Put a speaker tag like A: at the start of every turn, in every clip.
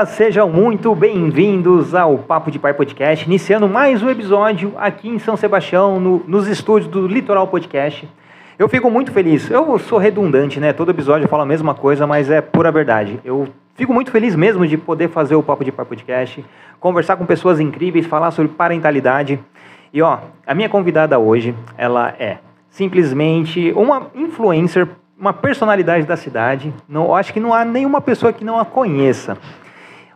A: Olá, sejam muito bem-vindos ao Papo de Pai Podcast, iniciando mais um episódio aqui em São Sebastião, no, nos estúdios do Litoral Podcast. Eu fico muito feliz. Eu sou redundante, né? Todo episódio eu falo a mesma coisa, mas é pura verdade. Eu fico muito feliz mesmo de poder fazer o Papo de Pai Podcast, conversar com pessoas incríveis, falar sobre parentalidade. E ó, a minha convidada hoje, ela é simplesmente uma influencer uma personalidade da cidade. Não, acho que não há nenhuma pessoa que não a conheça.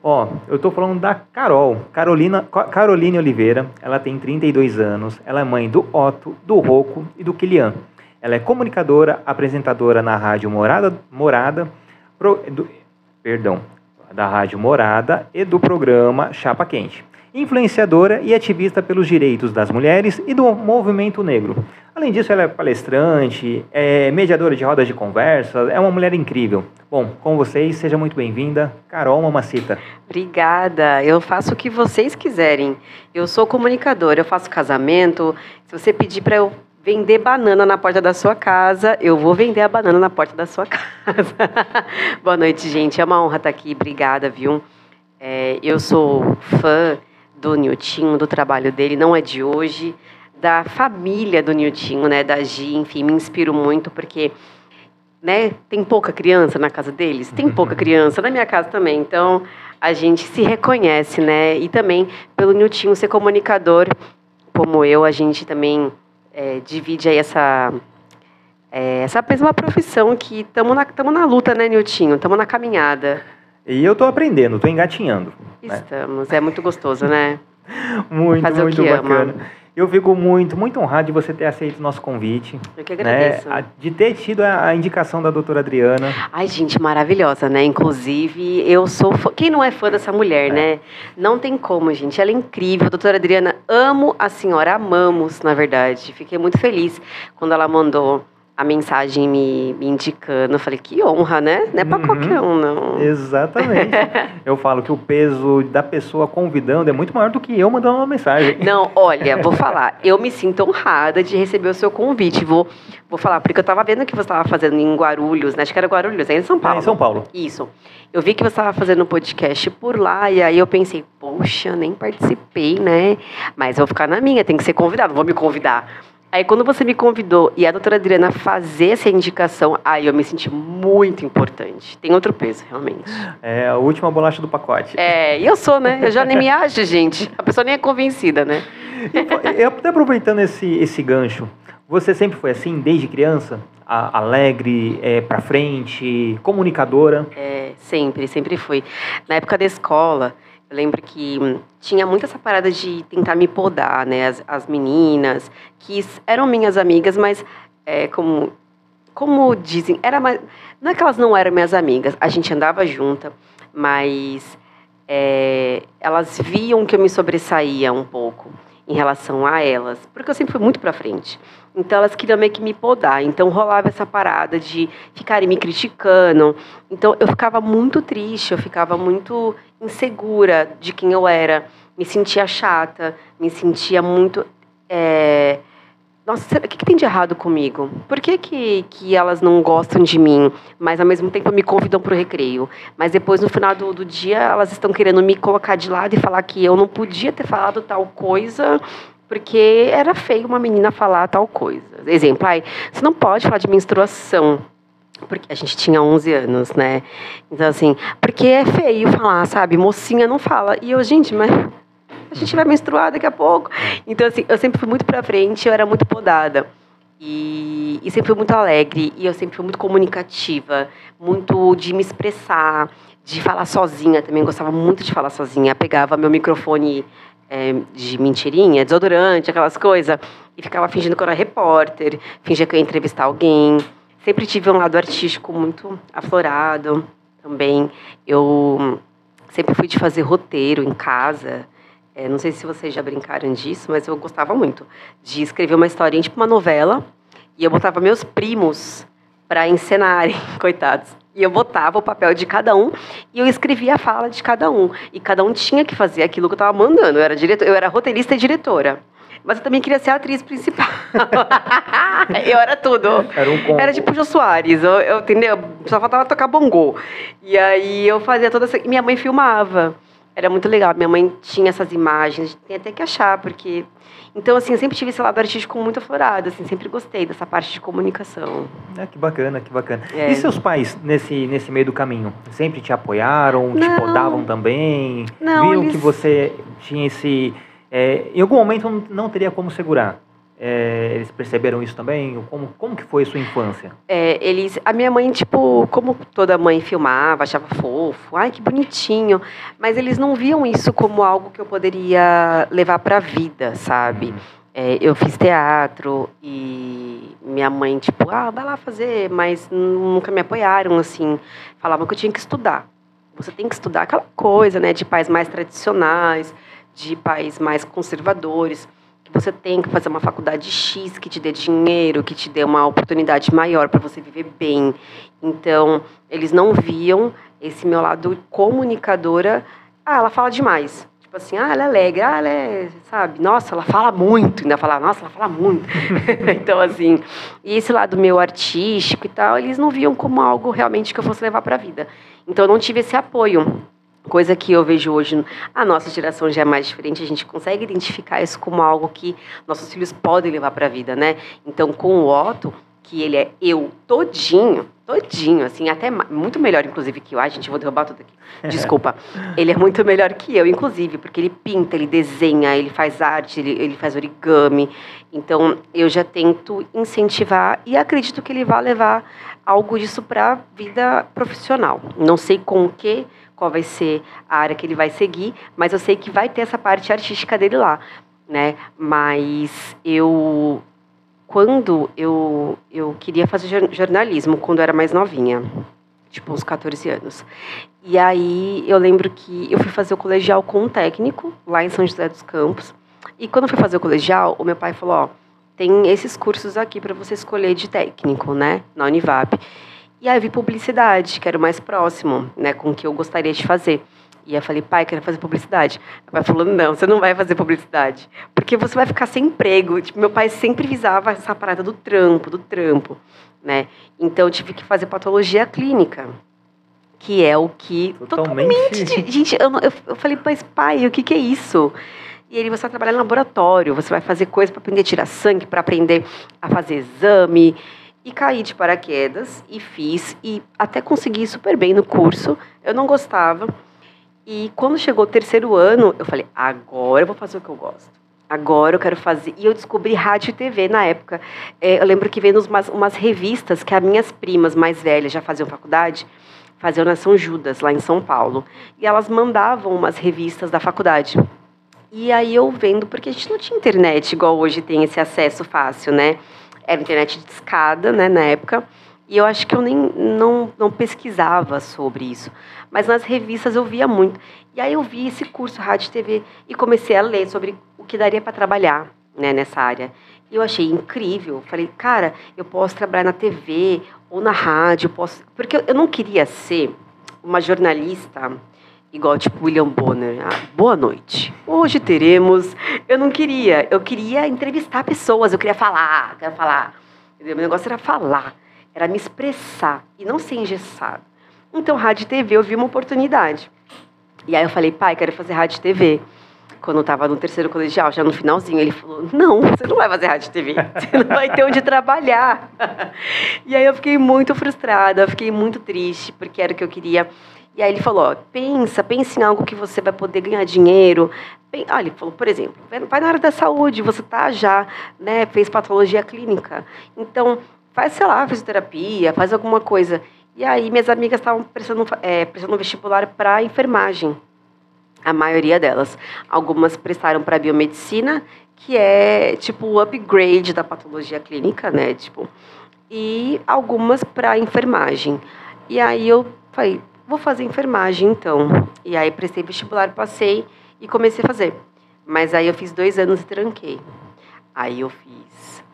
A: Ó, eu estou falando da Carol, Carolina, Caroline Oliveira. Ela tem 32 anos. Ela é mãe do Otto, do Rocco e do Kilian. Ela é comunicadora, apresentadora na rádio Morada, Morada, pro, do, perdão, da rádio Morada e do programa Chapa Quente influenciadora e ativista pelos direitos das mulheres e do movimento negro. Além disso, ela é palestrante, é mediadora de rodas de conversa, é uma mulher incrível. Bom, com vocês, seja muito bem-vinda, Carol Mamacita.
B: Obrigada, eu faço o que vocês quiserem. Eu sou comunicadora, eu faço casamento. Se você pedir para eu vender banana na porta da sua casa, eu vou vender a banana na porta da sua casa. Boa noite, gente. É uma honra estar aqui. Obrigada, viu? É, eu sou fã do Niltinho, do trabalho dele, não é de hoje, da família do Niltinho, né, da Gi, enfim, me inspiro muito porque né, tem pouca criança na casa deles, tem pouca criança na minha casa também, então a gente se reconhece, né, e também pelo Niltinho ser comunicador, como eu, a gente também é, divide aí essa é, essa mesma profissão que estamos na, na luta, né, Niltinho? Estamos na caminhada.
A: E eu estou aprendendo, estou engatinhando.
B: Né? Estamos, né? é muito gostoso, né?
A: muito, Fazer muito bacana. Ama. Eu fico muito, muito honrado de você ter aceito o nosso convite.
B: Eu que agradeço.
A: Né? De ter tido a, indicação da doutora Adriana.
B: Ai, gente, maravilhosa, né? Inclusive, eu sou fã... Quem não é fã dessa mulher, é. né? Não tem como, gente. Ela é incrível. Doutora Adriana, amo a senhora, amamos, na verdade. Fiquei muito feliz quando ela mandou a mensagem me, me, indicando. Eu falei, que honra, né? Não é para uhum. qualquer um, não.
A: Exatamente. eu falo que o peso da pessoa convidando é muito maior do que eu mandando uma mensagem.
B: Não, olha, vou falar. Eu me sinto honrada de receber o seu convite. Vou, vou falar, porque eu estava vendo que você estava fazendo em Guarulhos, né? Acho que era Guarulhos, é em São Paulo. É
A: em São Paulo.
B: Isso. Eu vi que você estava fazendo um podcast por lá, e aí eu pensei, poxa, nem participei, né? Mas vou ficar na minha, tem que ser convidado, vou me convidar. Aí quando você me convidou e a doutora Adriana fazer essa indicação, aí eu me senti muito importante. Tem outro peso, realmente.
A: É a última bolacha do pacote.
B: É, e eu sou, né? Eu já nem me acho, gente. A pessoa nem é convencida, né?
A: Eu até aproveitando esse, esse gancho, você sempre foi assim, desde criança? A, alegre, é, pra frente, comunicadora?
B: É, sempre, sempre fui. Na época da escola, eu lembro que hum, tinha muito essa parada de tentar me podar, né? As, as meninas, que eram minhas amigas, mas é, como, como dizem, era mais, não é que elas não eram minhas amigas, a gente andava junta, mas é, elas viam que eu me sobressaía um pouco em relação a elas, porque eu sempre fui muito para frente. Então elas queriam meio que me podar. Então rolava essa parada de ficarem me criticando. Então eu ficava muito triste, eu ficava muito insegura de quem eu era. Me sentia chata, me sentia muito. É... Nossa, o que, que, tem de errado comigo? Por que, que, que elas não gostam de mim, mas ao mesmo tempo me convidam para o recreio? Mas depois, no final do, do dia, elas estão querendo me colocar de lado e falar que eu não podia ter falado tal coisa porque era feio uma menina falar tal coisa. Exemplo, ai, você não pode falar de menstruação. Porque a gente tinha 11 anos, né? Então, assim, porque é feio falar, sabe? Mocinha não fala. E eu, gente, mas a gente vai menstruar daqui a pouco. Então, assim, eu sempre fui muito pra frente, eu era muito podada. E, e sempre fui muito alegre, e eu sempre fui muito comunicativa, muito de me expressar, de falar sozinha também, gostava muito de falar sozinha. Pegava meu microfone é, de mentirinha, desodorante, aquelas coisas, e ficava fingindo que eu era repórter, fingia que eu ia entrevistar alguém. Sempre tive um lado artístico muito aflorado também. Eu sempre fui de fazer roteiro em casa. É, não sei se vocês já brincaram disso, mas eu gostava muito de escrever uma historinha, tipo uma novela, e eu botava meus primos para encenarem, coitados. E eu botava o papel de cada um e eu escrevia a fala de cada um. E cada um tinha que fazer aquilo que eu estava mandando. Eu era, diretor, eu era roteirista e diretora. Mas eu também queria ser a atriz principal. eu era tudo.
A: Era um combo.
B: Era tipo Jô Soares, eu, eu, entendeu? Só faltava tocar bongô. E aí eu fazia toda essa. Minha mãe filmava. Era muito legal. Minha mãe tinha essas imagens, tem até que achar, porque. Então, assim, eu sempre tive esse lado artístico muito aflorado, assim, sempre gostei dessa parte de comunicação.
A: É, que bacana, que bacana.
B: É.
A: E seus pais, nesse, nesse meio do caminho, sempre te apoiaram, te
B: Não.
A: podavam também?
B: Não,
A: Viam
B: eles-
A: que você tinha esse... é, em algum momento não teria como segurar. É, eles perceberam isso também? Como, como que foi a sua infância?
B: É, eles, a minha mãe, tipo, como toda mãe filmava, achava fofo, ai que bonitinho, mas eles não viam isso como algo que eu poderia levar para a vida, sabe? É, eu fiz teatro e minha mãe, tipo, ah, vai lá fazer, mas nunca me apoiaram, assim, falavam que eu tinha que estudar. Você tem que estudar aquela coisa, né, de pais mais tradicionais, de pais mais conservadores você tem que fazer uma faculdade X que te dê dinheiro, que te dê uma oportunidade maior para você viver bem. Então, eles não viam esse meu lado comunicadora. Ah, ela fala demais. Tipo assim, ah, ela é alegre, ah, ela é, sabe, nossa, ela fala muito. Ainda falar, nossa, ela fala muito. então, assim, e esse lado meu artístico e tal, eles não viam como algo realmente que eu fosse levar para a vida. Então, eu não tive esse apoio. Coisa que eu vejo hoje, a nossa geração já é mais diferente, a gente consegue identificar isso como algo que nossos filhos podem levar para a vida, né? Então, com o Otto, que ele é eu todinho, todinho, assim, até muito melhor, inclusive, que eu. Ai, gente, vou derrubar tudo aqui. Desculpa. ele é muito melhor que eu, inclusive, porque ele pinta, ele desenha, ele faz arte, ele, ele faz origami. Então, eu já tento incentivar e acredito que ele vai levar algo disso para a vida profissional. Não sei com o que, qual vai ser a área que ele vai seguir, mas eu sei que vai ter essa parte artística dele lá, né? Mas eu quando eu eu queria fazer jor- jornalismo quando eu era mais novinha, tipo uns 14 anos. E aí eu lembro que eu fui fazer o colegial com um técnico lá em São José dos Campos. E quando eu fui fazer o colegial, o meu pai falou, ó, tem esses cursos aqui para você escolher de técnico, né, na Univap. E aí eu vi publicidade, que era o mais próximo, né, com o que eu gostaria de fazer. E eu falei, pai, quero fazer publicidade. Meu pai falou, não, você não vai fazer publicidade, porque você vai ficar sem emprego. Tipo, meu pai sempre visava essa parada do trampo, do trampo, né? Então eu tive que fazer patologia clínica, que é o que
A: Totalmente.
B: Gente, gente, eu, eu, eu falei, mas pai, o que, que é isso? E ele, você vai trabalhar no laboratório, você vai fazer coisa para aprender a tirar sangue, para aprender a fazer exame. E caí de paraquedas e fiz, e até consegui super bem no curso. Eu não gostava. E quando chegou o terceiro ano, eu falei, agora eu vou fazer o que eu gosto. Agora eu quero fazer. E eu descobri rádio e TV na época. É, eu lembro que veio umas, umas revistas que as minhas primas mais velhas já faziam faculdade, faziam na São Judas, lá em São Paulo. E elas mandavam umas revistas da faculdade. E aí eu vendo, porque a gente não tinha internet igual hoje tem esse acesso fácil, né? Era internet de escada, né, na época. E eu acho que eu nem não, não pesquisava sobre isso. Mas nas revistas eu via muito. E aí eu vi esse curso Rádio e TV e comecei a ler sobre o que daria para trabalhar né, nessa área. E eu achei incrível. Falei, cara, eu posso trabalhar na TV ou na rádio, posso. Porque eu não queria ser uma jornalista igual tipo William Bonner. Ah, boa noite. Hoje teremos. Eu não queria. Eu queria entrevistar pessoas. Eu queria falar. Quero falar. Entendeu? Meu negócio era falar. Era me expressar e não ser engessado. Então, rádio e TV, eu vi uma oportunidade. E aí eu falei, pai, quero fazer rádio e TV. Quando eu estava no terceiro colegial, já no finalzinho, ele falou: Não, você não vai fazer rádio e TV, você não vai ter onde trabalhar. E aí eu fiquei muito frustrada, eu fiquei muito triste, porque era o que eu queria. E aí ele falou: ó, pensa, pensa em algo que você vai poder ganhar dinheiro. Pen- Ah, ele falou, por exemplo, vai- vai na área da saúde, você tá já, né, fez patologia clínica. Então, faz, sei lá, fisioterapia, faz alguma coisa. E aí minhas amigas estavam prestando, é, prestando vestibular para enfermagem. A maioria delas. Algumas prestaram para biomedicina, que é tipo o upgrade da patologia clínica, né? Tipo, e algumas para enfermagem. E aí eu falei, vou fazer enfermagem então. E aí prestei vestibular, passei e comecei a fazer. Mas aí eu fiz dois anos e tranquei. Aí eu fiz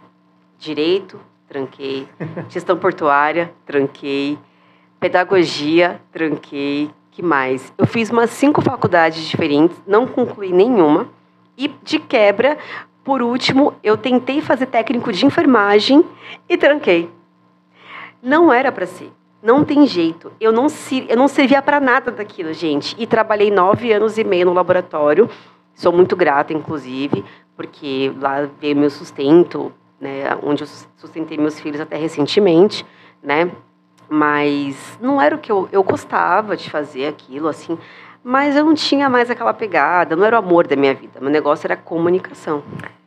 B: direito, tranquei. Gestão portuária, tranquei. Pedagogia, tranquei. Que mais? Eu fiz umas cinco faculdades diferentes, não concluí nenhuma. E de quebra, por último, eu tentei fazer técnico de enfermagem e tranquei. Não era para ser. Não tem jeito. Eu não, eu não servia para nada daquilo, gente. E trabalhei nove anos e meio no laboratório. Sou muito grata, inclusive, porque lá veio meu sustento, né, onde eu sustentei meus filhos até recentemente, né? Mas não era o que eu, eu gostava de fazer aquilo, assim, mas eu não tinha mais aquela pegada, não era o amor da minha vida. Meu negócio era comunicação.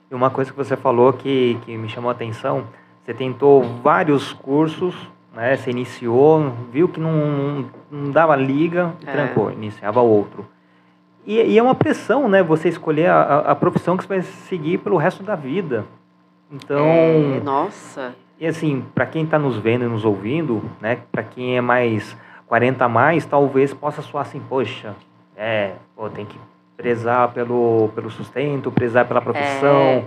A: E uma coisa que você falou que, que me chamou a atenção, você tentou vários cursos né? Você iniciou, viu que não, não, não dava liga e é. trancou, iniciava outro. E, e, é uma pressão, né? Você escolher a, a, profissão que você vai seguir pelo resto da vida. Então.
B: É, nossa.
A: E assim, para quem está nos vendo e nos ouvindo, né? Para quem é mais 40 a mais, talvez possa soar assim, poxa, é, pô, tem que prezar pelo, pelo sustento, prezar pela profissão. É.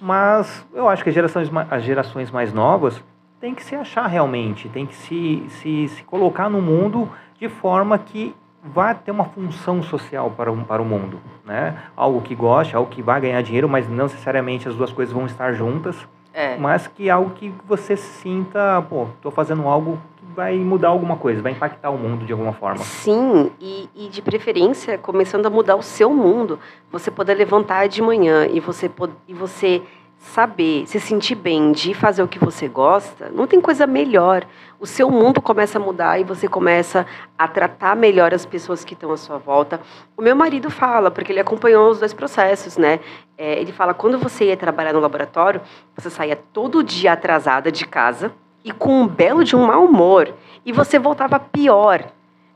A: Mas eu acho que as gerações, as gerações mais novas tem que se achar realmente, tem que se, se, se colocar no mundo de forma que vá ter uma função social para o, para o mundo, né? Algo que goste, algo que vai ganhar dinheiro, mas não necessariamente as duas coisas vão estar juntas, é. mas que algo que você sinta, pô, estou fazendo algo que vai mudar alguma coisa, vai impactar o mundo de alguma forma.
B: Sim, e, e de preferência começando a mudar o seu mundo, você poder levantar de manhã e você, e você saber, se sentir bem de fazer o que você gosta, não tem coisa melhor. O seu mundo começa a mudar e você começa a tratar melhor as pessoas que estão à sua volta. O meu marido fala, porque ele acompanhou os dois processos, né? É, ele fala, quando você ia trabalhar no laboratório, você saía todo dia atrasada de casa e com um belo de um mau humor. E você voltava pior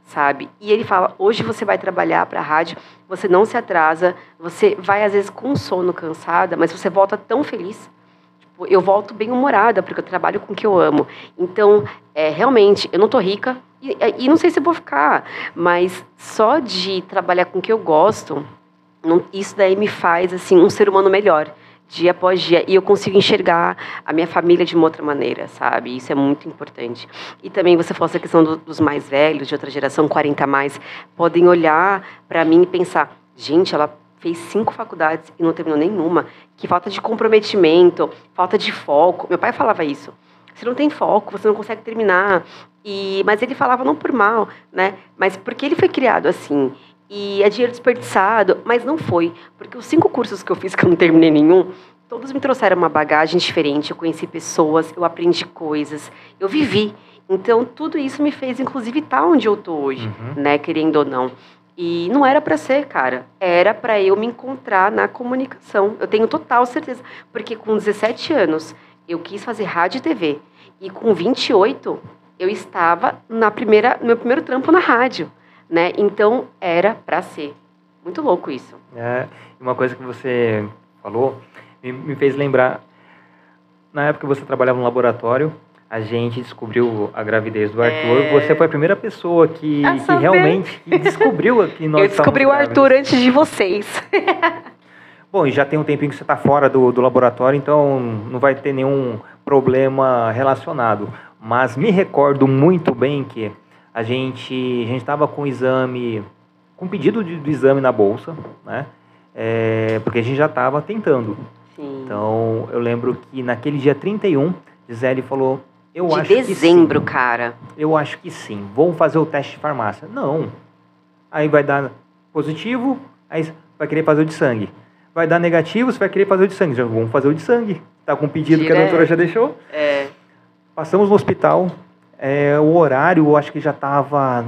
B: sabe? E ele fala: hoje você vai trabalhar para a rádio, você não se atrasa, você vai às vezes com sono, cansada, mas você volta tão feliz. Tipo, eu volto bem humorada porque eu trabalho com o que eu amo. Então, é, realmente, eu não tô rica e, e não sei se vou ficar, mas só de trabalhar com o que eu gosto, não, isso daí me faz assim um ser humano melhor dia após dia e eu consigo enxergar a minha família de uma outra maneira, sabe? Isso é muito importante. E também você falou essa questão do, dos mais velhos, de outra geração, 40 a mais, podem olhar para mim e pensar: gente, ela fez cinco faculdades e não terminou nenhuma. Que falta de comprometimento, falta de foco. Meu pai falava isso. Você não tem foco, você não consegue terminar. E, mas ele falava não por mal, né? Mas porque ele foi criado assim e é dinheiro desperdiçado, mas não foi, porque os cinco cursos que eu fiz que eu não terminei nenhum, todos me trouxeram uma bagagem diferente, eu conheci pessoas, eu aprendi coisas, eu vivi. Então tudo isso me fez inclusive estar onde eu tô hoje, uhum. né, querendo ou não. E não era para ser, cara. Era para eu me encontrar na comunicação. Eu tenho total certeza, porque com 17 anos eu quis fazer rádio e TV e com 28 eu estava na primeira, no meu primeiro trampo na rádio né? Então era para ser. Muito louco isso.
A: É, uma coisa que você falou me, me fez lembrar. Na época que você trabalhava no laboratório, a gente descobriu a gravidez do Arthur. É... Você foi a primeira pessoa que, que realmente que descobriu que nós
B: Eu descobri o Arthur antes de vocês.
A: Bom, e já tem um tempinho que você está fora do, do laboratório, então não vai ter nenhum problema relacionado. Mas me recordo muito bem que a gente a gente estava com o exame, com pedido de, do exame na bolsa, né? É, porque a gente já estava tentando. Sim. Então, eu lembro que naquele dia 31, Gisele falou, eu
B: de
A: acho
B: dezembro,
A: que
B: sim. cara.
A: Eu acho que sim. Vou fazer o teste de farmácia. Não. Aí vai dar positivo, aí vai querer fazer o de sangue. Vai dar negativo, você vai querer fazer o de sangue. Já vamos fazer o de sangue. Tá com o pedido Direto. que a doutora já deixou.
B: É.
A: Passamos no hospital, é, o horário, eu acho que já estava.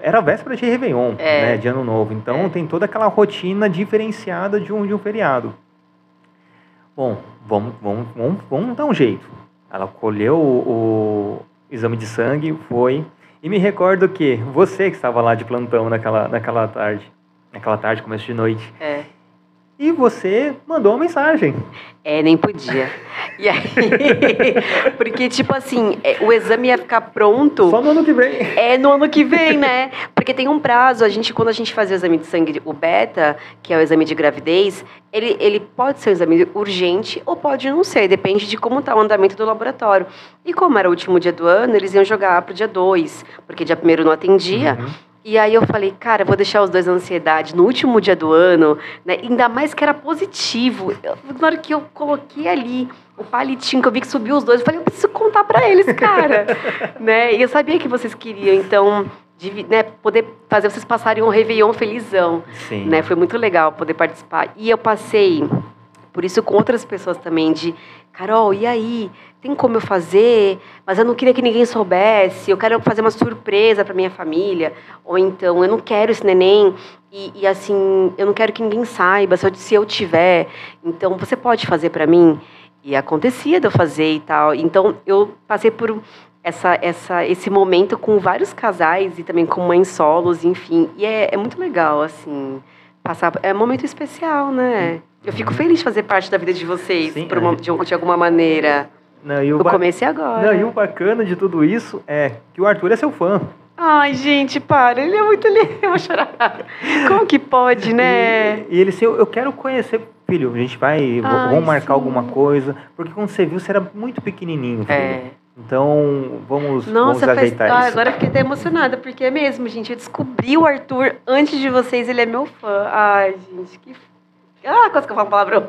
A: Era véspera de Réveillon, é. né, de Ano Novo. Então é. tem toda aquela rotina diferenciada de um, de um feriado. Bom, vamos, vamos, vamos, vamos dar um jeito. Ela colheu o, o exame de sangue, foi. E me recordo que você que estava lá de plantão naquela, naquela tarde, naquela tarde, começo de noite.
B: É.
A: e você mandou uma mensagem.
B: É, nem podia. E aí, porque, tipo assim, é, o exame ia ficar pronto.
A: Só no ano que vem.
B: É no ano que vem, né? Porque tem um prazo. A gente, quando a gente fazia o exame de sangue, o beta, que é o exame de gravidez, ele, ele pode ser um exame urgente ou pode não ser, depende de como está o andamento do laboratório. E como era o último dia do ano, eles iam jogar para o dia 2, porque dia primeiro não atendia. Uhum. E aí eu falei, cara, vou deixar os dois na ansiedade no último dia do ano, né? Ainda mais que era positivo. Eu, na hora que eu coloquei ali o palitinho, que eu vi que subiu os dois, eu falei, eu preciso contar para eles, cara. né? E eu sabia que vocês queriam, então, de, né, poder fazer vocês passarem um Réveillon felizão. Sim. Né? Foi muito legal poder participar. E eu passei por isso com outras pessoas também, de Carol, e aí? Tem como eu fazer, mas eu não queria que ninguém soubesse, eu quero fazer uma surpresa para minha família, ou então eu não quero esse neném. E, e assim eu não quero que ninguém saiba eu, se eu tiver, então você pode fazer para mim? E acontecia de eu fazer e tal, então eu passei por essa, essa, esse momento com vários casais e também com mães solos, enfim, e é, é muito legal assim passar, é um momento especial, né? Eu fico feliz de fazer parte da vida de vocês, Sim, por uma, de, de alguma maneira.
A: Não, e o,
B: ba... comecei agora.
A: Não, e o bacana de tudo isso é que o Arthur é seu fã.
B: Ai, gente, para, ele é muito lindo, eu vou chorar. Como que pode, né?
A: E, e ele disse, eu, eu quero conhecer, filho, a gente vai, Ai, vamos marcar sim. alguma coisa, porque quando você viu, você era muito pequenininho, filho. É. Então, vamos, Nossa, vamos ajeitar faz...
B: ah, Agora fiquei até emocionada, porque é mesmo, gente, eu descobri o Arthur antes de vocês, ele é meu fã. Ai, gente, que ah, quase que eu falo um palavrão.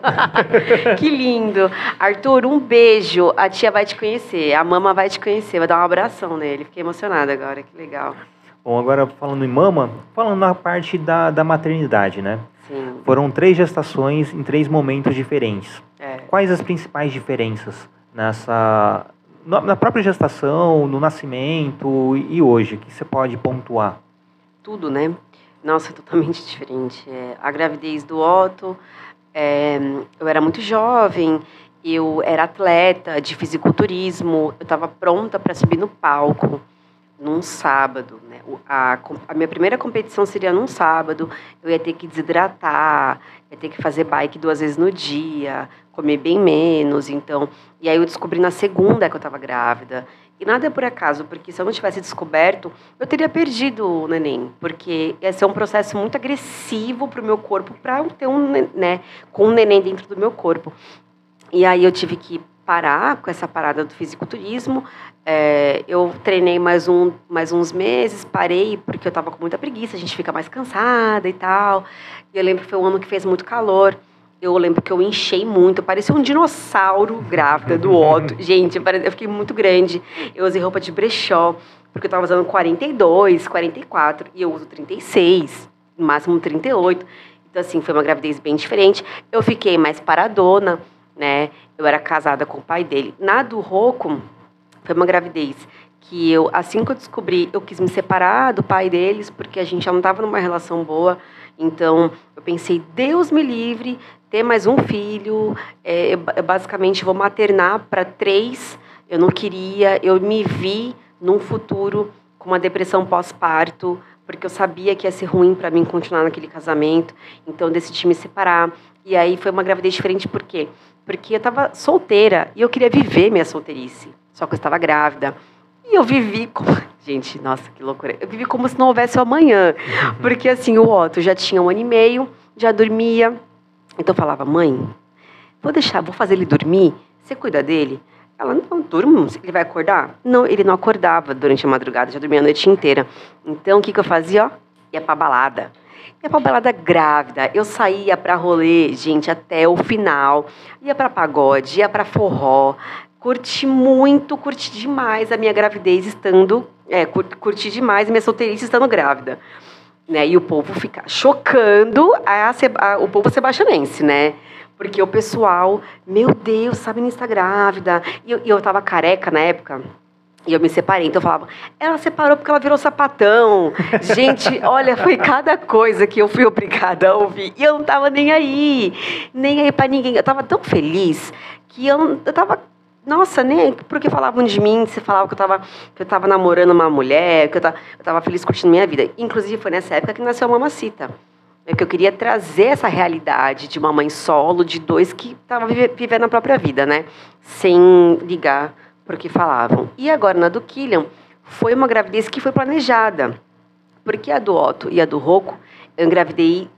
B: que lindo. Arthur, um beijo. A tia vai te conhecer, a mama vai te conhecer, vai dar um abração nele. Fiquei emocionada agora, que legal.
A: Bom, agora falando em mama, falando na parte da, da maternidade, né?
B: Sim.
A: Foram três gestações em três momentos diferentes. É. Quais as principais diferenças nessa na própria gestação, no nascimento e hoje que você pode pontuar?
B: Tudo, né? Nossa, totalmente diferente. É, a gravidez do Otto, é, eu era muito jovem, eu era atleta de fisiculturismo, eu estava pronta para subir no palco num sábado. Né? A, a, minha primeira competição seria num sábado, eu ia ter que desidratar, ia ter que fazer bike duas vezes no dia, comer bem menos, então... E aí eu descobri na segunda que eu estava grávida. E nada é por acaso, porque se eu não tivesse descoberto, eu teria perdido o neném, porque ia ser um processo muito agressivo para o meu corpo, para ter um, né, com um neném dentro do meu corpo. E aí eu tive que parar com essa parada do fisiculturismo. É, eu treinei mais, um, mais uns meses, parei porque eu estava com muita preguiça, a gente fica mais cansada e tal. E eu lembro que foi um ano que fez muito calor. Eu lembro que eu enchei muito, eu parecia um dinossauro grávida do Otto. Gente, eu fiquei muito grande. Eu usei roupa de brechó, porque eu tava usando 42, 44, e eu uso 36, no máximo 38. Então, assim, foi uma gravidez bem diferente. Eu fiquei mais paradona, né? Eu era casada com o pai dele. Na do Roco, foi uma gravidez que eu, assim que eu descobri, eu quis me separar do pai deles, porque a gente já não estava numa relação boa. Então, eu pensei, Deus me livre ter mais um filho. É, eu basicamente vou maternar para três. Eu não queria, eu me vi num futuro com uma depressão pós-parto, porque eu sabia que ia ser ruim para mim continuar naquele casamento. Então eu decidi me separar. E aí foi uma gravidez diferente, por quê? Porque eu estava solteira e eu queria viver minha solteirice. Só que eu estava grávida. E eu vivi como. Gente, nossa, que loucura. Eu vivi como se não houvesse o amanhã. Porque assim, o Otto já tinha um ano e meio, já dormia, então eu falava, mãe, vou deixar, vou fazer ele dormir, você cuida dele? Ela, não, durmo, ele vai acordar? Não, ele não acordava durante a madrugada, já dormia a noite inteira. Então o que, que eu fazia? Ó, ia pra balada. Ia pra balada grávida. Eu saía pra rolê, gente, até o final. Ia pra pagode, ia pra forró. Curti muito, curti demais a minha gravidez estando. É, curti demais a minha solteirice estando grávida né? E o povo fica chocando a, a, o povo sebastianense, né? Porque o pessoal, meu Deus, sabe está grávida. E eu, eu tava careca na época. E eu me separei, então eu falava, ela separou porque ela virou sapatão. Gente, olha, foi cada coisa que eu fui obrigada a ouvir. E eu não tava nem aí, nem aí para ninguém. Eu tava tão feliz que eu, eu tava nossa, nem porque falavam de mim, você falava que eu tava, que eu tava namorando uma mulher, que eu tava, eu tava feliz curtindo minha vida. Inclusive foi nessa época que nasceu a Mamacita. É que eu queria trazer essa realidade de uma mãe solo, de dois que estavam vivendo a própria vida, né? Sem ligar para que falavam. E agora, na do Killian, foi uma gravidez que foi planejada. Porque a do Otto e a do Rocco, eu engravidei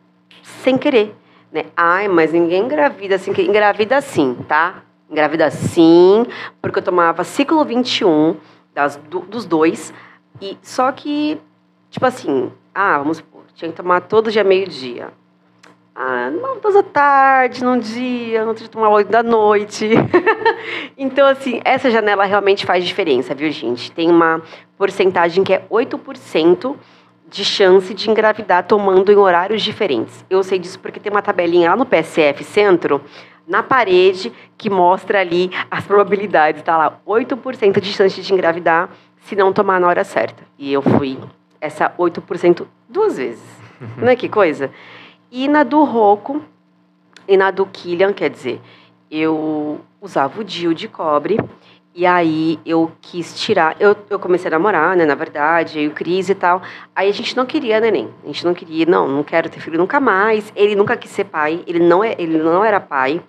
B: sem querer. Né? Ai, mas ninguém engravida assim. Engravida sim, tá? Engravida sim, porque eu tomava ciclo 21 das, do, dos dois. E só que, tipo assim, ah, vamos supor, tinha que tomar todo dia meio-dia. Ah, dose à tarde, num dia, não tinha que tomar oito da noite. então, assim, essa janela realmente faz diferença, viu, gente? Tem uma porcentagem que é 8% de chance de engravidar tomando em horários diferentes. Eu sei disso porque tem uma tabelinha lá no PSF Centro, na parede, que mostra ali as probabilidades. Tá lá, 8% de chance de engravidar se não tomar na hora certa. E eu fui essa 8% duas vezes. Uhum. Não é que coisa? E na do Rocco e na do Killian, quer dizer, eu usava o DIU de cobre e aí eu quis tirar. Eu, eu comecei a namorar, né, na verdade, aí o Cris e tal. Aí a gente não queria neném. A gente não queria, não, não quero ter filho nunca mais. Ele nunca quis ser pai, ele não, é, ele não era pai.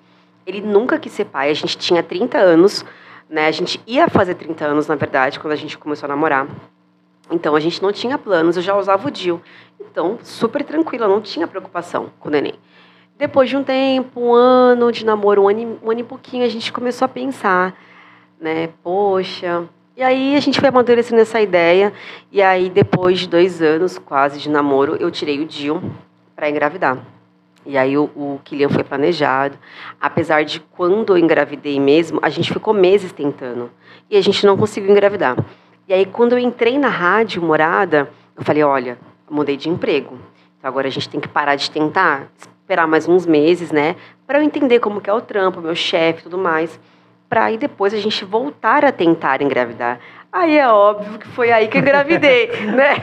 B: Ele nunca quis ser pai. A gente tinha 30 anos, né? A gente ia fazer 30 anos, na verdade, quando a gente começou a namorar. Então a gente não tinha planos, eu já usava o DIL. Então, super tranquila, não tinha preocupação com o neném. Depois de um tempo, um ano de namoro, um ano, um ano e pouquinho, a gente começou a pensar, né? Poxa. E aí a gente foi amadurecendo essa ideia. E aí, depois de dois anos quase de namoro, eu tirei o DIL para engravidar. E aí o, o foi planejado. Apesar de quando eu engravidei mesmo, a gente ficou meses tentando. E a gente não conseguiu engravidar. E aí, quando eu entrei na rádio morada, eu falei: olha, mudei de emprego. Então agora a gente tem que parar de tentar, esperar mais uns meses, né? Para eu entender como que é o trampo, meu chefe tudo mais. Para aí depois a gente voltar a tentar engravidar. Aí é óbvio que foi aí que eu engravidei, né?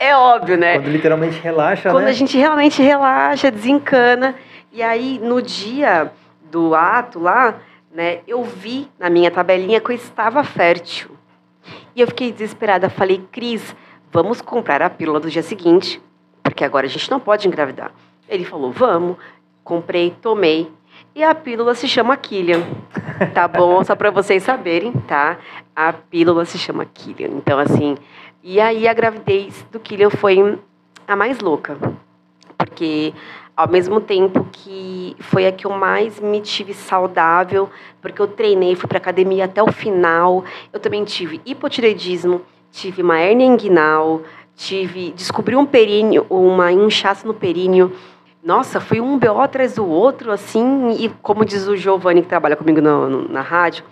B: É óbvio, né?
A: Quando literalmente relaxa,
B: Quando
A: né?
B: a gente realmente relaxa, desencana. E aí, no dia do ato lá, né, eu vi na minha tabelinha que eu estava fértil. E eu fiquei desesperada. Falei, Cris, vamos comprar a pílula do dia seguinte, porque agora a gente não pode engravidar. Ele falou, vamos. Comprei, tomei. E a pílula se chama Killian. Tá bom? Só para vocês saberem, tá? A pílula se chama Killian. Então, assim. E aí a gravidez do Killian foi a mais louca. Porque ao mesmo tempo que foi a que eu mais me tive saudável, porque eu treinei, fui para academia até o final. Eu também tive hipotireoidismo, tive uma hernia inguinal, tive descobri um períneo, uma inchaço no períneo. Nossa, foi um BO atrás do outro, assim, e como diz o Giovanni, que trabalha comigo no, no, na rádio,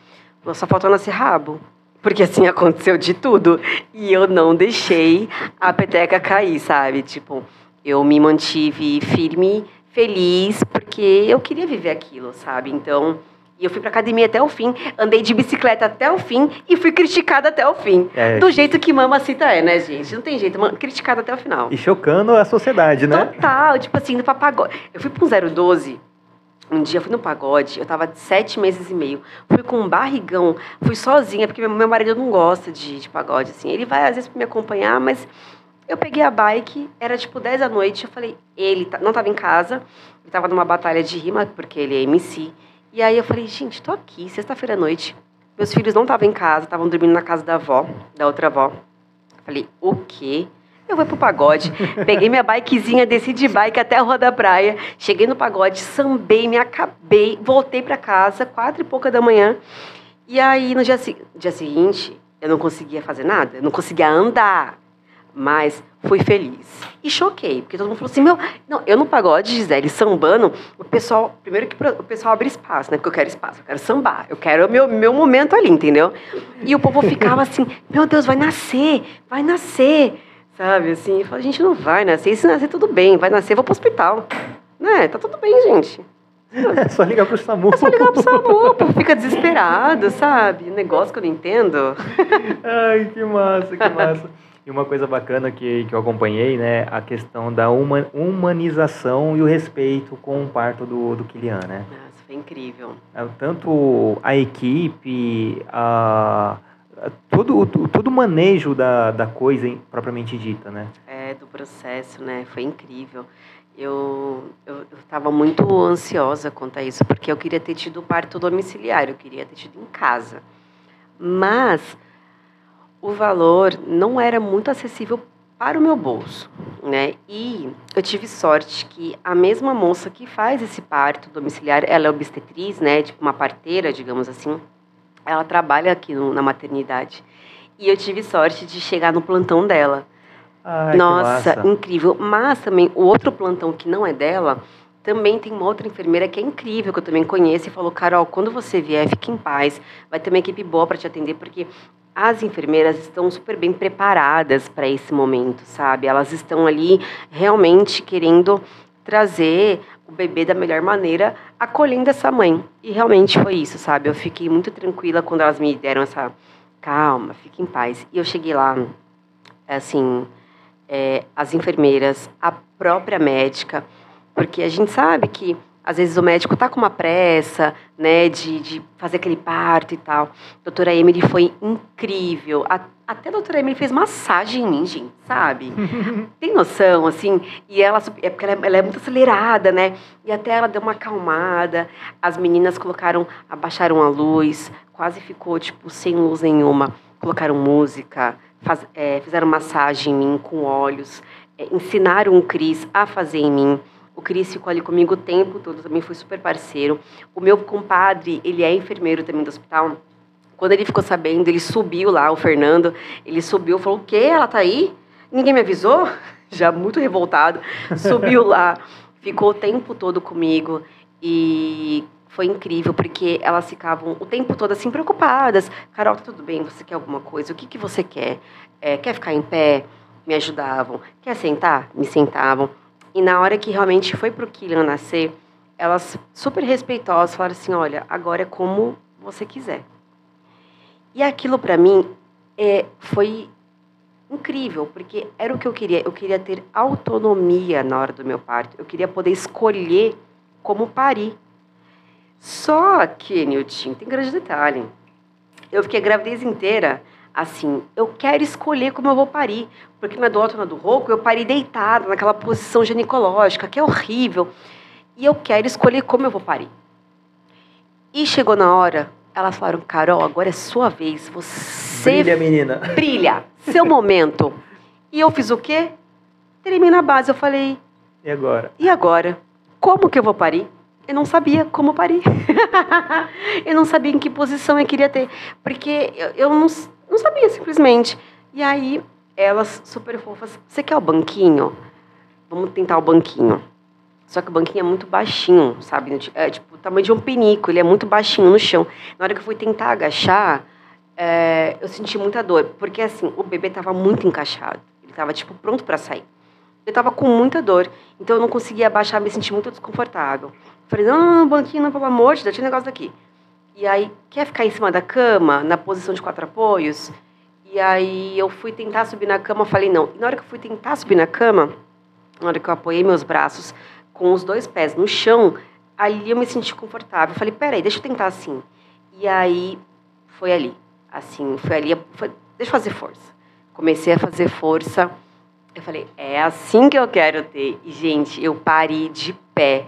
B: só faltou nascer rabo. Porque assim aconteceu de tudo. E eu não deixei a peteca cair, sabe? Tipo, eu me mantive firme, feliz, porque eu queria viver aquilo, sabe? Então, eu fui pra academia até o fim, andei de bicicleta até o fim e fui criticada até o fim. É. Do jeito que mamacita é, né, gente? Não tem jeito, criticada até o final.
A: E chocando a sociedade, né?
B: Total, tipo assim, no pagode. Eu fui pra um 012, um dia fui no pagode, eu tava de sete meses e meio. Fui com um barrigão, fui sozinha, porque meu marido não gosta de, de pagode, assim. Ele vai às vezes me acompanhar, mas eu peguei a bike, era tipo 10 da noite, eu falei, ele tá, não estava em casa, ele estava numa batalha de rima, porque ele é MC. E aí eu falei, gente, tô aqui, sexta-feira à noite. Meus filhos não estavam em casa, estavam dormindo na casa da avó, da outra avó. Falei, o quê? Eu vou pro pagode. Peguei minha bikezinha, desci de bike até a rua da praia. Cheguei no pagode, sambei, me acabei, voltei para casa, quatro e pouca da manhã. E aí, no dia, dia seguinte, eu não conseguia fazer nada, eu não conseguia andar mas fui feliz. E choquei, porque todo mundo falou assim: meu, não, eu no pagode, Gisele, sambando, o pessoal, primeiro que o pessoal abre espaço, né? Porque eu quero espaço, eu quero sambar, eu quero o meu, meu momento ali, entendeu? E o povo ficava assim: meu Deus, vai nascer, vai nascer, sabe? Assim, eu falei: a gente não vai nascer, e se nascer, tudo bem, vai nascer, vou pro hospital. Né? Tá tudo bem, gente.
A: É só ligar pro SAMU.
B: É só ligar pro SAMU, o povo fica desesperado, sabe? Negócio que eu não entendo.
A: Ai, que massa, que massa. E uma coisa bacana que, que eu acompanhei, né, a questão da uma, humanização e o respeito com o parto do, do Kilian, né?
B: Nossa, foi incrível.
A: É, tanto a equipe, a, a todo, todo o manejo da, da coisa propriamente dita, né?
B: É, do processo, né? Foi incrível. eu estava muito ansiosa quanto a isso, porque eu queria ter tido parto domiciliar, eu queria ter tido em casa. Mas o valor não era muito acessível para o meu bolso, né? E eu tive sorte que a mesma moça que faz esse parto domiciliar, ela é obstetriz, né? Tipo uma parteira, digamos assim. Ela trabalha aqui no, na maternidade. E eu tive sorte de chegar no plantão dela.
A: Ai,
B: Nossa, incrível. Mas também o outro plantão que não é dela, também tem uma outra enfermeira que é incrível, que eu também conheço, e falou: Carol, quando você vier, fique em paz. Vai ter uma equipe boa para te atender, porque as enfermeiras estão super bem preparadas para esse momento, sabe? Elas estão ali realmente querendo trazer o bebê da melhor maneira, acolhendo essa mãe. E realmente foi isso, sabe? Eu fiquei muito tranquila quando elas me deram essa calma, fique em paz. E eu cheguei lá, assim, é, as enfermeiras, a própria médica, porque a gente sabe que às vezes o médico tá com uma pressa, né, de, de fazer aquele parto e tal. A doutora Emily foi incrível. A, até a doutora Emily fez massagem em mim, gente, sabe? Tem noção, assim? E ela, é porque ela, é, ela é muito acelerada, né? E até ela deu uma acalmada. As meninas colocaram, abaixaram a luz, quase ficou, tipo, sem luz nenhuma. Colocaram música, faz, é, fizeram massagem em mim com óleos, é, ensinaram o Cris a fazer em mim. O Cris ficou ali comigo o tempo todo, também foi super parceiro. O meu compadre, ele é enfermeiro também do hospital. Quando ele ficou sabendo, ele subiu lá, o Fernando, ele subiu, falou: "O quê? Ela tá aí? Ninguém me avisou?" Já muito revoltado, subiu lá, ficou o tempo todo comigo e foi incrível, porque elas ficavam o tempo todo assim preocupadas. Carol, tá tudo bem? Você quer alguma coisa? O que, que você quer? É, quer ficar em pé? Me ajudavam. Quer sentar? Me sentavam. E na hora que realmente foi pro Killian nascer, elas super respeitosas falaram assim: olha, agora é como você quiser. E aquilo para mim é, foi incrível, porque era o que eu queria. Eu queria ter autonomia na hora do meu parto. Eu queria poder escolher como parir. Só que, Nilton, tem grande detalhe. Eu fiquei a gravidez inteira assim, eu quero escolher como eu vou parir, porque na do alto, na do rouco, eu parei deitada naquela posição ginecológica, que é horrível, e eu quero escolher como eu vou parir. E chegou na hora, elas falaram, Carol, agora é sua vez, você...
A: Brilha, menina.
B: Brilha, seu momento. E eu fiz o quê? Terminei na base, eu falei...
A: E agora?
B: E agora? Como que eu vou parir? Eu não sabia como parir. eu não sabia em que posição eu queria ter. Porque eu, eu não, não sabia, simplesmente. E aí, elas super fofas. Você quer o banquinho? Vamos tentar o banquinho. Só que o banquinho é muito baixinho, sabe? É tipo o tamanho de um pinico, ele é muito baixinho no chão. Na hora que eu fui tentar agachar, é, eu senti muita dor. Porque assim, o bebê estava muito encaixado. Ele estava tipo pronto para sair. Eu estava com muita dor. Então eu não conseguia abaixar, me senti muito desconfortável. Falei, não, banquinho, não, pelo amor de Deus, tinha um negócio daqui. E aí, quer ficar em cima da cama, na posição de quatro apoios? E aí eu fui tentar subir na cama, falei não. E na hora que eu fui tentar subir na cama, na hora que eu apoiei meus braços com os dois pés no chão, ali eu me senti confortável. falei, peraí, deixa eu tentar assim. E aí foi ali, assim, foi ali, foi, deixa eu fazer força. Comecei a fazer força. Eu falei, é assim que eu quero ter. E, gente, eu parei de pé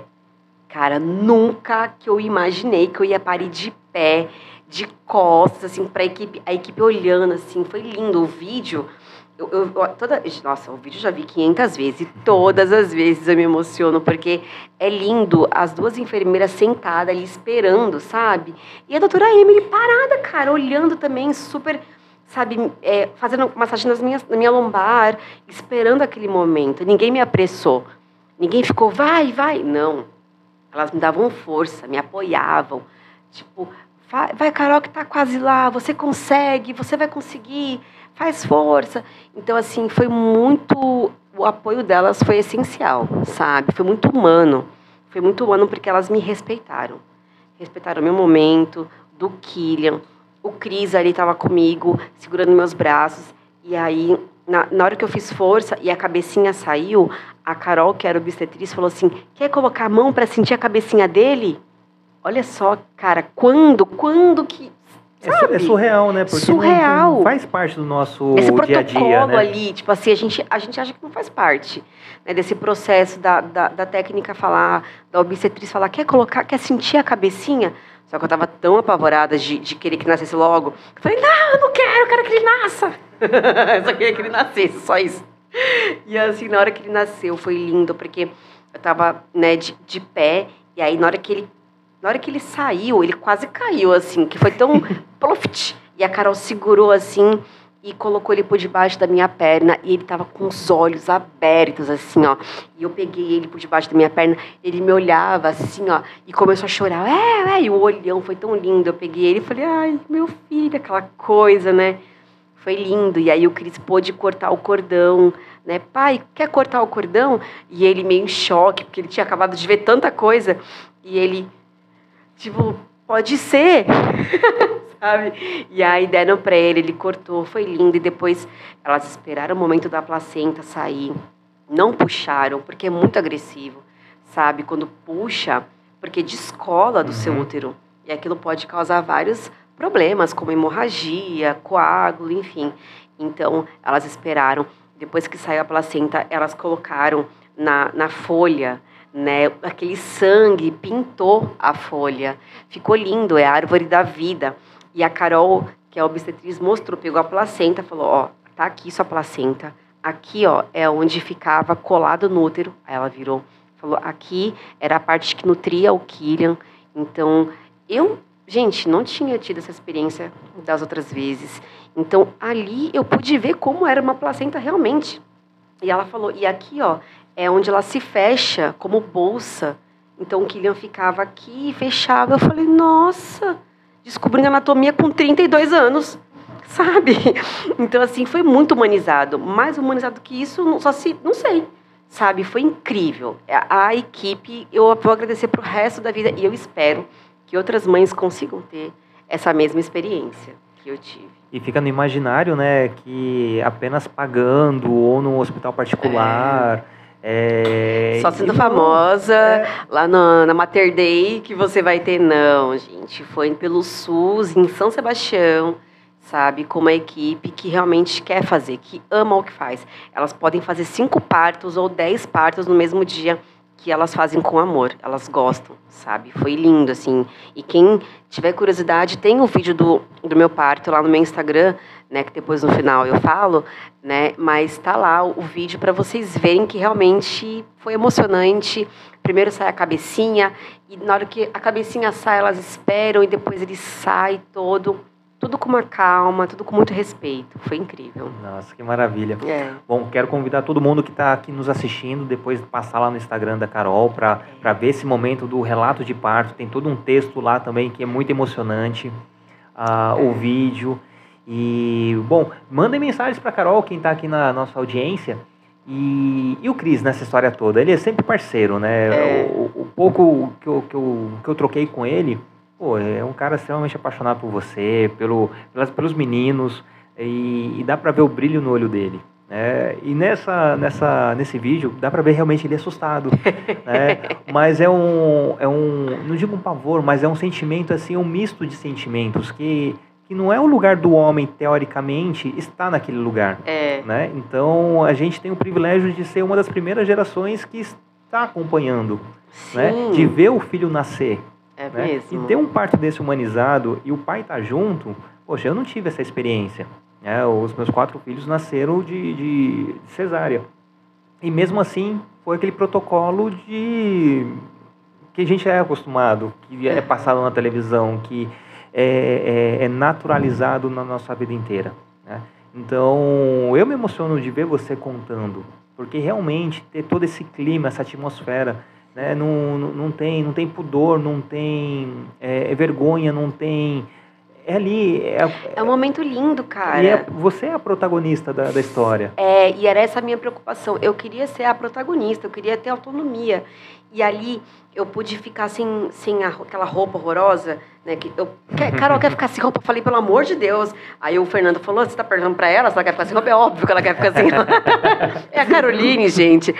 B: Cara, nunca que eu imaginei que eu ia parir de pé, de costas, assim, pra equipe, a equipe olhando, assim, foi lindo. O vídeo, eu, eu, toda, nossa, o vídeo eu já vi 500 vezes, e todas as vezes eu me emociono, porque é lindo, as duas enfermeiras sentadas ali esperando, sabe? E a doutora Emily parada, cara, olhando também, super sabe, é, fazendo massagem nas minhas, na minha lombar, esperando aquele momento. Ninguém me apressou. Ninguém ficou, vai, vai. Não. Elas me davam força, me apoiavam. Tipo, vai, Carol, que tá quase lá, você consegue, você vai conseguir, faz força. Então, assim, foi muito. O apoio delas foi essencial, sabe? Foi muito humano. Foi muito humano porque elas me respeitaram. Respeitaram meu momento, do Killian. O Cris ali estava comigo, segurando meus braços. E aí na, na hora que eu fiz força e a cabecinha saiu, a Carol, que era obstetriz, falou assim: quer colocar a mão para sentir a cabecinha dele? Olha só, cara, quando, quando que.
A: É, surreal, né? Porque
B: surreal.
A: Não, não faz parte do nosso
B: Esse
A: dia a dia, né?
B: ali, tipo assim, a gente, a gente acha que não faz parte né, desse processo da, da, da técnica falar, da obstetriz falar, quer colocar, quer sentir a cabecinha? Só que eu tava tão apavorada de, de querer que nascesse logo. Eu falei, não, eu não quero, eu quero que ele nasça. eu só queria que ele nascesse, só isso. E assim, na hora que ele nasceu, foi lindo, porque eu tava, né, de, de pé, e aí na hora que ele na hora que ele saiu, ele quase caiu, assim, que foi tão ploft. E a Carol segurou assim e colocou ele por debaixo da minha perna e ele tava com os olhos abertos, assim, ó. E eu peguei ele por debaixo da minha perna, ele me olhava assim, ó, e começou a chorar. É, é, e o olhão foi tão lindo. Eu peguei ele e falei, ai, meu filho, aquela coisa, né? Foi lindo. E aí o Cris pôde cortar o cordão, né? Pai, quer cortar o cordão? E ele meio em choque, porque ele tinha acabado de ver tanta coisa. E ele, Tipo, pode ser. Sabe? E aí deram pra ele, ele cortou, foi lindo. E depois elas esperaram o momento da placenta sair. Não puxaram, porque é muito agressivo. Sabe? Quando puxa, porque descola do uhum. seu útero. E aquilo pode causar vários problemas, como hemorragia, coágulo, enfim. Então, elas esperaram. Depois que saiu a placenta, elas colocaram na, na folha né? Aquele sangue pintou a folha. Ficou lindo, é a árvore da vida. E a Carol, que é obstetriz, mostrou, pegou a placenta, falou: "Ó, tá aqui sua placenta. Aqui, ó, é onde ficava colado no útero". Aí ela virou, falou: "Aqui era a parte que nutria o Killian". Então, eu, gente, não tinha tido essa experiência das outras vezes. Então, ali eu pude ver como era uma placenta realmente. E ela falou: "E aqui, ó, é onde ela se fecha como bolsa. Então o Killian ficava aqui e fechava. Eu falei, nossa, descobrindo anatomia com 32 anos, sabe? Então, assim, foi muito humanizado. Mais humanizado que isso, só se. Não sei. Sabe? Foi incrível. A, a equipe, eu vou agradecer para o resto da vida e eu espero que outras mães consigam ter essa mesma experiência que eu tive.
A: E fica no imaginário, né, que apenas pagando ou no hospital particular. É
B: é, Só sendo famosa é... lá na, na Mater Day que você vai ter. Não, gente. Foi pelo SUS, em São Sebastião, sabe? Com uma equipe que realmente quer fazer, que ama o que faz. Elas podem fazer cinco partos ou dez partos no mesmo dia que elas fazem com amor, elas gostam, sabe? Foi lindo, assim. E quem tiver curiosidade, tem o um vídeo do, do meu parto lá no meu Instagram, né? Que depois no final eu falo, né? Mas tá lá o, o vídeo para vocês verem que realmente foi emocionante. Primeiro sai a cabecinha, e na hora que a cabecinha sai, elas esperam, e depois ele sai todo tudo com uma calma, tudo com muito respeito. Foi incrível.
A: Nossa, que maravilha.
B: É.
A: Bom, quero convidar todo mundo que está aqui nos assistindo, depois passar lá no Instagram da Carol para ver esse momento do relato de parto. Tem todo um texto lá também que é muito emocionante. Uh, o vídeo. E, bom, mandem mensagens para Carol, quem está aqui na nossa audiência. E, e o Cris nessa história toda? Ele é sempre parceiro, né? É. O, o, pouco que eu, que, eu, que eu troquei com ele pô, é um cara extremamente apaixonado por você, pelo, pelas, pelos meninos, e, e dá para ver o brilho no olho dele. Né? E nessa, nessa, nesse vídeo dá para ver realmente ele assustado, né? Mas é um, é um, não digo um pavor, mas é um sentimento assim, um misto de sentimentos que que não é o lugar do homem teoricamente está naquele lugar,
B: é.
A: né? Então a gente tem o privilégio de ser uma das primeiras gerações que está acompanhando, né? De ver o filho nascer,
B: é
A: né?
B: mesmo.
A: E ter um parto desse humanizado e o pai tá junto, poxa, eu não tive essa experiência. Né? Os meus quatro filhos nasceram de, de cesárea. E mesmo assim, foi aquele protocolo de que a gente é acostumado, que é passado na televisão, que é, é, é naturalizado na nossa vida inteira. Né? Então, eu me emociono de ver você contando, porque realmente ter todo esse clima, essa atmosfera, né? não, não, tem, não tem pudor, não tem é, é vergonha, não tem. É ali. É,
B: é um momento lindo, cara.
A: E é, você é a protagonista da, da história.
B: É, e era essa a minha preocupação. Eu queria ser a protagonista, eu queria ter autonomia. E ali eu pude ficar sem, sem a, aquela roupa horrorosa, né? Que eu, quer, Carol quer ficar sem roupa? Eu falei, pelo amor de Deus. Aí o Fernando falou, você está perguntando para ela se ela quer ficar sem roupa? É óbvio que ela quer ficar sem roupa. é a Caroline, gente.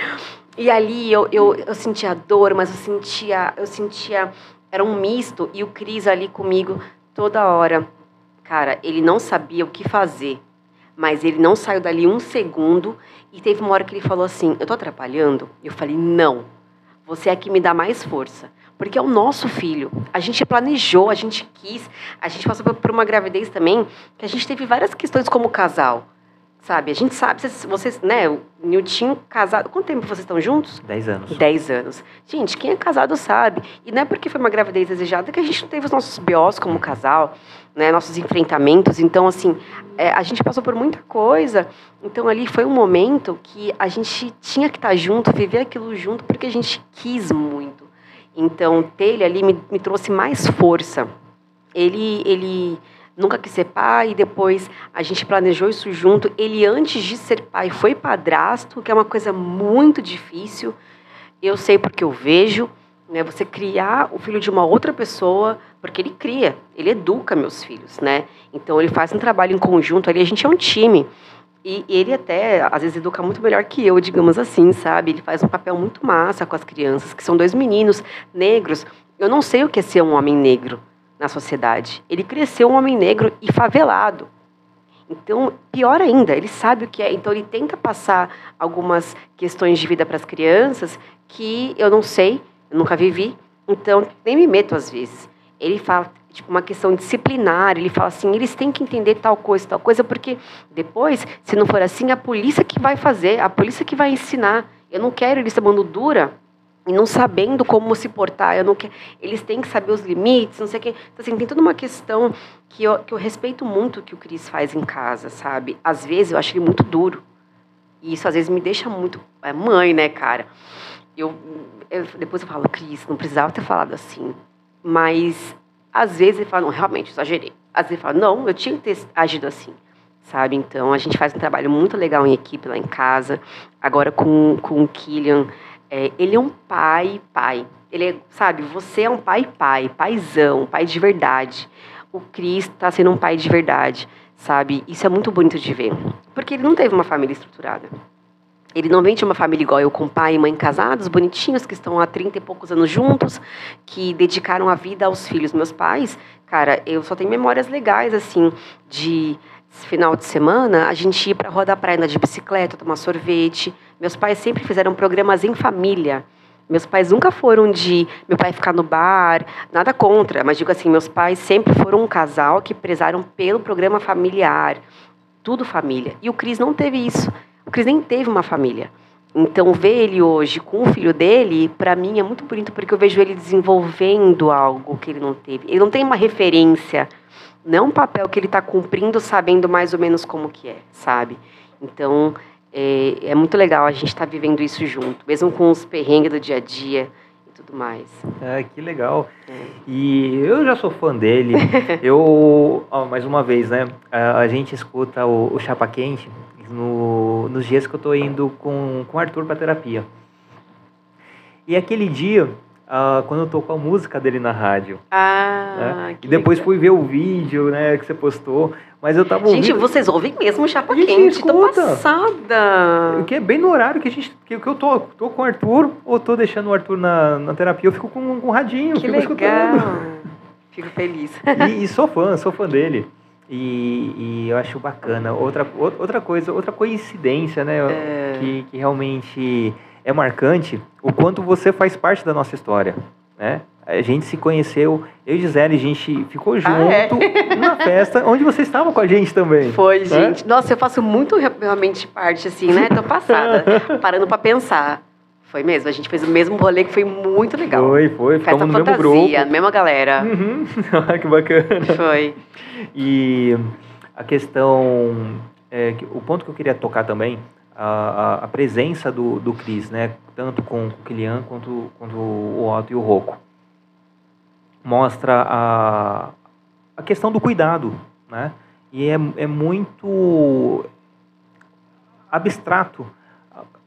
B: E ali eu, eu, eu sentia dor, mas eu sentia, eu sentia, era um misto, e o Cris ali comigo toda hora. Cara, ele não sabia o que fazer, mas ele não saiu dali um segundo e teve uma hora que ele falou assim: Eu tô atrapalhando? Eu falei: Não, você é que me dá mais força. Porque é o nosso filho. A gente planejou, a gente quis, a gente passou por uma gravidez também que a gente teve várias questões como casal sabe? A gente sabe, vocês, né, o Nilton casado, quanto tempo vocês estão juntos?
A: Dez anos.
B: Dez anos. Gente, quem é casado sabe. E não é porque foi uma gravidez desejada que a gente não teve os nossos biós como casal, né, nossos enfrentamentos. Então, assim, é, a gente passou por muita coisa. Então, ali foi um momento que a gente tinha que estar junto, viver aquilo junto, porque a gente quis muito. Então, ter ele ali me, me trouxe mais força. Ele, ele nunca quis ser pai, e depois a gente planejou isso junto. Ele, antes de ser pai, foi padrasto, que é uma coisa muito difícil. Eu sei porque eu vejo. Né, você criar o filho de uma outra pessoa, porque ele cria, ele educa meus filhos, né? Então ele faz um trabalho em conjunto ali, a gente é um time. E ele até, às vezes, educa muito melhor que eu, digamos assim, sabe? Ele faz um papel muito massa com as crianças, que são dois meninos negros. Eu não sei o que é ser um homem negro, na sociedade. Ele cresceu um homem negro e favelado. Então, pior ainda, ele sabe o que é. Então, ele tenta passar algumas questões de vida para as crianças que eu não sei, eu nunca vivi. Então, nem me meto às vezes. Ele fala, tipo, uma questão disciplinar. Ele fala assim: eles têm que entender tal coisa, tal coisa, porque depois, se não for assim, a polícia que vai fazer, a polícia que vai ensinar. Eu não quero eles tomando dura e não sabendo como se portar. Eu não que... Eles têm que saber os limites, não sei o quê. Então, assim, tem toda uma questão que eu, que eu respeito muito que o Cris faz em casa, sabe? Às vezes eu acho ele muito duro. E isso às vezes me deixa muito. É mãe, né, cara? Eu, eu depois eu falo, Cris, não precisava ter falado assim. Mas às vezes ele fala, não, realmente, exagerei. Às vezes ele fala, não, eu tinha que ter agido assim. Sabe? Então a gente faz um trabalho muito legal em equipe lá em casa. Agora com, com o Killian é, ele é um pai, pai. Ele é, sabe, você é um pai, pai, paizão, pai de verdade. O Cris está sendo um pai de verdade, sabe? Isso é muito bonito de ver. Porque ele não teve uma família estruturada. Ele não vem de uma família igual eu, com pai e mãe casados, bonitinhos, que estão há 30 e poucos anos juntos, que dedicaram a vida aos filhos. Meus pais, cara, eu só tenho memórias legais, assim, de final de semana, a gente ir para a Rua da Praia andar de bicicleta, tomar sorvete. Meus pais sempre fizeram programas em família. Meus pais nunca foram de meu pai ficar no bar, nada contra, mas digo assim, meus pais sempre foram um casal que prezaram pelo programa familiar, tudo família. E o Cris não teve isso. O Cris nem teve uma família. Então, ver ele hoje com o filho dele, para mim é muito bonito porque eu vejo ele desenvolvendo algo que ele não teve. Ele não tem uma referência não um papel que ele está cumprindo sabendo mais ou menos como que é, sabe? Então, é, é muito legal a gente estar tá vivendo isso junto, mesmo com os perrengues do dia a dia e tudo mais.
A: É, que legal. É. E eu já sou fã dele. eu, ó, mais uma vez, né? A, a gente escuta o, o Chapa Quente no, nos dias que eu estou indo com, com o Arthur para terapia. E aquele dia ah, quando eu tocou a música dele na rádio.
B: Ah,
A: né? E depois legal. fui ver o vídeo, né, que você postou. Mas eu tava
B: Gente, ouvindo... vocês ouvem mesmo Chapa gente, Quente, escuta. tô passada.
A: Que é bem no horário que, a gente, que, que eu tô, tô com o Arthur, ou tô deixando o Arthur na, na terapia, eu fico com, com um radinho,
B: que
A: fico
B: legal.
A: escutando.
B: Fico feliz.
A: E, e, sou fã, sou fã dele. E, e, eu acho bacana. Outra, outra coisa, outra coincidência, né, é... que, que realmente é marcante o quanto você faz parte da nossa história, né? A gente se conheceu, eu e Gisele, a gente ficou junto ah, é? na festa onde você estava com a gente também.
B: Foi, né? gente. Nossa, eu faço muito realmente parte, assim, né? Tô passada, parando para pensar. Foi mesmo, a gente fez o mesmo rolê que foi muito legal.
A: Foi, foi.
B: Festa
A: no
B: fantasia,
A: mesmo grupo.
B: mesma galera.
A: Uhum. que bacana.
B: Foi.
A: E a questão, é, o ponto que eu queria tocar também a, a, presença do, do Cris, né? tanto com o Kilian quanto, quanto o Otto e o Rocco. Mostra a, a questão do cuidado. Né? E é, é muito abstrato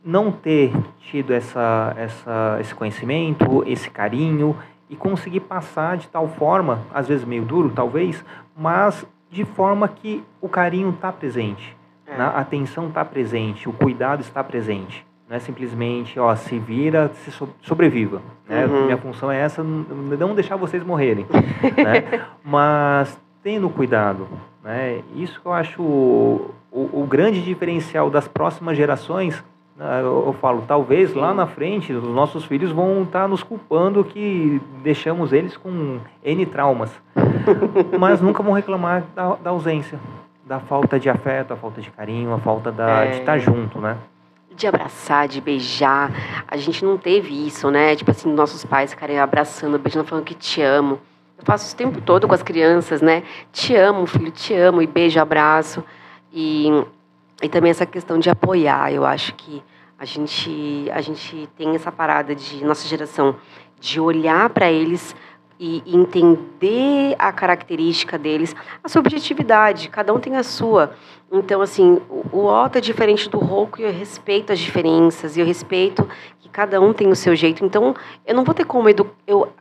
A: não ter tido essa, essa, esse conhecimento, esse carinho e conseguir passar de tal forma, às vezes meio duro, talvez, mas de forma que o carinho está presente. É. A atenção está presente, o cuidado está presente. Não é simplesmente, ó, se vira, se sobreviva. Né? Uhum. Minha função é essa, não deixar vocês morrerem. né? Mas tendo cuidado, Né? Isso que eu acho o, o, o grande diferencial das próximas gerações. Né? Eu, falo, talvez lá na frente os nossos filhos vão estar tá nos culpando que deixamos eles com N traumas. Mas nunca vão reclamar da, da ausência, da falta de afeto, a falta de carinho, a falta da, é... de estar junto, né?
B: De abraçar, de beijar. A gente não teve isso, né? Tipo assim, nossos pais ficarem abraçando, beijando, falando que te amo. Eu faço isso o tempo todo com as crianças, né? Te amo, filho, te amo, e beijo, abraço. E, e também essa questão de apoiar. Eu acho que a gente, a gente tem essa parada de, nossa geração, de olhar para eles e entender a característica deles, a subjetividade, cada um tem a sua. Então, assim, o Otto é diferente do Roku e eu respeito as diferenças, e eu respeito que cada um tem o seu jeito. Então, eu não vou ter como educar.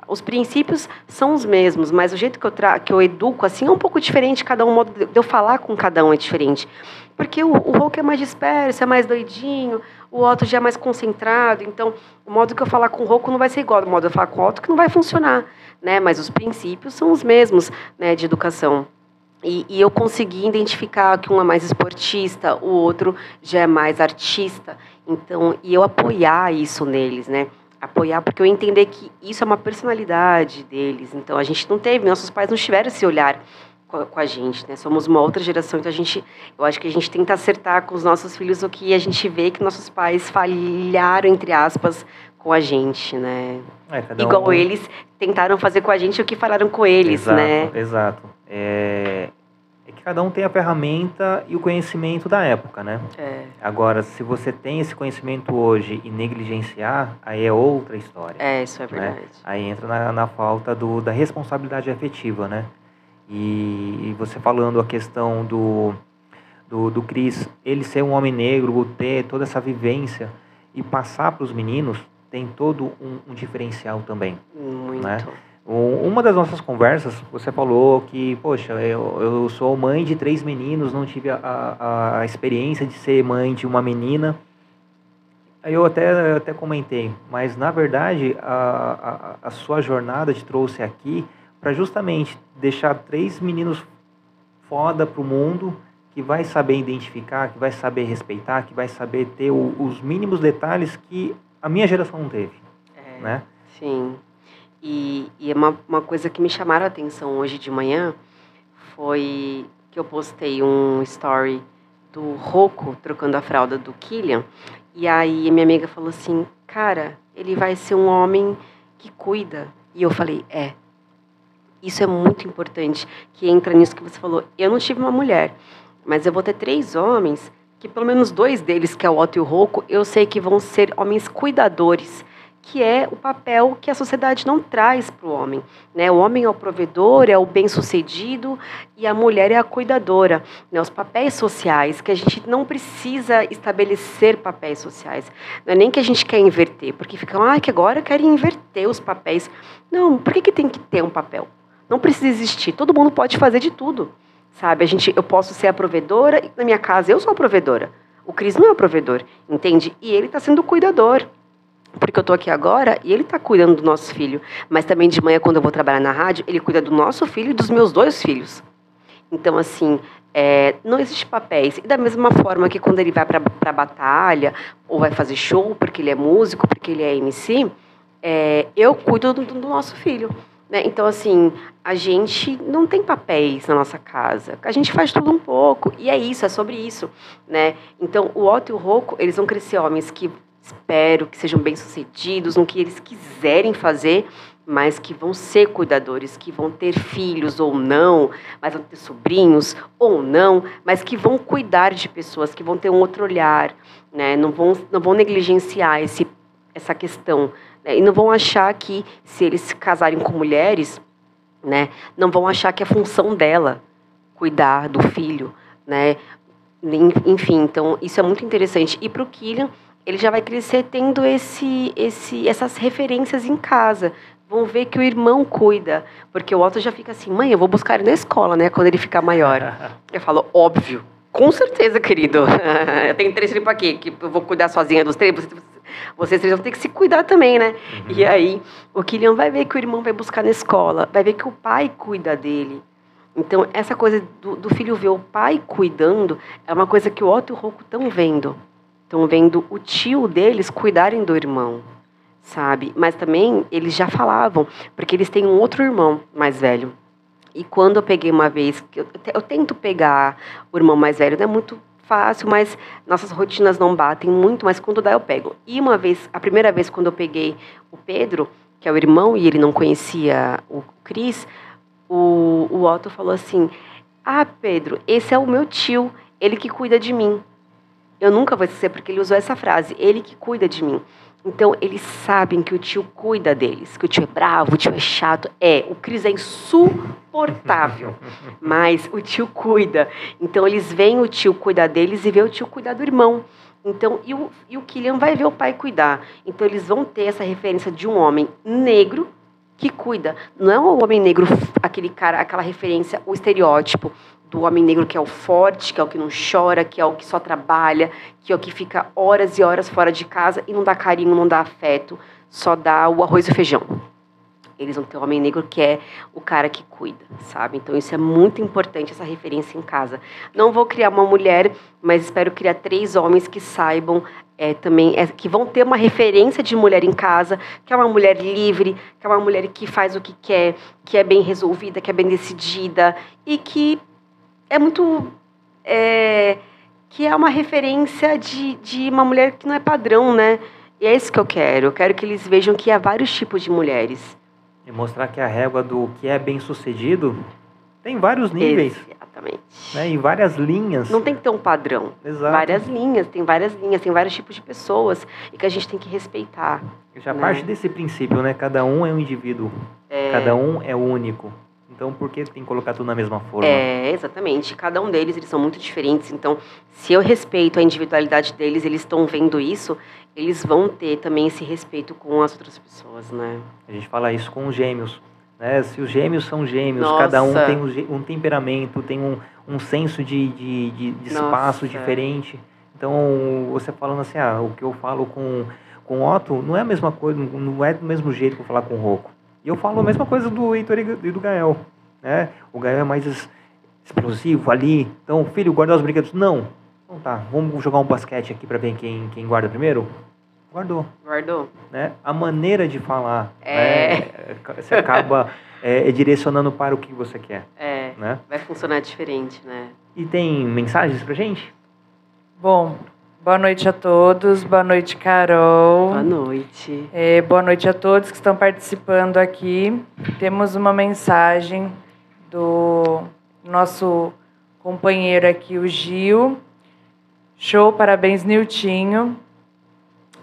B: Os princípios são os mesmos, mas o jeito que eu, tra que eu educo, assim, é um pouco diferente, cada um, o modo de eu falar com cada um é diferente. Porque o, o Hulk é mais disperso, é mais doidinho, o Otto já é mais concentrado, então o modo que eu falar com o Roku não vai ser igual ao modo de eu falar com o Otto, que não vai funcionar, né? Mas os princípios são os mesmos, né, de educação. E, e, eu consegui identificar que um é mais esportista, o outro já é mais artista. Então, e eu apoiar isso neles, né? Apoiar porque eu entender que isso é uma personalidade deles. Então, a gente não teve, nossos pais não tiveram esse olhar com a, com a gente, né? Somos uma outra geração, então a gente, eu acho que a gente tenta acertar com os nossos filhos o que a gente vê que nossos pais falharam entre aspas com a gente, né? É, Igual eles tentaram fazer com a gente o que falaram com eles,
A: exato,
B: né?
A: Exato. É... é que cada um tem a ferramenta e o conhecimento da época, né?
B: É.
A: Agora, se você tem esse conhecimento hoje e negligenciar, aí é outra história.
B: É, isso é
A: né?
B: verdade. Né?
A: Aí entra na, na falta do, da responsabilidade afetiva, né? E, e você falando a questão do, do, do Cris, ele ser um homem negro, ter toda essa vivência e passar para os meninos, tem todo um, um diferencial também.
B: Muito.
A: Né? Uma das nossas conversas, você falou que, poxa, eu, eu sou mãe de três meninos, não tive a, a, a experiência de ser mãe de uma menina. Aí eu até, até comentei, mas na verdade a, a, a sua jornada te trouxe aqui para justamente deixar três meninos foda pro mundo que vai saber identificar, que vai saber respeitar, que vai saber ter o, os mínimos detalhes que a minha geração não teve, é, né?
B: Sim. E, e é uma, uma coisa que me chamaram a atenção hoje de manhã foi que eu postei um story do Rocco trocando a fralda do Killian. E aí minha amiga falou assim: Cara, ele vai ser um homem que cuida. E eu falei: É, isso é muito importante, que entra nisso que você falou. Eu não tive uma mulher, mas eu vou ter três homens, que pelo menos dois deles, que é o Otto e o Rocco, eu sei que vão ser homens cuidadores, que é o papel que a sociedade não traz para o homem. Né? O homem é o provedor, é o bem-sucedido, e a mulher é a cuidadora. Né? Os papéis sociais, que a gente não precisa estabelecer papéis sociais. Não é nem que a gente quer inverter, porque ficam, ah, que agora querem inverter os papéis. Não, por que, que tem que ter um papel? Não precisa existir. Todo mundo pode fazer de tudo. Sabe? A gente, eu posso ser a provedora, e na minha casa eu sou a provedora. O Cris não é o provedor, entende? E ele está sendo o cuidador. Porque eu estou aqui agora e ele está cuidando do nosso filho. Mas também de manhã, quando eu vou trabalhar na rádio, ele cuida do nosso filho e dos meus dois filhos. Então, assim, é, não existe papéis. E da mesma forma que quando ele vai para a batalha, ou vai fazer show, porque ele é músico, porque ele é MC, é, eu cuido do, do nosso filho. Né? Então, assim, a gente não tem papéis na nossa casa. A gente faz tudo um pouco. E é isso, é sobre isso. Né? Então, o Otto e o Rocco, eles vão crescer homens que espero que sejam bem-sucedidos no que eles quiserem fazer, mas que vão ser cuidadores, que vão ter filhos ou não, mas vão ter sobrinhos ou não, mas que vão cuidar de pessoas, que vão ter um outro olhar, né? não, vão, não vão negligenciar esse, essa questão né? E não vão achar que, se eles se casarem com mulheres, né, não vão achar que é função dela cuidar do filho, né? Enfim, então isso é muito interessante. E para o Killian, ele já vai crescer tendo esse, esse, essas referências em casa. Vão ver que o irmão cuida, porque o Otto já fica assim, mãe, eu vou buscar ele na escola, né, quando ele ficar maior. eu falo, óbvio, com certeza, querido. eu tenho três filhos para quê? Que eu vou cuidar sozinha dos três? Vocês vão ter que se cuidar também, né? Uhum. E aí, o Kylian vai ver que o irmão vai buscar na escola, vai ver que o pai cuida dele. Então, essa coisa do, do, filho ver o pai cuidando é uma coisa que o Otto e o Rocco estão vendo. Estão vendo o tio deles cuidarem do irmão, sabe? Mas também eles já falavam, porque eles têm um outro irmão mais velho. E quando eu peguei uma vez, eu, eu tento pegar o irmão mais velho, não é muito fácil, mas nossas rotinas não batem muito, mas quando dá eu pego. E uma vez, a primeira vez quando eu peguei o Pedro, que é o irmão, e ele não conhecia o Cris, o, o Otto falou assim: Ah, Pedro, esse é o meu tio, ele que cuida de mim. Eu nunca vou esquecer porque ele usou essa frase: ele que cuida de mim. Então, eles sabem que o tio cuida deles, que o tio é bravo, o tio é chato. É, o Cris é insuportável, mas o tio cuida. Então, eles veem o tio cuidar deles e vê o tio cuidar do irmão. Então, e o, e o Killian vai ver o pai cuidar. Então, eles vão ter essa referência de um homem negro que cuida. Não é o homem negro, aquele cara, aquela referência, o estereótipo do homem negro que é o forte, que é o que não chora, que é o que só trabalha, que é o que fica horas e horas fora de casa e não dá carinho, não dá afeto, só dá o arroz e o feijão. Eles vão ter o homem negro que é o cara que cuida, sabe? Então isso é muito importante, essa referência em casa. Não vou criar uma mulher, mas espero criar três homens que saibam é, também, é, que vão ter uma referência de mulher em casa, que é uma mulher livre, que é uma mulher que faz o que quer, que é bem resolvida, que é bem decidida e que é muito. É, que é uma referência de, de uma mulher que não é padrão, né? E é isso que eu quero. Eu quero que eles vejam que há vários tipos de mulheres.
A: E mostrar que a régua do que é bem sucedido tem vários níveis.
B: Exatamente.
A: Né? E várias linhas.
B: Não tem que ter um padrão.
A: Exato.
B: Várias linhas, tem várias linhas, tem vários tipos de pessoas e que a gente tem que respeitar.
A: Já né? parte desse princípio, né? Cada um é um indivíduo. É... Cada um é único. Então, por que tem que colocar tudo na mesma forma?
B: É, exatamente. Cada um deles, eles são muito diferentes. Então, se eu respeito a individualidade deles, eles estão vendo isso, eles vão ter também esse respeito com as outras pessoas, né?
A: A gente fala isso com os gêmeos. Né? Se os gêmeos são gêmeos, Nossa. cada um tem um, um temperamento, tem um, um senso de, de, de, de espaço diferente. Então, você falando assim, ah, o que eu falo com, com o Otto não é a mesma coisa, não é do mesmo jeito que eu falar com o Rocco. E eu falo a mesma coisa do Heitor e do Gael. Né? O Gael é mais explosivo ali. Então, filho, guardar os brinquedos. Não. Então tá, vamos jogar um basquete aqui para ver quem, quem guarda primeiro? Guardou.
B: Guardou.
A: Né? A maneira de falar. É. Né? Você acaba é, direcionando para o que você quer.
B: É. Né? Vai funcionar diferente, né?
A: E tem mensagens pra gente?
C: Bom, Boa noite a todos, boa noite, Carol.
B: Boa noite.
C: É, boa noite a todos que estão participando aqui. Temos uma mensagem do nosso companheiro aqui, o Gil. Show, parabéns, Niltinho.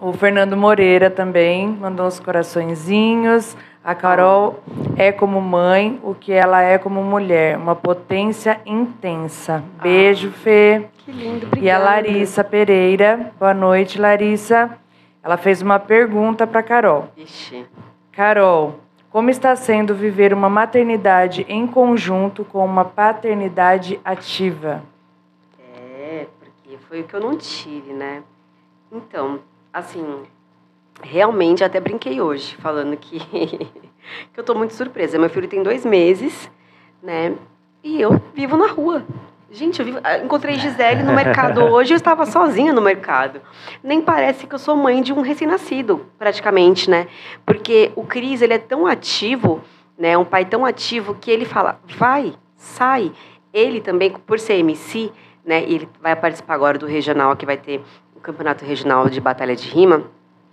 C: O Fernando Moreira também mandou uns coraçõezinhos. A Carol é como mãe, o que ela é como mulher, uma potência intensa. Beijo, ah, Fê.
B: Que lindo, obrigada.
C: E a Larissa Pereira. Boa noite, Larissa. Ela fez uma pergunta para Carol.
B: Ixi.
C: Carol, como está sendo viver uma maternidade em conjunto com uma paternidade ativa?
B: É, porque foi o que eu não tive, né? Então, assim, realmente até brinquei hoje, falando que, que eu estou muito surpresa. Meu filho tem dois meses, né? E eu vivo na rua. Gente, eu vivo, ah, encontrei Gisele no mercado hoje, eu estava sozinha no mercado. Nem parece que eu sou mãe de um recém-nascido, praticamente, né? Porque o Cris, ele é tão ativo, né? Um pai tão ativo que ele fala, vai, sai. Ele também, por ser MC, né? Ele vai participar agora do regional, que vai ter o campeonato regional de batalha de rima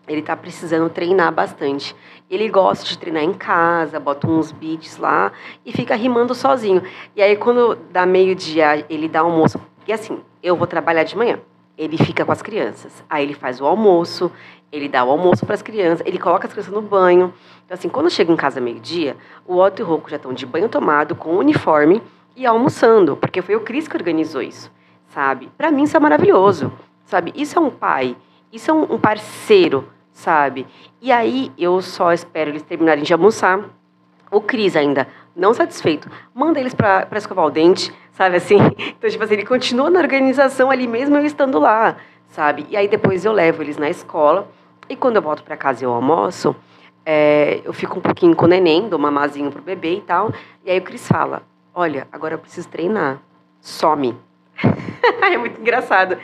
B: ele está precisando treinar bastante. Ele gosta de treinar em casa, bota uns beats lá e fica rimando sozinho. E aí, quando dá meio-dia, ele dá almoço. E assim, eu vou trabalhar de manhã. Ele fica com as crianças. Aí ele faz o almoço, ele dá o almoço para as crianças, ele coloca as crianças no banho. Então, assim, quando chega em casa meio-dia, o Otto e o Rocco já estão de banho tomado, com uniforme e almoçando, porque foi o Cris que organizou isso, sabe? Para mim, isso é maravilhoso, sabe? Isso é um pai isso é um, parceiro, sabe? E aí eu só espero eles terminarem de almoçar. O Cris ainda não satisfeito, manda eles para escovar o dente, sabe assim? Então, tipo assim, ele continua na organização ali mesmo eu estando lá, sabe? E aí depois eu levo eles na escola e quando eu volto para casa e eu almoço, é, eu fico um pouquinho com o neném, dou mamazinho pro bebê e tal. E aí o Cris fala, olha, agora eu preciso treinar. Some. é muito engraçado.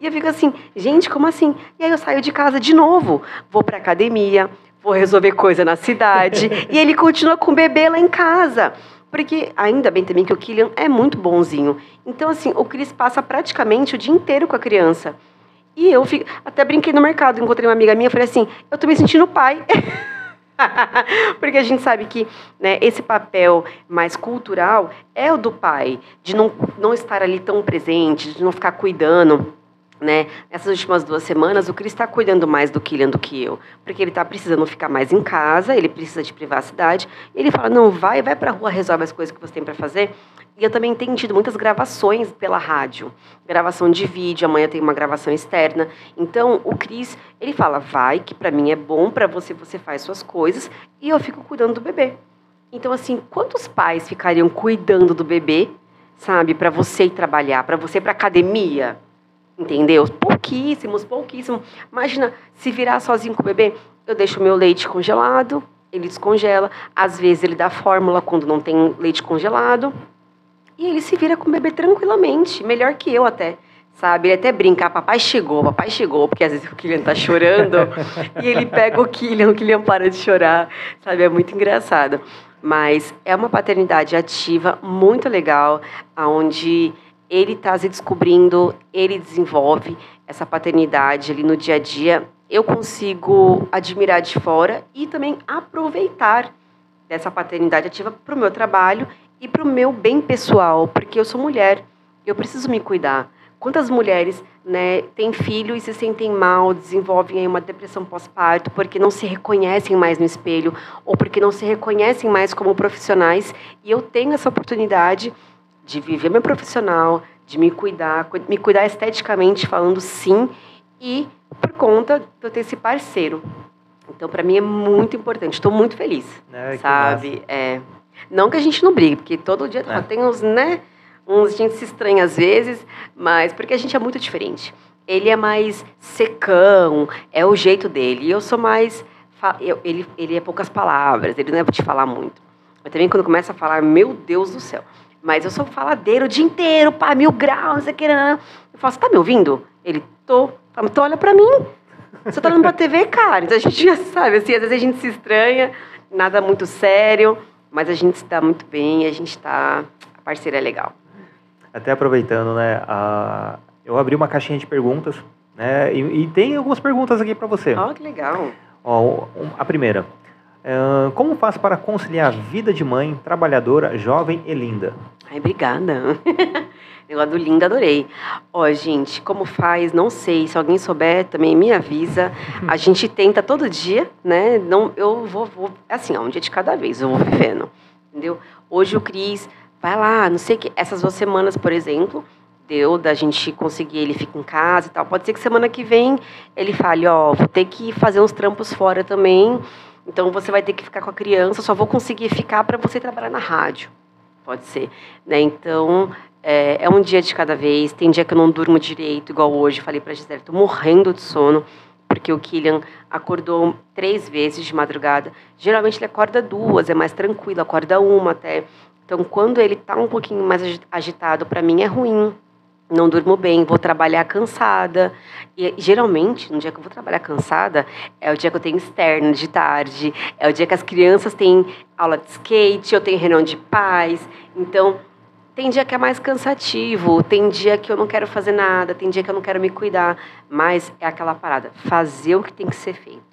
B: E eu fico assim, gente, como assim? E aí eu saio de casa de novo, vou pra academia, vou resolver coisa na cidade, e ele continua com o bebê lá em casa. Porque ainda bem também que o Killian é muito bonzinho. Então, assim, o Cris passa praticamente o dia inteiro com a criança. E eu fico, até brinquei no mercado, encontrei uma amiga minha, falei assim, eu tô me sentindo pai. Porque a gente sabe que né, esse papel mais cultural é o do pai, de não, não estar ali tão presente, de não ficar cuidando. Né? Essas últimas duas semanas, o Cris está cuidando mais do Killian do que eu, porque ele está precisando ficar mais em casa, ele precisa de privacidade. Ele fala: não, vai, vai para a rua, resolve as coisas que você tem para fazer. E eu também tenho tido muitas gravações pela rádio, gravação de vídeo. Amanhã tem uma gravação externa. Então, o Cris, ele fala: vai, que para mim é bom, para você você faz suas coisas e eu fico cuidando do bebê. Então, assim, quantos pais ficariam cuidando do bebê, sabe, para você ir trabalhar, para você ir para academia? Entendeu? Pouquíssimos, pouquíssimos. Imagina se virar sozinho com o bebê. Eu deixo meu leite congelado, ele descongela. Às vezes ele dá fórmula quando não tem leite congelado. E ele se vira com o bebê tranquilamente, melhor que eu até. Sabe? Ele até brinca, papai chegou, papai chegou, porque às vezes o Kylian tá chorando e ele pega o Kylian, o Kylian para de chorar, sabe? É muito engraçado. Mas é uma paternidade ativa muito legal, aonde ele está se descobrindo, ele desenvolve essa paternidade ali no dia a dia. Eu consigo admirar de fora e também aproveitar dessa paternidade ativa para o meu trabalho e para o meu bem pessoal, porque eu sou mulher, eu preciso me cuidar. Quantas mulheres né, têm filho e se sentem mal, desenvolvem uma depressão pós-parto porque não se reconhecem mais no espelho ou porque não se reconhecem mais como profissionais? E eu tenho essa oportunidade de viver meu profissional, de me cuidar, me cuidar esteticamente falando sim, e por conta de eu ter esse parceiro. Então, para mim é muito importante. Estou muito feliz, é, sabe? É, não que a gente não brigue, porque todo dia é. tem uns, né? Uns a gente se estranha às vezes, mas porque a gente é muito diferente. Ele é mais secão, é o jeito dele. E eu sou mais. Eu, ele, ele é poucas palavras, ele não é para te falar muito. Mas também quando começa a falar, meu Deus do céu. Mas eu sou faladeiro o dia inteiro, pá, mil graus, não sei o que. Não. Eu falo, você tá me ouvindo? Ele, tô. Então olha pra mim. Você tá olhando pra TV, cara. Então a gente já sabe, assim, às vezes a gente se estranha, nada muito sério, mas a gente está muito bem, a gente está. A parceira é legal.
A: Até aproveitando, né? A... Eu abri uma caixinha de perguntas, né? E, e tem algumas perguntas aqui para você.
B: Ó, oh, que legal.
A: Ó, a primeira. Uh, como faz para conciliar vida de mãe, trabalhadora, jovem e linda?
B: Ai, obrigada. Negócio do lindo, adorei. Ó, gente, como faz, não sei. Se alguém souber, também me avisa. A gente tenta todo dia, né? Não, eu vou, vou assim, ó, um dia de cada vez, eu vou vivendo. Entendeu? Hoje o Cris vai lá, não sei que. Essas duas semanas, por exemplo, deu da gente conseguir ele ficar em casa e tal. Pode ser que semana que vem ele fale, ó, vou ter que fazer uns trampos fora também então você vai ter que ficar com a criança, só vou conseguir ficar para você trabalhar na rádio. Pode ser. Né? Então, é, é, um dia de cada vez. Tem dia que eu não durmo direito, igual hoje. Falei para Gisele, estou morrendo de sono, porque o Killian acordou três vezes de madrugada. Geralmente ele acorda duas, é mais tranquilo, acorda uma até. Então, quando ele está um pouquinho mais agitado, para mim é ruim não durmo bem, vou trabalhar cansada. E geralmente, no dia que eu vou trabalhar cansada, é o dia que eu tenho externo de tarde, é o dia que as crianças têm aula de skate, eu tenho reunião de paz. Então, tem dia que é mais cansativo, tem dia que eu não quero fazer nada, tem dia que eu não quero me cuidar, mas é aquela parada, fazer o que tem que ser feito.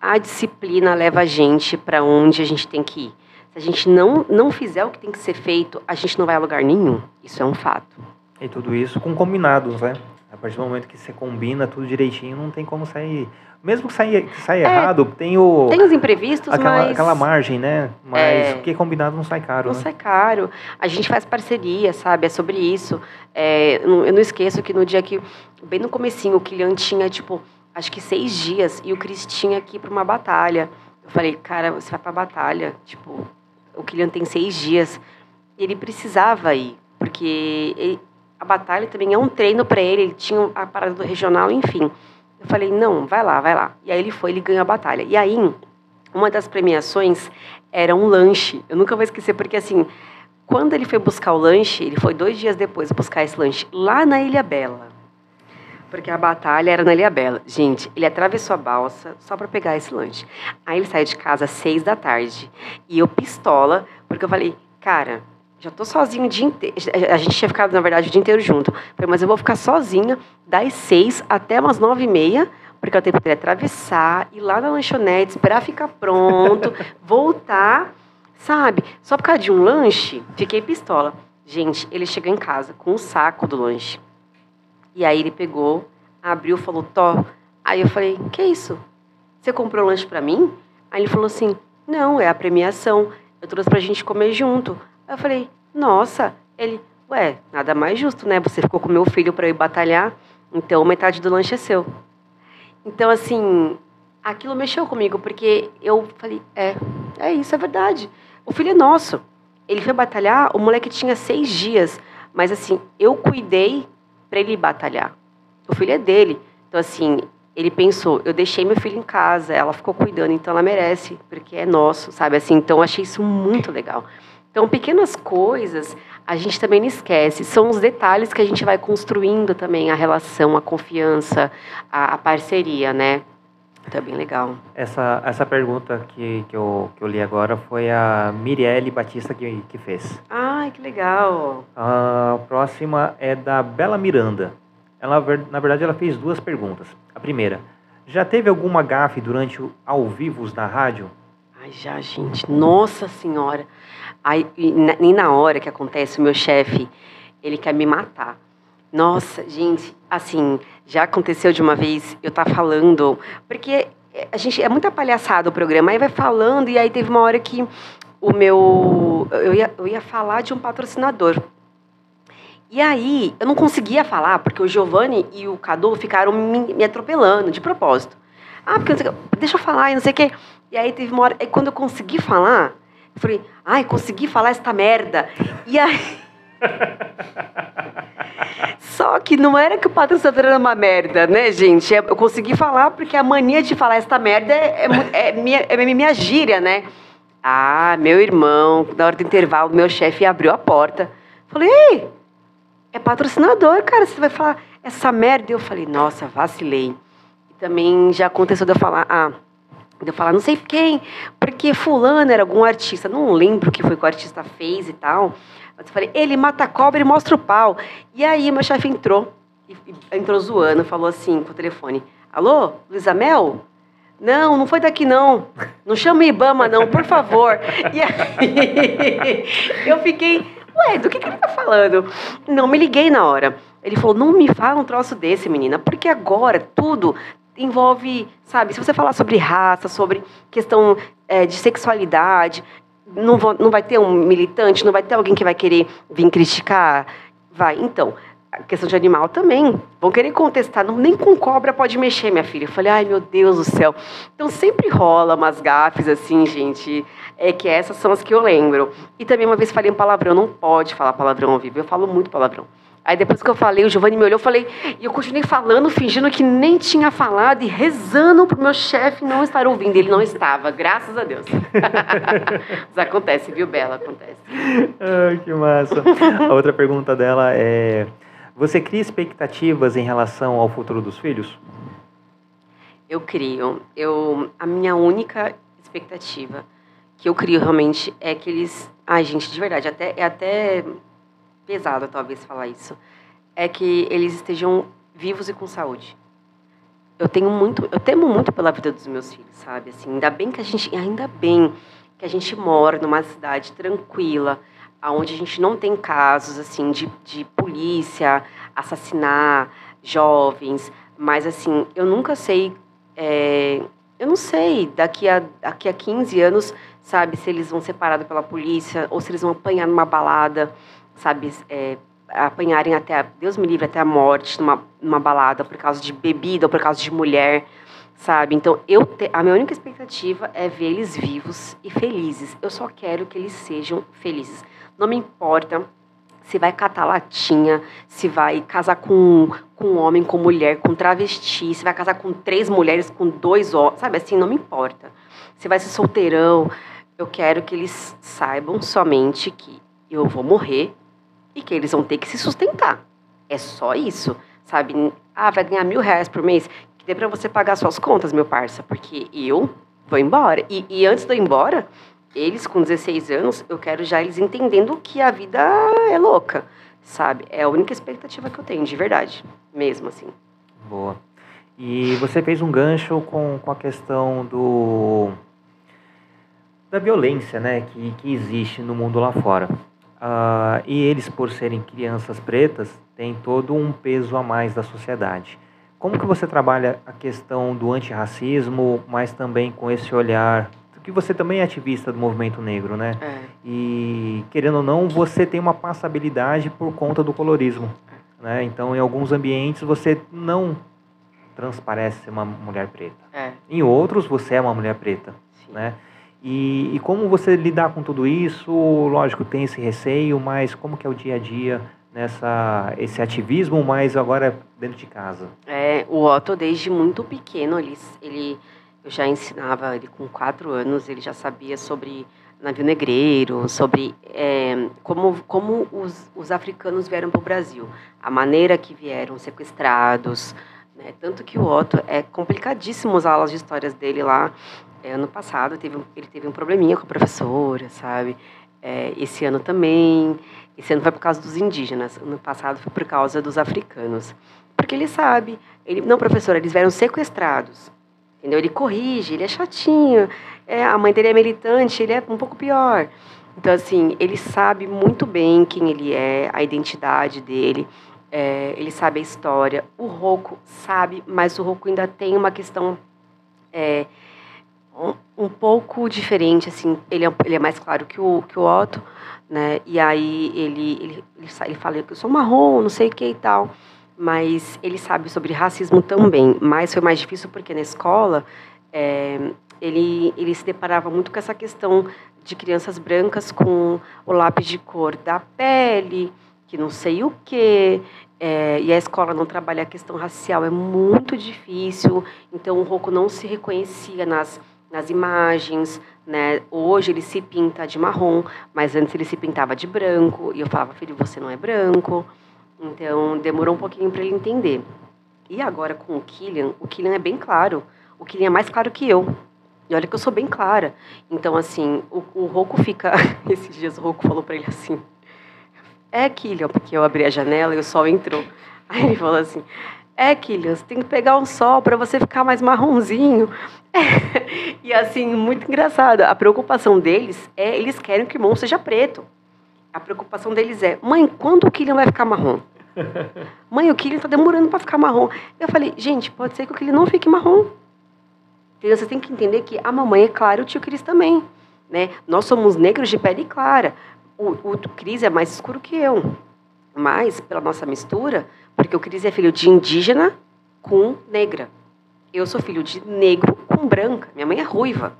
B: A disciplina leva a gente para onde a gente tem que ir. Se a gente não, não fizer o que tem que ser feito, a gente não vai a lugar nenhum. Isso é um fato.
A: E tudo isso com combinados, né? A partir do momento que você combina tudo direitinho, não tem como sair. Mesmo que saia, que saia é, errado, tem o.
B: Tem os imprevistos,
A: aquela,
B: mas.
A: Aquela margem, né? Mas é, o que combinado não sai caro.
B: Não
A: né?
B: sai caro. A gente faz parceria, sabe? É sobre isso. É, eu não esqueço que no dia que. Bem no comecinho, o Kilian tinha, tipo, acho que seis dias e o Cris tinha que ir para uma batalha. Eu falei, cara, você vai pra batalha. Tipo, o Kilian tem seis dias. Ele precisava ir, porque ele, a batalha também é um treino para ele, ele tinha a parada do regional, enfim. Eu falei, não, vai lá, vai lá. E aí ele foi, ele ganhou a batalha. E aí, uma das premiações era um lanche. Eu nunca vou esquecer, porque assim, Quando ele foi buscar o lanche, ele foi dois dias depois buscar esse lanche lá na Ilha Bela. Porque a batalha era na Ilha Bela. Gente, ele atravessou a balsa só para pegar esse lanche. Aí ele saiu de casa às seis da tarde. E eu pistola, porque eu falei, cara, já tô sozinho o dia inteiro. A gente tinha ficado, na verdade, o dia inteiro junto. Falei, mas eu vou ficar sozinha das seis até umas nove e meia, porque eu tenho que atravessar, ir lá na lanchonete, esperar ficar pronto, voltar, sabe? Só por causa de um lanche, fiquei pistola. Gente, ele chegou em casa com um saco do lanche. E aí ele pegou, abriu, falou, Tó. Aí eu falei, que isso? Você comprou lanche para mim? Aí ele falou assim, não, é a premiação. Eu trouxe pra gente comer junto. Eu falei, nossa. Ele, ué, nada mais justo, né? Você ficou com meu filho para ir batalhar, então metade do lanche é seu. Então, assim, aquilo mexeu comigo, porque eu falei, é, é isso, é verdade. O filho é nosso. Ele foi batalhar, o moleque tinha seis dias, mas assim, eu cuidei para ele batalhar. O filho é dele. Então, assim, ele pensou, eu deixei meu filho em casa, ela ficou cuidando, então ela merece, porque é nosso, sabe? Assim, então, achei isso muito legal. Então, pequenas coisas a gente também não esquece. São os detalhes que a gente vai construindo também a relação, a confiança, a, a parceria, né? Então é bem legal.
A: Essa, essa pergunta que, que, eu, que eu li agora foi a Mirielle Batista que, que fez.
B: Ai, que legal.
A: A próxima é da Bela Miranda. Ela, na verdade, ela fez duas perguntas. A primeira, já teve alguma gafe durante o ao vivos na rádio?
B: Ai, já, gente. Nossa Senhora. Aí, nem na hora que acontece, o meu chefe, ele quer me matar. Nossa, gente, assim, já aconteceu de uma vez, eu tá falando, porque a gente é muita palhaçada o programa, aí vai falando, e aí teve uma hora que o meu. Eu ia, eu ia falar de um patrocinador. E aí, eu não conseguia falar, porque o Giovanni e o Cadu ficaram me, me atropelando, de propósito. Ah, porque deixa eu falar, e não sei o quê. E aí teve uma hora, e quando eu consegui falar, eu falei, ai, consegui falar esta merda. E aí. Só que não era que o patrocinador era uma merda, né, gente? Eu consegui falar porque a mania de falar esta merda é, é, é minha, é minha gíria, né? Ah, meu irmão, na hora do intervalo, meu chefe abriu a porta. Falei, ei, é patrocinador, cara, você vai falar essa merda? Eu falei, nossa, vacilei. E também já aconteceu de eu falar, ah, de eu falar, não sei quem, porque fulano era algum artista, não lembro o que foi que o artista fez e tal. Mas eu falei, ele mata a cobra e mostra o pau. E aí meu chefe entrou, entrou zoando, falou assim com o telefone, alô, Luísa Mel? Não, não foi daqui não. Não chama Ibama não, por favor. E aí eu fiquei, ué, do que, que ele tá falando? Não me liguei na hora. Ele falou, não me fala um troço desse, menina, porque agora tudo envolve, sabe, se você falar sobre raça, sobre questão é, de sexualidade, não, vou, não vai ter um militante, não vai ter alguém que vai querer vir criticar? Vai. Então, a questão de animal também. Vão querer contestar. Não, nem com cobra pode mexer, minha filha. Eu falei, ai meu Deus do céu. Então sempre rola umas gafes assim, gente. É que essas são as que eu lembro. E também uma vez falei um palavrão. Não pode falar palavrão ao vivo. Eu falo muito palavrão. Aí depois que eu falei, o Giovanni me olhou, eu falei, e eu continuei falando, fingindo que nem tinha falado e rezando pro meu chefe não estar ouvindo. Ele não estava, graças a Deus. Mas acontece, viu, Bela? Acontece.
A: Ai, que massa. A outra pergunta dela é: Você cria expectativas em relação ao futuro dos filhos?
B: Eu crio. Eu, a minha única expectativa que eu crio realmente é que eles. Ai, gente, de verdade, até, é até pesado talvez falar isso, é que eles estejam vivos e com saúde. Eu tenho muito, eu temo muito pela vida dos meus filhos, sabe? Assim, ainda bem que a gente, ainda bem que a gente mora numa cidade tranquila, aonde a gente não tem casos assim de, de polícia assassinar jovens, mas assim, eu nunca sei é, eu não sei, daqui a, daqui a 15 anos, sabe, se eles vão ser parados pela polícia ou se eles vão apanhar numa balada sabe, é, apanharem até, Deus me livre, até a morte numa, numa balada por causa de bebida ou por causa de mulher, sabe? Então, eu te, a minha única expectativa é ver eles vivos e felizes. Eu só quero que eles sejam felizes. Não me importa se vai catar latinha, se vai casar com, com homem, com mulher, com travesti, se vai casar com três mulheres, com dois homens, sabe? Assim, não me importa. Se vai ser solteirão, eu quero que eles saibam somente que eu vou morrer e que eles vão ter que se sustentar. É só isso, sabe? Ah, vai ganhar mil reais por mês? Que dê para você pagar suas contas, meu parça, porque eu vou embora. E, e antes de eu ir embora, eles com 16 anos, eu quero já eles entendendo que a vida é louca, sabe? É a única expectativa que eu tenho, de verdade, mesmo assim.
A: Boa. E você fez um gancho com, com a questão do da violência, né, que, que existe no mundo lá fora. Uh, e eles, por serem crianças pretas, têm todo um peso a mais da sociedade. Como que você trabalha a questão do antirracismo, mas também com esse olhar que você também é ativista do movimento negro, né?
B: É.
A: E querendo ou não, você tem uma passabilidade por conta do colorismo, né? Então, em alguns ambientes você não transparece ser uma mulher preta.
B: É.
A: Em outros, você é uma mulher preta,
B: Sim.
A: né? E, e, como você lidar com tudo isso? Lógico, tem esse receio, mas como que é o dia a dia nessa esse ativismo, mas agora dentro de casa?
B: É, o Otto desde muito pequeno ele, ele eu já ensinava ele com quatro anos, ele já sabia sobre navio negreiro, sobre é, como como os, os africanos vieram para o Brasil, a maneira que vieram sequestrados, né? tanto que o Otto é complicadíssimo as aulas de histórias dele lá é, ano passado teve, ele teve um probleminha com a professora, sabe? É, esse ano também. Esse ano foi por causa dos indígenas. Ano passado foi por causa dos africanos. Porque ele sabe. Ele, não, professora, eles vieram sequestrados. Entendeu? Ele corrige, ele é chatinho. É, a mãe dele é militante, ele é um pouco pior. Então, assim, ele sabe muito bem quem ele é, a identidade dele. É, ele sabe a história. O Roco sabe, mas o Roco ainda tem uma questão é, um, pouco diferente, assim, ele é, ele é mais claro que o, que o Otto, né, e aí ele, ele, ele, ele fala que eu sou marrom, não sei o que e tal, mas ele sabe sobre racismo também, mas foi mais difícil porque na escola é, ele, ele se deparava muito com essa questão de crianças brancas com o lápis de cor da pele, que não sei o quê, é, e a escola não trabalha a questão racial, é muito difícil, então o Rocco não se reconhecia nas nas imagens, né? Hoje ele se pinta de marrom, mas antes ele se pintava de branco. E eu falava, filho, você não é branco. Então demorou um pouquinho para ele entender. E agora com o Killian, o Killian é bem claro. O Killian é mais claro que eu. E olha que eu sou bem clara. Então, assim, o, o Rocco fica. Esses dias o Rocco falou para ele assim: É, Killian, porque eu abri a janela e o sol entrou. Aí ele falou assim: É, você tem que pegar um sol para você ficar mais marronzinho. e assim, muito engraçado. A preocupação deles é, eles querem que o irmão seja preto. A preocupação deles é, mãe, quando o Killian vai ficar marrom? mãe, o Killian tá demorando para ficar marrom. Eu falei, gente, pode ser que o Killian não fique marrom. Então, você tem que entender que a mamãe é clara e o tio Cris também. Né? Nós somos negros de pele clara. O, o Cris é mais escuro que eu. Mas, pela nossa mistura, porque o Cris é filho de indígena com negra. Eu sou filho de negro com branca. Minha mãe é ruiva.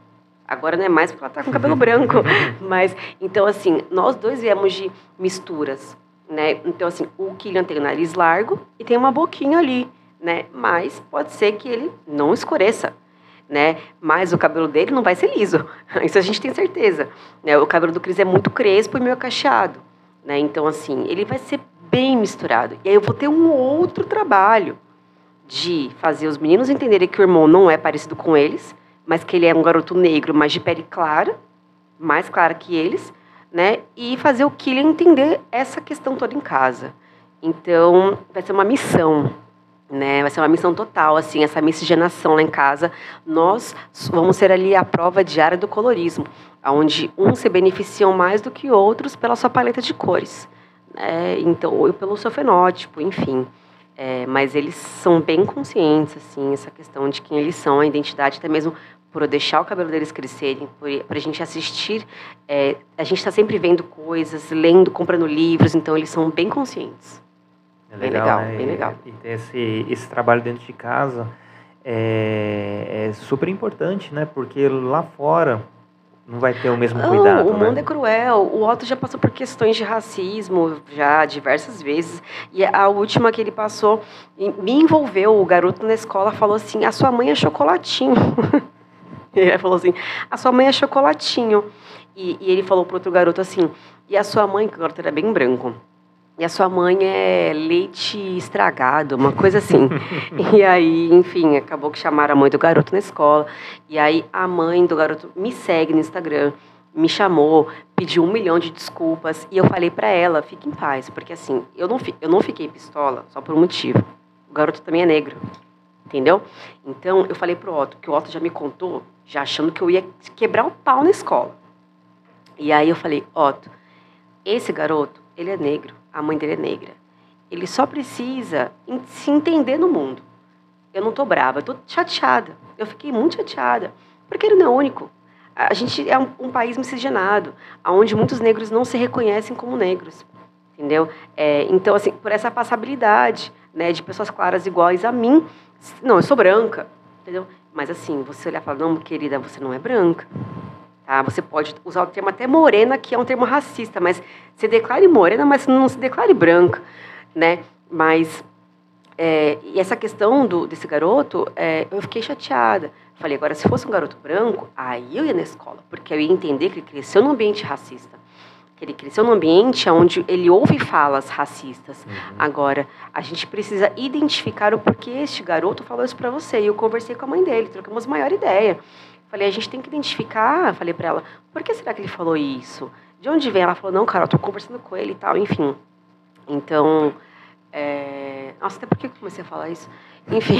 B: Agora não é mais porque ela está com cabelo branco. Mas, então, assim, nós dois viemos de misturas, né? Então, assim, o Killian tem o nariz largo e tem uma boquinha ali, né? Mas pode ser que ele não escureça, né? Mas o cabelo dele não vai ser liso. Isso a gente tem certeza. Né? O cabelo do Cris é muito crespo e meio cacheado, né? Então, assim, ele vai ser bem misturado. E aí eu vou ter um outro trabalho, de fazer os meninos entenderem que o irmão não é parecido com eles, mas que ele é um garoto negro, mas de pele clara, mais clara que eles, né? E fazer o Killian entender essa questão toda em casa. Então, vai ser uma missão, né? Vai ser uma missão total, assim, essa miscigenação lá em casa. Nós vamos ser ali a prova diária do colorismo, onde uns se beneficiam mais do que outros pela sua paleta de cores, né? Então, ou pelo seu fenótipo, enfim. É, mas eles são bem conscientes, assim, essa questão de quem eles são, a identidade, até mesmo por deixar o cabelo deles crescerem, por a gente assistir. É, a gente está sempre vendo coisas, lendo, comprando livros, então eles são bem conscientes.
A: É legal, bem legal, né? bem legal. E, ter esse, esse trabalho dentro de casa é, é super importante, né? Porque lá fora não vai ter o mesmo cuidado.
B: o
A: né?
B: mundo é cruel. O Otto já passou por questões de racismo já diversas vezes. E a última que ele passou me envolveu. O garoto na escola falou assim: a sua mãe é chocolatinho. ele falou assim: a sua mãe é chocolatinho. E, e ele falou pro outro garoto assim: e a sua mãe, que o garoto era bem branco. E a sua mãe é leite estragado, uma coisa assim. e aí, enfim, acabou que chamaram a mãe do garoto na escola. E aí a mãe do garoto me segue no Instagram, me chamou, pediu um milhão de desculpas. E eu falei para ela, fique em paz, porque assim, eu não, eu não fiquei pistola só por um motivo. O garoto também é negro, entendeu? Então eu falei pro Otto, que o Otto já me contou, já achando que eu ia quebrar o pau na escola. E aí eu falei, Otto, esse garoto, ele é negro a mãe dele é negra. Ele só precisa se entender no mundo. Eu não tô brava, eu tô chateada. Eu fiquei muito chateada, porque ele não é único. A gente é um, um país miscigenado, onde muitos negros não se reconhecem como negros, entendeu? É, então, assim, por essa passabilidade, né, de pessoas claras iguais a mim, não, eu sou branca, entendeu? Mas assim, você olhar e falar, não, querida, você não é branca. Tá? Você pode usar o termo até morena, que é um termo racista, mas se declare morena, mas não se declare branca, né? Mas é, e essa questão do, desse garoto, é, eu fiquei chateada. Falei, agora, se fosse um garoto branco, aí eu ia na escola, porque eu ia entender que ele cresceu num ambiente racista. Que ele cresceu num ambiente onde ele ouve falas racistas. Uhum. Agora, a gente precisa identificar o porquê este garoto falou isso para você. E eu conversei com a mãe dele, trocamos maior ideia. Falei, a gente tem que identificar, falei para ela, por que será que ele falou isso? De onde vem? Ela falou, não, cara, eu tô conversando com ele e tal, enfim. Então, é... nossa, até por que eu comecei a falar isso? Enfim,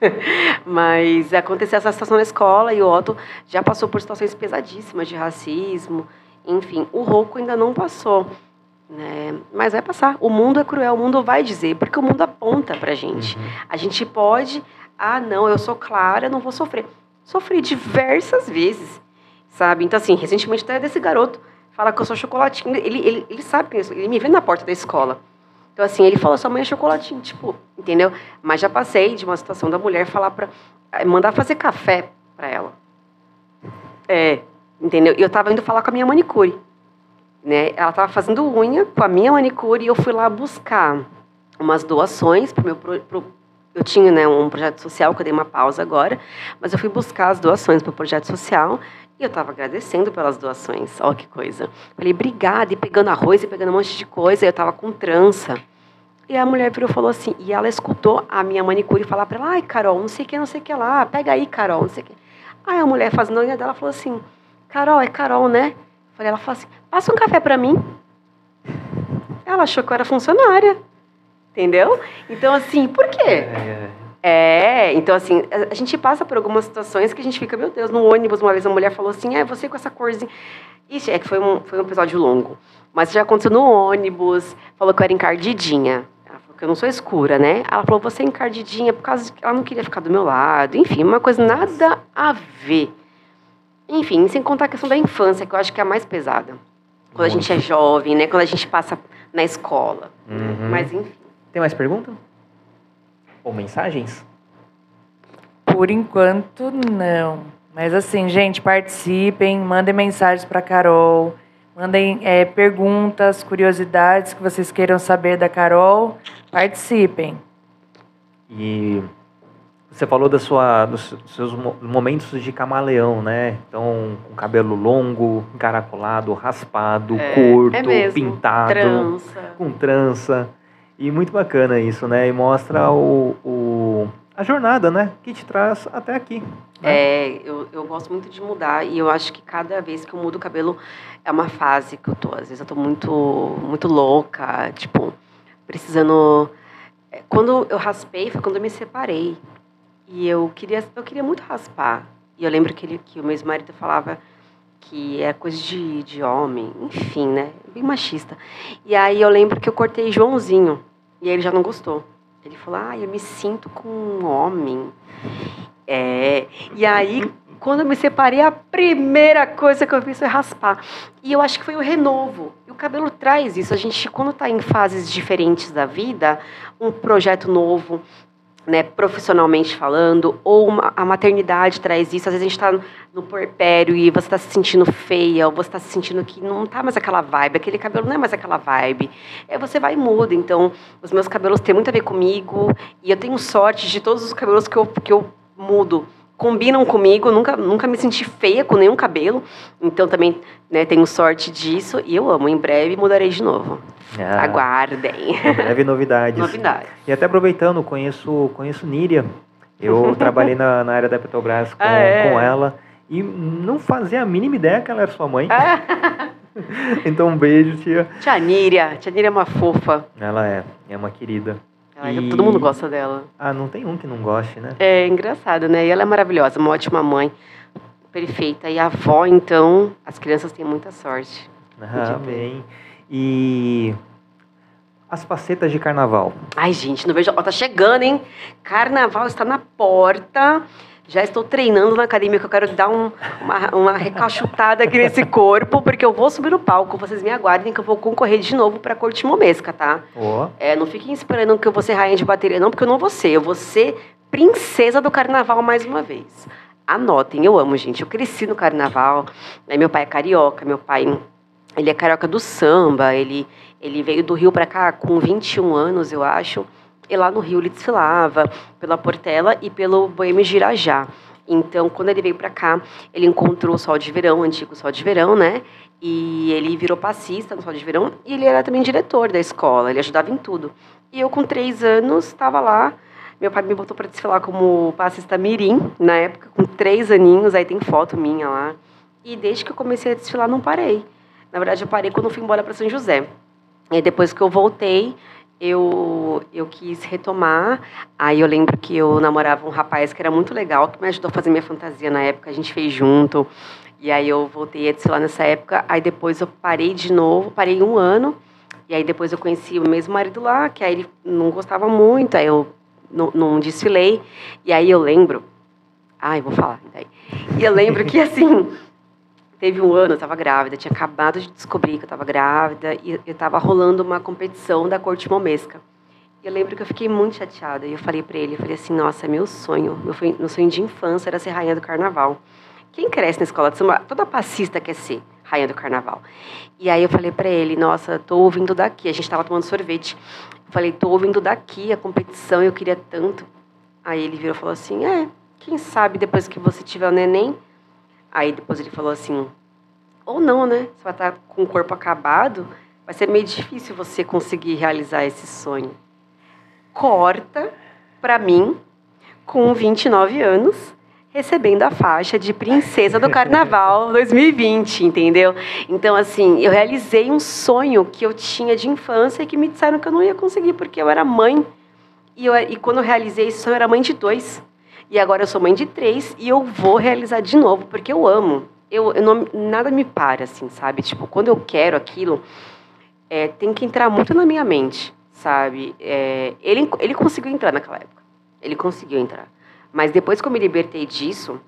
B: mas aconteceu essa situação na escola e o Otto já passou por situações pesadíssimas de racismo, enfim, o Rouco ainda não passou. Né? Mas vai passar. O mundo é cruel, o mundo vai dizer, porque o mundo aponta pra gente. Uhum. A gente pode, ah, não, eu sou clara, não vou sofrer. Sofri diversas vezes, sabe? Então, assim, recentemente até desse garoto fala que eu sou chocolatinho. Ele, ele, ele sabe isso, ele me vê na porta da escola. Então, assim, ele falou, sua mãe é chocolatinho, tipo, entendeu? Mas já passei de uma situação da mulher falar pra. Eh, mandar fazer café pra ela. É, entendeu? E eu tava indo falar com a minha manicure. Né? Ela tava fazendo unha com a minha manicure e eu fui lá buscar umas doações pro meu pro, eu tinha né, um projeto social, que eu dei uma pausa agora, mas eu fui buscar as doações para o projeto social e eu estava agradecendo pelas doações. Olha que coisa. Falei, obrigada, e pegando arroz e pegando um monte de coisa, eu estava com trança. E a mulher virou e falou assim, e ela escutou a minha manicure falar para ela, ai, Carol, não sei o que, não sei o que lá, pega aí, Carol, não sei o que. Aí a mulher fazendo a unha dela falou assim, Carol, é Carol, né? Falei, ela falou assim, passa um café para mim. Ela achou que eu era funcionária. Entendeu? Então, assim, por quê? É, é, então assim, a, gente passa por algumas situações que a gente fica, meu Deus, no ônibus, uma vez a mulher falou assim, é, você com essa corzinha. Ixi, é que foi um, foi um episódio longo. Mas já aconteceu no ônibus, falou que eu era encardidinha. Ela falou que eu não sou escura, né? Ela falou, você é encardidinha, por causa que ela não queria ficar do meu lado. Enfim, uma coisa nada a ver. Enfim, sem contar a questão da infância, que eu acho que é a mais pesada. Quando Muito. a gente é jovem, né? Quando a gente passa na escola. Uhum. Mas enfim.
A: Tem mais pergunta? Ou mensagens?
C: Por enquanto, não. Mas assim, gente, participem, mandem mensagens para Carol, mandem é, perguntas, curiosidades que vocês queiram saber da Carol. Participem.
A: E você falou da sua, dos seus momentos de camaleão, né? Então, com cabelo longo, encaracolado, raspado, é, curto, é pintado, trança. com trança. E muito bacana isso, né? E mostra o, o, a jornada, né? Que te traz até aqui.
B: Né? É, eu, eu gosto muito de mudar e eu acho que cada vez que eu mudo o cabelo é uma fase que eu tô. Às vezes eu tô muito, muito louca, tipo, precisando. É, quando eu raspei foi quando eu me separei. E eu queria, eu queria muito raspar. E eu lembro que, ele, que o meu ex-marido falava que é coisa de, de homem, enfim, né? Bem machista. E aí eu lembro que eu cortei Joãozinho, e ele já não gostou. Ele falou, ah, eu me sinto com um homem. É, e aí, quando eu me separei, a primeira coisa que eu fiz foi raspar. E eu acho que foi o renovo. E o cabelo traz isso. A gente, quando está em fases diferentes da vida, um projeto novo, né, profissionalmente falando, ou uma, a maternidade traz isso. Às vezes a gente está no porpério e você está se sentindo feia, ou você está se sentindo que não está mais aquela vibe, aquele cabelo não é mais aquela vibe. É, você vai e muda. Então, os meus cabelos têm muito a ver comigo, e eu tenho sorte de todos os cabelos que eu, que eu mudo. Combinam comigo, nunca, nunca me senti feia com nenhum cabelo. Então também né, tenho sorte disso e eu amo. Em breve mudarei de novo. Ah, Aguardem.
A: Em breve novidades.
B: novidades.
A: E até aproveitando, conheço, conheço Níria. Eu trabalhei na, na área da Petrobras com, ah, é? com ela e não fazia a mínima ideia que ela era sua mãe. Ah. então um beijo, tia.
B: Tia Níria. Tia Níria é uma fofa.
A: Ela é, é uma querida.
B: E... Todo mundo gosta dela.
A: Ah, não tem um que não goste, né?
B: É engraçado, né? E ela é maravilhosa, uma ótima mãe. Perfeita. E a avó, então, as crianças têm muita sorte.
A: Ah, amém. E as facetas de carnaval.
B: Ai, gente, não vejo. Ó, tá chegando, hein? Carnaval está na porta. Já estou treinando na academia, que eu quero dar um, uma, uma recachutada aqui nesse corpo, porque eu vou subir no palco. Vocês me aguardem que eu vou concorrer de novo para a Corte Momesca, tá?
A: Oh.
B: É, não fiquem esperando que eu vou ser rainha de bateria, não, porque eu não vou ser. Eu vou ser princesa do carnaval mais uma vez. Anotem, eu amo, gente. Eu cresci no carnaval. Né? Meu pai é carioca, meu pai ele é carioca do samba. Ele, ele veio do Rio para cá com 21 anos, eu acho. E lá no Rio ele desfilava pela Portela e pelo Boêmio Girajá. Então, quando ele veio para cá, ele encontrou o Sol de Verão, o antigo Sol de Verão, né? E ele virou passista no Sol de Verão e ele era também diretor da escola, ele ajudava em tudo. E eu, com três anos, estava lá. Meu pai me botou para desfilar como passista mirim, na época, com três aninhos, aí tem foto minha lá. E desde que eu comecei a desfilar, não parei. Na verdade, eu parei quando eu fui embora para São José. E depois que eu voltei, eu, eu quis retomar. Aí eu lembro que eu namorava um rapaz que era muito legal, que me ajudou a fazer minha fantasia na época, a gente fez junto. E aí eu voltei a desfilar nessa época. Aí depois eu parei de novo, parei um ano. E aí depois eu conheci o mesmo marido lá, que aí ele não gostava muito, aí eu não, não desfilei. E aí eu lembro. Ai, vou falar. E eu lembro que assim. Teve um ano, eu estava grávida, tinha acabado de descobrir que eu estava grávida e eu estava rolando uma competição da corte momesca. E eu lembro que eu fiquei muito chateada e eu falei para ele, eu falei assim, nossa, meu sonho, meu, meu sonho de infância era ser rainha do carnaval. Quem cresce na escola de samba, toda passista quer ser rainha do carnaval. E aí eu falei para ele, nossa, tô ouvindo daqui, a gente estava tomando sorvete. Eu falei, tô ouvindo daqui a competição, eu queria tanto. Aí ele virou e falou assim, é, quem sabe depois que você tiver o neném, Aí depois ele falou assim: ou não, né? Você vai estar com o corpo acabado, vai ser meio difícil você conseguir realizar esse sonho. Corta para mim, com 29 anos, recebendo a faixa de princesa do Carnaval 2020, entendeu? Então, assim, eu realizei um sonho que eu tinha de infância e que me disseram que eu não ia conseguir, porque eu era mãe. E, eu, e quando eu realizei esse sonho, eu era mãe de dois. E agora eu sou mãe de três e eu vou realizar de novo, porque eu amo. Eu, eu não, nada me para, assim, sabe? Tipo, quando eu quero aquilo, é, tem que entrar muito na minha mente, sabe? É, ele, ele conseguiu entrar naquela época. Ele conseguiu entrar. Mas depois que eu me libertei disso,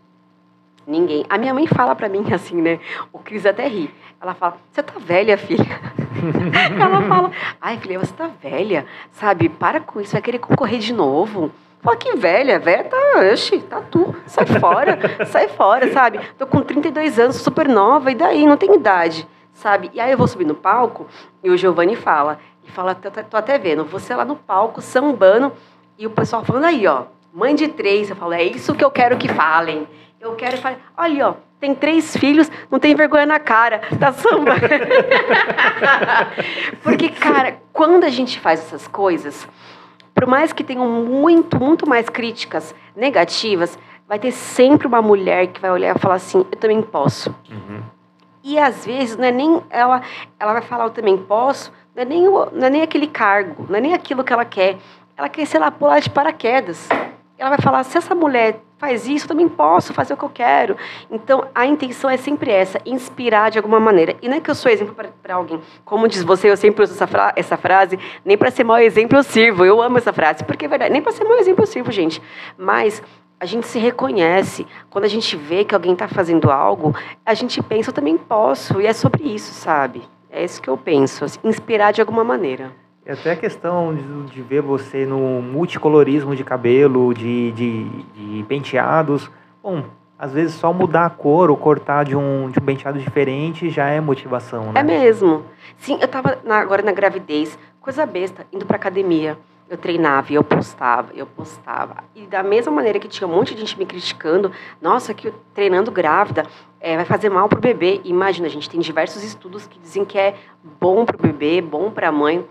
B: ninguém. A minha mãe fala pra mim assim, né? O Cris até ri. Ela fala: Você tá velha, filha? Ela fala: Ai, filha, você tá velha, sabe? Para com isso, vai querer concorrer de novo. Pô, que velha, velha tá, oxi, tá tu, sai fora, sai fora, sabe? Tô com 32 anos, super nova, e daí? Não tem idade, sabe? E aí eu vou subir no palco e o Giovanni fala, e fala, tô, até vendo, você lá no palco, sambando, e o pessoal falando aí, ó, mãe de três, eu falo, é isso que eu quero que falem. Eu quero falar, olha, ó, tem três filhos, não tem vergonha na cara, tá samba. Porque, cara, quando a gente faz essas coisas, por mais que tenham muito, muito mais críticas negativas, vai ter sempre uma mulher que vai olhar e falar assim, eu também posso. Uhum. E às vezes não é nem ela, ela vai falar eu também posso, não é nem, não é nem aquele cargo, não é nem aquilo que ela quer. Ela quer, sei lá, pular de paraquedas. Ela vai falar, se essa mulher faz isso, eu também posso fazer o que eu quero. Então, a intenção é sempre essa, inspirar de alguma maneira. E não é que eu sou exemplo para alguém. Como diz você, eu sempre uso essa, fra essa frase, nem para ser mau exemplo eu sirvo. Eu amo essa frase, porque é verdade, nem para ser mau exemplo eu sirvo, gente. Mas a gente se reconhece. Quando a gente vê que alguém está fazendo algo, a gente pensa, eu também posso. E é sobre isso, sabe? É isso que eu penso, assim, inspirar de alguma maneira.
A: É até a questão de, de, ver você no multicolorismo de cabelo, de, de, de, penteados. Bom, às vezes só mudar a cor ou cortar de um, de um penteado diferente já é motivação, né?
B: É mesmo. Sim, eu tava na, agora na gravidez, coisa besta, indo pra academia. eu treinava e eu postava, eu postava. E da mesma maneira que tinha um monte de gente me criticando, nossa, que treinando grávida é, vai fazer mal pro bebê. Imagina, a gente tem diversos estudos que dizem que é bom pro bebê, bom pra mãe.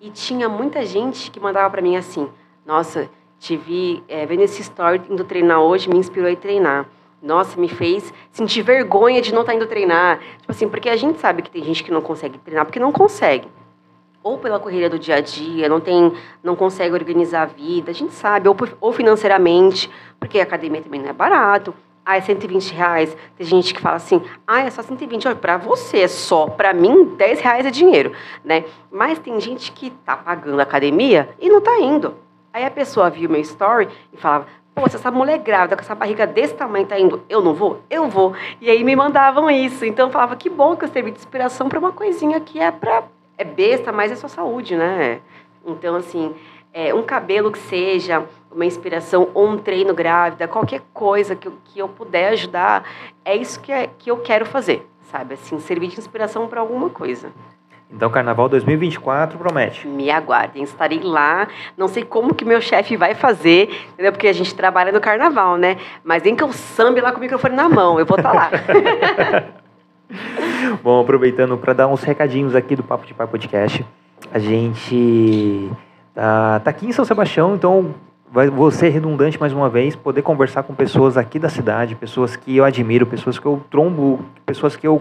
B: E tinha muita gente que mandava para mim assim: Nossa, te vi é, vendo esse story indo treinar hoje, me inspirou a treinar. Nossa, me fez sentir vergonha de não estar tá indo treinar. Tipo assim, porque a gente sabe que tem gente que não consegue treinar porque não consegue. Ou pela correria do dia a dia, não tem, não consegue organizar a vida, a gente sabe, ou, ou financeiramente, porque a academia também não é barato ah, é 120 reais. Tem gente que fala assim, ah, é só 120. Olha, para você é só, para mim, 10 reais é dinheiro, né? Mas tem gente que tá pagando academia e não tá indo. Aí a pessoa viu meu story e falava, pô, se essa mulher grávida com essa barriga desse tamanho tá indo, eu não vou? Eu vou. E aí me mandavam isso. Então eu falava, que bom que eu servi de inspiração para uma coisinha que é pra... É besta, mas é sua saúde, né? Então, assim, é, um cabelo que seja uma inspiração ou um treino grávida, qualquer coisa que eu, que eu puder ajudar, é isso que, é, que eu quero fazer, sabe? Assim, servir de inspiração para alguma coisa.
A: Então, Carnaval 2024 promete.
B: Me aguardem, estarei lá. Não sei como que meu chefe vai fazer, entendeu? Porque a gente trabalha no Carnaval, né? Mas nem que eu sambe lá com o microfone na mão, eu vou estar tá lá.
A: Bom, aproveitando para dar uns recadinhos aqui do Papo de Pai Podcast, a gente tá, tá aqui em São Sebastião, então vai, vou ser redundante mais uma vez, poder conversar com pessoas aqui da cidade, pessoas que eu admiro, pessoas que eu trombo, pessoas que eu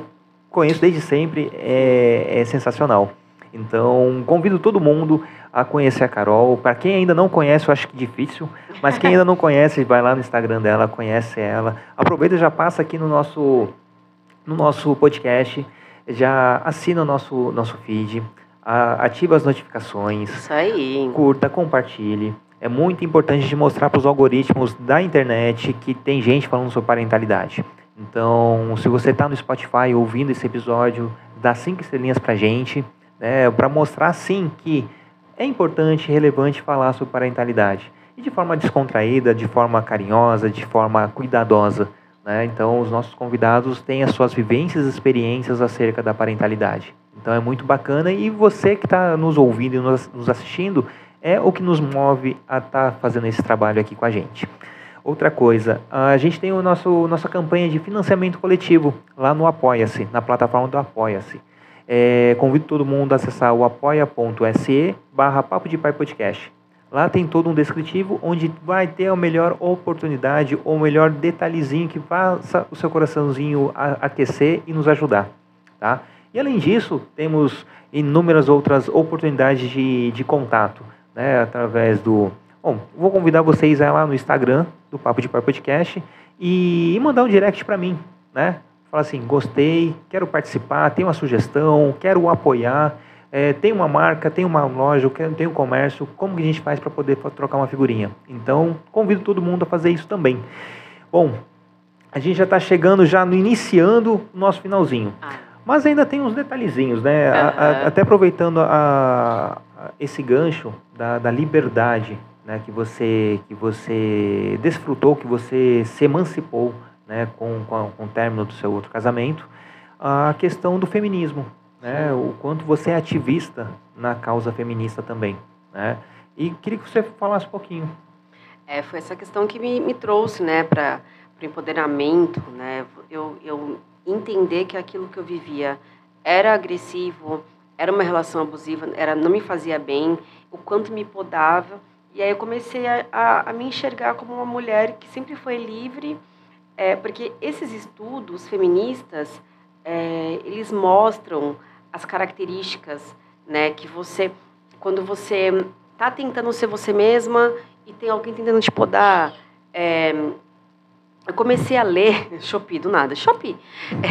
A: conheço desde sempre, é, é sensacional. Então, convido todo mundo a conhecer a Carol. Para quem ainda não conhece, eu acho que é difícil, mas quem ainda não conhece, vai lá no Instagram dela, conhece ela. Aproveita e já passa aqui no nosso, no nosso podcast, já assina o nosso, nosso feed, ativa as notificações.
B: Isso aí.
A: Curta, compartilhe. É muito importante de mostrar para os algoritmos da internet que tem gente falando sobre parentalidade. Então, se você está no Spotify ouvindo esse episódio, dá cinco estrelinhas para gente, né, para mostrar sim que é importante e relevante falar sobre parentalidade. E de forma descontraída, de forma carinhosa, de forma cuidadosa. Né? Então, os nossos convidados têm as suas vivências e experiências acerca da parentalidade. Então, é muito bacana. E você que está nos ouvindo e nos assistindo, é o que nos move a estar tá fazendo esse trabalho aqui com a gente. Outra coisa, a gente tem o nosso nossa campanha de financiamento coletivo lá no Apoia-se, na plataforma do Apoia-se. É, convido todo mundo a acessar o apoia.se barra Papo de Pai Podcast. Lá tem todo um descritivo onde vai ter a melhor oportunidade ou o melhor detalhezinho que faça o seu coraçãozinho aquecer e nos ajudar. Tá? E além disso, temos inúmeras outras oportunidades de, de contato né, através do. Bom, vou convidar vocês a ir lá no Instagram do Papo de Pai Podcast e mandar um direct para mim, né? Fala assim, gostei, quero participar, tenho uma sugestão, quero apoiar, é, tem uma marca, tem uma loja, tem um comércio, como que a gente faz para poder trocar uma figurinha? Então, convido todo mundo a fazer isso também. Bom, a gente já está chegando, já no iniciando o nosso finalzinho. Ah. Mas ainda tem uns detalhezinhos, né? Uhum. A, a, até aproveitando a, esse gancho da, da liberdade né, que, você, que você desfrutou, que você se emancipou né, com, com, com o término do seu outro casamento, a questão do feminismo, né, o quanto você é ativista na causa feminista também. Né? E queria que você falasse um pouquinho.
B: É, foi essa questão que me, me trouxe né, para o empoderamento, né, eu, eu entender que aquilo que eu vivia era agressivo, era uma relação abusiva, era não me fazia bem, o quanto me podava. E aí eu comecei a, a, a me enxergar como uma mulher que sempre foi livre, é, porque esses estudos feministas, é, eles mostram as características, né, que você, quando você está tentando ser você mesma e tem alguém tentando te podar, é, eu comecei a ler, Shopee, do nada, Shopee,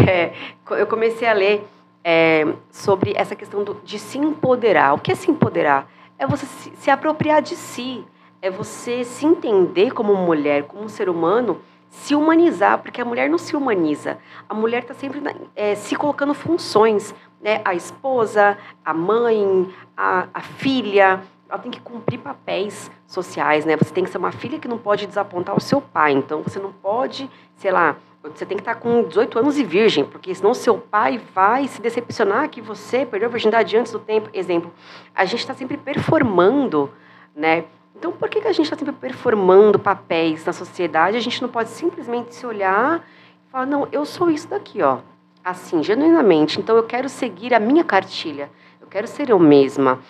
B: é, eu comecei a ler é, sobre essa questão do, de se empoderar. O que é se empoderar? É você se, se apropriar de si, é você se entender como mulher, como um ser humano, se humanizar, porque a mulher não se humaniza. A mulher está sempre é, se colocando funções, né? A esposa, a mãe, a, a filha, ela tem que cumprir papéis sociais, né? Você tem que ser uma filha que não pode desapontar o seu pai. Então, você não pode, sei lá, você tem que estar com 18 anos e virgem, porque senão seu pai vai se decepcionar que você perdeu a virgindade antes do tempo. Exemplo, a gente está sempre performando né? Então, por que, que a gente está sempre performando papéis na sociedade? A gente não pode simplesmente se olhar e falar, não, eu sou isso daqui, ó. Assim, genuinamente. Então, eu quero seguir a minha cartilha. Eu quero ser eu mesma.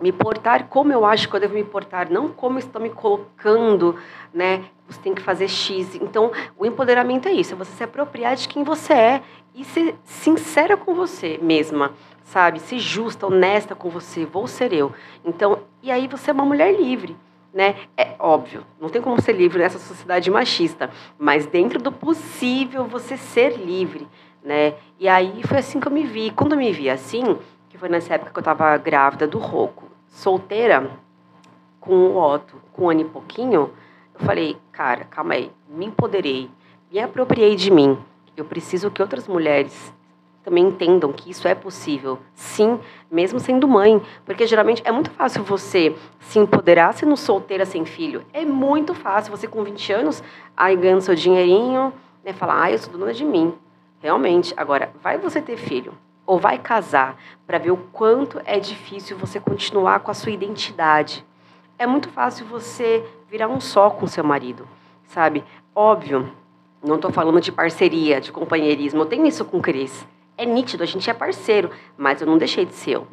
B: Me portar como eu acho que eu devo me portar, não como estou me colocando, né? Você tem que fazer X. Então, o empoderamento é isso, é você se apropriar de quem você é e ser sincera com você mesma, sabe? Ser justa, honesta com você, vou ser eu. Então, e aí você é uma mulher livre né? É óbvio, não tem como ser livre nessa sociedade machista, mas dentro do possível você ser livre, né? E aí foi assim que eu me vi. Quando eu me vi assim, que foi nessa época que eu estava grávida do Roco, solteira, com o Otto, com um ano e pouquinho, eu falei, cara, calma aí, me empoderei, me apropriei de mim. Eu preciso que outras mulheres também entendam que isso é possível, sim, mesmo sendo mãe. Porque geralmente é muito fácil você se empoderar sendo solteira sem filho. É muito fácil você com 20 anos, aí ganhando seu dinheirinho, né, falar, ah, eu sou dona de mim. Realmente. Agora, vai você ter filho ou vai casar para ver o quanto é difícil você continuar com a sua identidade. É muito fácil você virar um só com seu marido, sabe? Óbvio, não estou falando de parceria, de companheirismo. Eu tenho isso com o Cris é nítido, a gente é parceiro, mas eu não deixei de ser eu.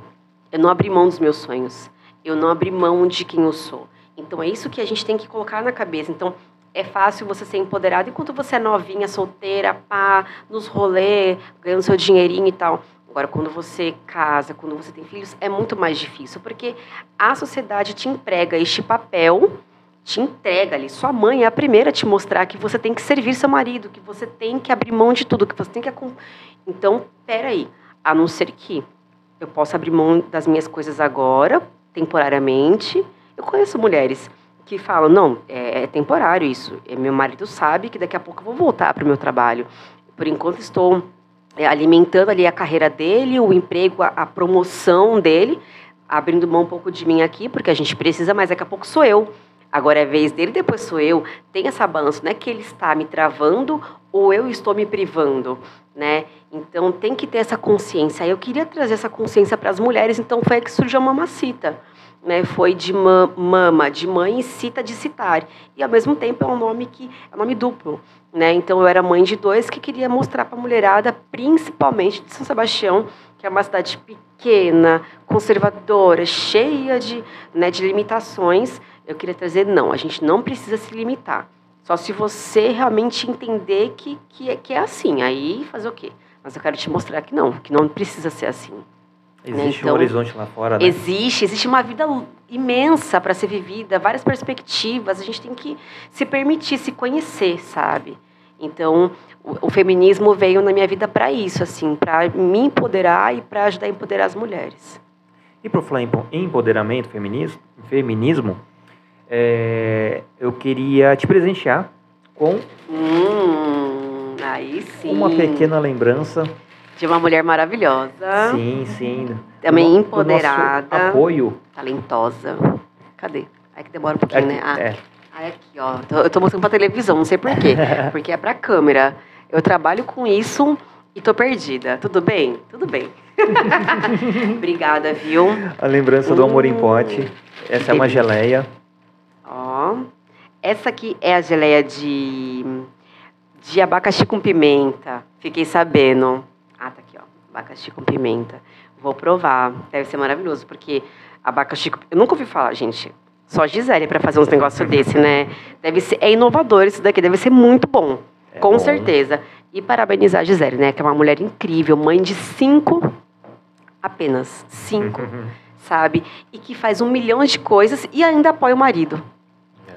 B: Eu não abri mão dos meus sonhos. Eu não abri mão de quem eu sou. Então é isso que a gente tem que colocar na cabeça. Então é fácil você ser empoderado enquanto você é novinha, solteira, pá, nos rolê, ganhando seu dinheirinho e tal. Agora, quando você casa, quando você tem filhos, é muito mais difícil, porque a sociedade te emprega este papel, te entrega ali. Sua mãe é a primeira a te mostrar que você tem que servir seu marido, que você tem que abrir mão de tudo, que você tem que. Então, peraí, a não ser que eu possa abrir mão das minhas coisas agora, temporariamente. Eu conheço mulheres que falam, não, é, é temporário isso. É, meu marido sabe que daqui a pouco eu vou voltar para o meu trabalho. Por enquanto estou é, alimentando ali a carreira dele, o emprego, a, a promoção dele, abrindo mão um pouco de mim aqui, porque a gente precisa, mas daqui a pouco sou eu. Agora é vez dele, depois sou eu. Tem essa balança, não é que ele está me travando ou eu estou me privando, né? Então tem que ter essa consciência. Eu queria trazer essa consciência para as mulheres, então foi que surgiu a mamacita. Né, foi de mama, de mãe e cita de citar. E ao mesmo tempo é um nome que é um nome duplo. Né? Então eu era mãe de dois que queria mostrar para a mulherada, principalmente de São Sebastião, que é uma cidade pequena, conservadora, cheia de, né, de limitações, eu queria trazer, não, a gente não precisa se limitar. Só se você realmente entender que, que, é, que é assim. Aí fazer o quê? Mas eu quero te mostrar que não, que não precisa ser assim.
A: Existe então, um horizonte lá fora, né?
B: Existe, existe uma vida imensa para ser vivida, várias perspectivas. A gente tem que se permitir, se conhecer, sabe? Então, o, o feminismo veio na minha vida para isso, assim, para me empoderar e para ajudar a empoderar as mulheres.
A: E para falar em empoderamento, feminismo, feminismo é, eu queria te presentear com
B: hum, aí sim.
A: uma pequena lembrança
B: de uma mulher maravilhosa.
A: Sim, sim.
B: Também do, empoderada.
A: Do apoio.
B: Talentosa. Cadê? Aí que demora um pouquinho,
A: aqui,
B: né? Ah,
A: é.
B: Aí aqui, ó. Eu tô mostrando pra televisão, não sei por quê. Porque é pra câmera. Eu trabalho com isso e tô perdida. Tudo bem? Tudo bem. Obrigada, viu?
A: A lembrança do amor em hum. pote. Essa é uma geleia.
B: Ó. Essa aqui é a geleia de, de abacaxi com pimenta. Fiquei sabendo. Ah, tá aqui, ó. Abacaxi com pimenta. Vou provar. Deve ser maravilhoso, porque abacaxi. Eu nunca ouvi falar, gente. Só Gisele para fazer uns negócios desse, né? Deve ser. É inovador isso daqui, deve ser muito bom. É com bom. certeza. E parabenizar a Gisele, né? Que é uma mulher incrível, mãe de cinco. Apenas cinco. sabe? E que faz um milhão de coisas e ainda apoia o marido.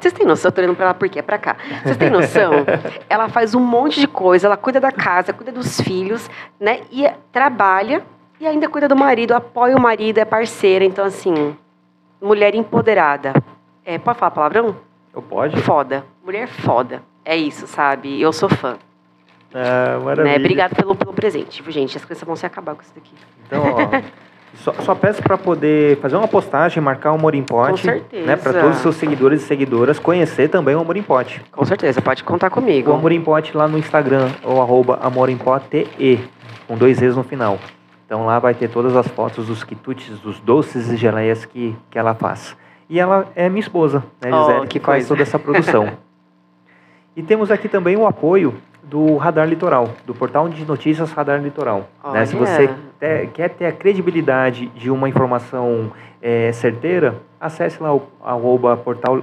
B: Vocês têm noção? Eu tô olhando pra ela porque é pra cá. Vocês têm noção? ela faz um monte de coisa, ela cuida da casa, cuida dos filhos, né? E trabalha e ainda cuida do marido, apoia o marido, é parceira. Então, assim, mulher empoderada. É, pode falar palavrão?
A: Eu pode.
B: Foda. Mulher foda. É isso, sabe? Eu sou fã.
A: Ah, maravilha.
B: Né? Obrigado pelo, pelo presente, gente? As crianças vão se acabar com isso daqui.
A: Então, ó. Só, só peço para poder fazer uma postagem, marcar o Amor em Pote.
B: Com certeza.
A: Né, para todos os seus seguidores e seguidoras conhecer também o Amor em Pote.
B: Com certeza, pode contar comigo.
A: O Amor em Pote lá no Instagram, ou arroba Amor em Pote, com dois E's no final. Então lá vai ter todas as fotos dos quitutes, dos doces e geleias que, que ela faz. E ela é minha esposa, né,
B: Oh,
A: Gisele,
B: que
A: que faz
B: coisa.
A: toda essa produção. e temos aqui também o apoio do Radar Litoral, do portal de notícias Radar Litoral. né? Se você te- quer ter a credibilidade de uma informação eh, certeira, acesse lá o arroba portal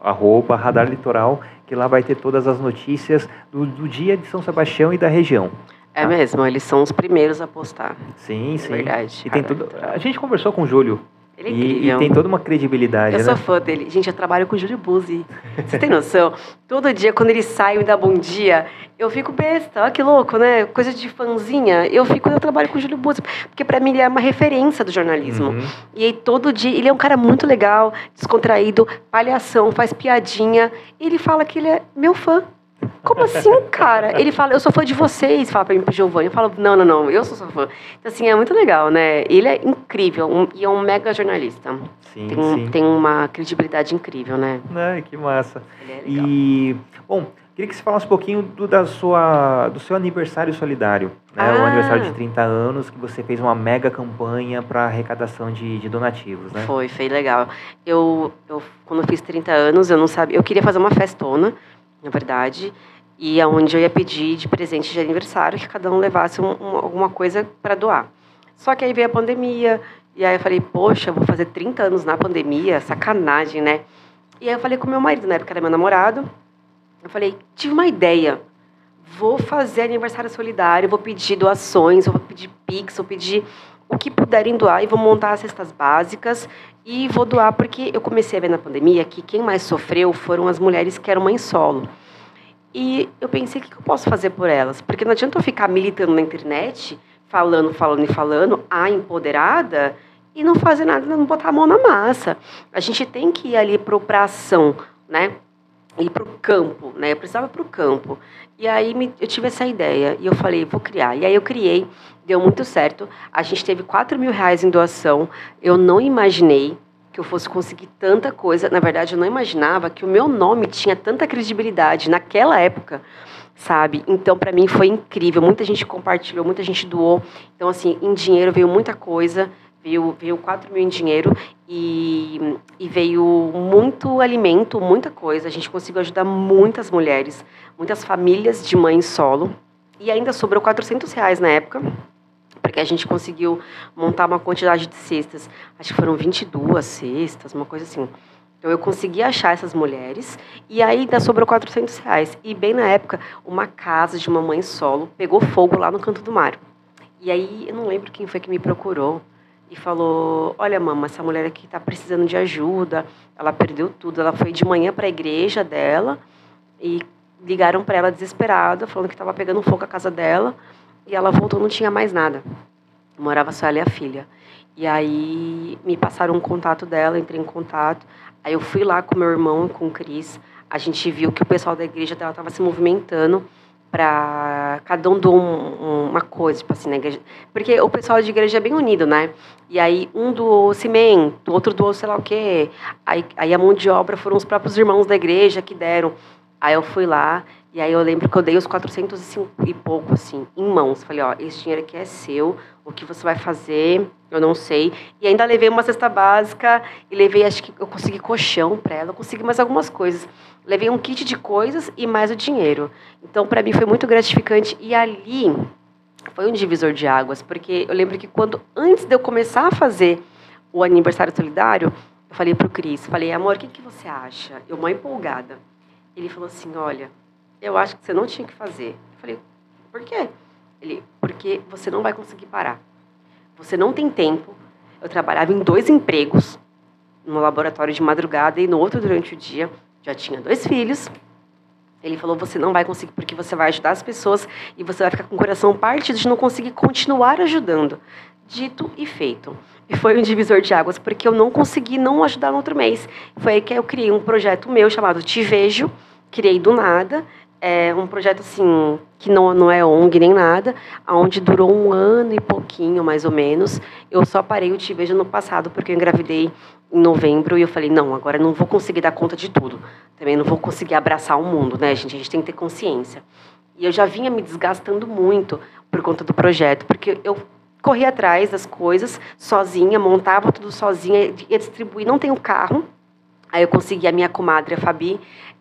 A: arroba Radar Litoral, que lá vai ter todas as notícias do, do dia de São Sebastião e da região.
B: É mesmo, eles são os primeiros a postar.
A: Sim, sim.
B: verdade,
A: E tem tudo. A gente conversou com o Júlio.
B: Ele é
A: e, e
B: incrível.
A: tem toda uma credibilidade,
B: Eu
A: né?
B: sou fã dele. Gente, eu trabalho com o Júlio Buzzi. Você tem noção? Todo dia, quando ele sai e me dá bom dia, eu fico besta. Olha que louco, né? Coisa de fãzinha. Eu fico, eu trabalho com o Júlio Buzzi. Porque pra mim ele é uma referência do jornalismo.
A: Uhum.
B: E aí todo dia, ele é um cara muito legal, descontraído, palhação, faz piadinha. E ele fala que ele é meu fã. Como assim, cara? Ele fala, eu sou fã de vocês, fala pra mim pro Giovanni. Eu falo, não, não, não, eu sou seu fã. Então, assim, é muito legal, né? Ele é incrível um- e é um mega jornalista.
A: Sim,
B: Tem, um-
A: sim.
B: tem uma credibilidade incrível, né?
A: Ai, que massa.
B: Ele é legal.
A: E, bom, queria que você falasse um pouquinho do, da sua, do seu aniversário solidário. Né? O
B: Ah.
A: aniversário de 30 anos, que você fez uma mega campanha para arrecadação de, de donativos, né?
B: Foi, foi legal. Eu, eu, quando eu fiz 30 anos, eu não sabia. Eu queria fazer uma festona, na verdade, e aonde eu ia pedir de presente de aniversário que cada um levasse um- um- alguma coisa para doar. Só que aí veio a pandemia, e aí eu falei, poxa, vou fazer 30 anos na pandemia, sacanagem, né? E aí eu falei com meu marido, na época era meu namorado, eu falei, tive uma ideia. Vou fazer aniversário solidário, vou pedir doações, vou pedir pix, vou pedir o que puderem doar e vou montar as cestas básicas e vou doar porque eu comecei a ver na pandemia que quem mais sofreu foram as mulheres que eram mães solo. E eu pensei, o que eu posso fazer por elas? Porque não adianta eu ficar militando na internet, falando, falando e falando, a empoderada, e não fazer nada, não botar a mão na massa. A gente tem que ir ali pro, pra ação, né? Ir pro campo, né? Eu precisava ir pro campo. E aí me- eu tive essa ideia, e eu falei, vou criar. E aí eu criei, deu muito certo. A gente teve 4 mil reais em doação. Eu não imaginei que eu fosse conseguir tanta coisa. Na verdade, eu não imaginava que o meu nome tinha tanta credibilidade naquela época, sabe? Então, para mim, foi incrível. Muita gente compartilhou, muita gente doou. Então, assim, em dinheiro veio muita coisa. Veio, veio 4 mil em dinheiro e, e veio muito alimento, muita coisa. A gente conseguiu ajudar muitas mulheres, muitas famílias de mães solo. E ainda sobrou 400 reais na época, porque a gente conseguiu montar uma quantidade de cestas. Acho que foram 22 cestas, uma coisa assim. Então eu consegui achar essas mulheres e ainda sobrou 400 reais. E bem na época, uma casa de uma mãe solo pegou fogo lá no canto do mar. E aí eu não lembro quem foi que me procurou e falou: Olha, mama, essa mulher aqui está precisando de ajuda. Ela perdeu tudo. Ela foi de manhã para a igreja dela e ligaram para ela desesperada, falando que estava pegando fogo a casa dela. E ela voltou, não tinha mais nada. Morava só ela e a filha. E aí me passaram um contato dela, entrei em contato. Aí eu fui lá com meu irmão e com o Cris. A gente viu que o pessoal da igreja dela estava se movimentando para cada um doar um- um- uma coisa, tipo assim, na igreja. Porque o pessoal de igreja é bem unido, né? E aí um doou cimento, outro doou sei lá o quê. Aí, aí a mão de obra foram os próprios irmãos da igreja que deram. Aí eu fui lá e aí eu lembro que eu dei os 405 e pouco, assim, em mãos. Falei, ó, esse dinheiro aqui é seu, o que você vai fazer, eu não sei. E ainda levei uma cesta básica e levei, acho que eu consegui colchão para ela, eu consegui mais algumas coisas. Levei um kit de coisas e mais o dinheiro. Então, para mim foi muito gratificante. E ali foi um divisor de águas, porque eu lembro que quando, antes de eu começar a fazer o aniversário solidário, eu falei pro Cris, falei, amor, o que, que você acha? Eu, mó empolgada. Ele falou assim, olha, eu acho que você não tinha que fazer. Eu falei, por quê? Ele, porque você não vai conseguir parar. Você não tem tempo. Eu trabalhava em dois empregos, no laboratório de madrugada e no outro durante o dia. Já tinha dois filhos. Ele falou, você não vai conseguir, porque você vai ajudar as pessoas e você vai ficar com o coração partido de não conseguir continuar ajudando. Dito e feito. E foi um divisor de águas, porque eu não consegui não ajudar no outro mês. Foi aí que eu criei um projeto meu chamado Te Vejo, criei do nada. É um projeto assim, que não, não é ONG nem nada, onde durou um ano e pouquinho, mais ou menos. Eu só parei o Te Vejo no passado, porque eu engravidei em novembro e eu falei, não, agora não vou conseguir dar conta de tudo. Também não vou conseguir abraçar o mundo, né, gente? A gente tem que ter consciência. E eu já vinha me desgastando muito por conta do projeto, porque eu corria atrás das coisas sozinha, montava tudo sozinha, ia distribuir. Não tenho carro, Aí eu consegui a minha comadre, a Fabi,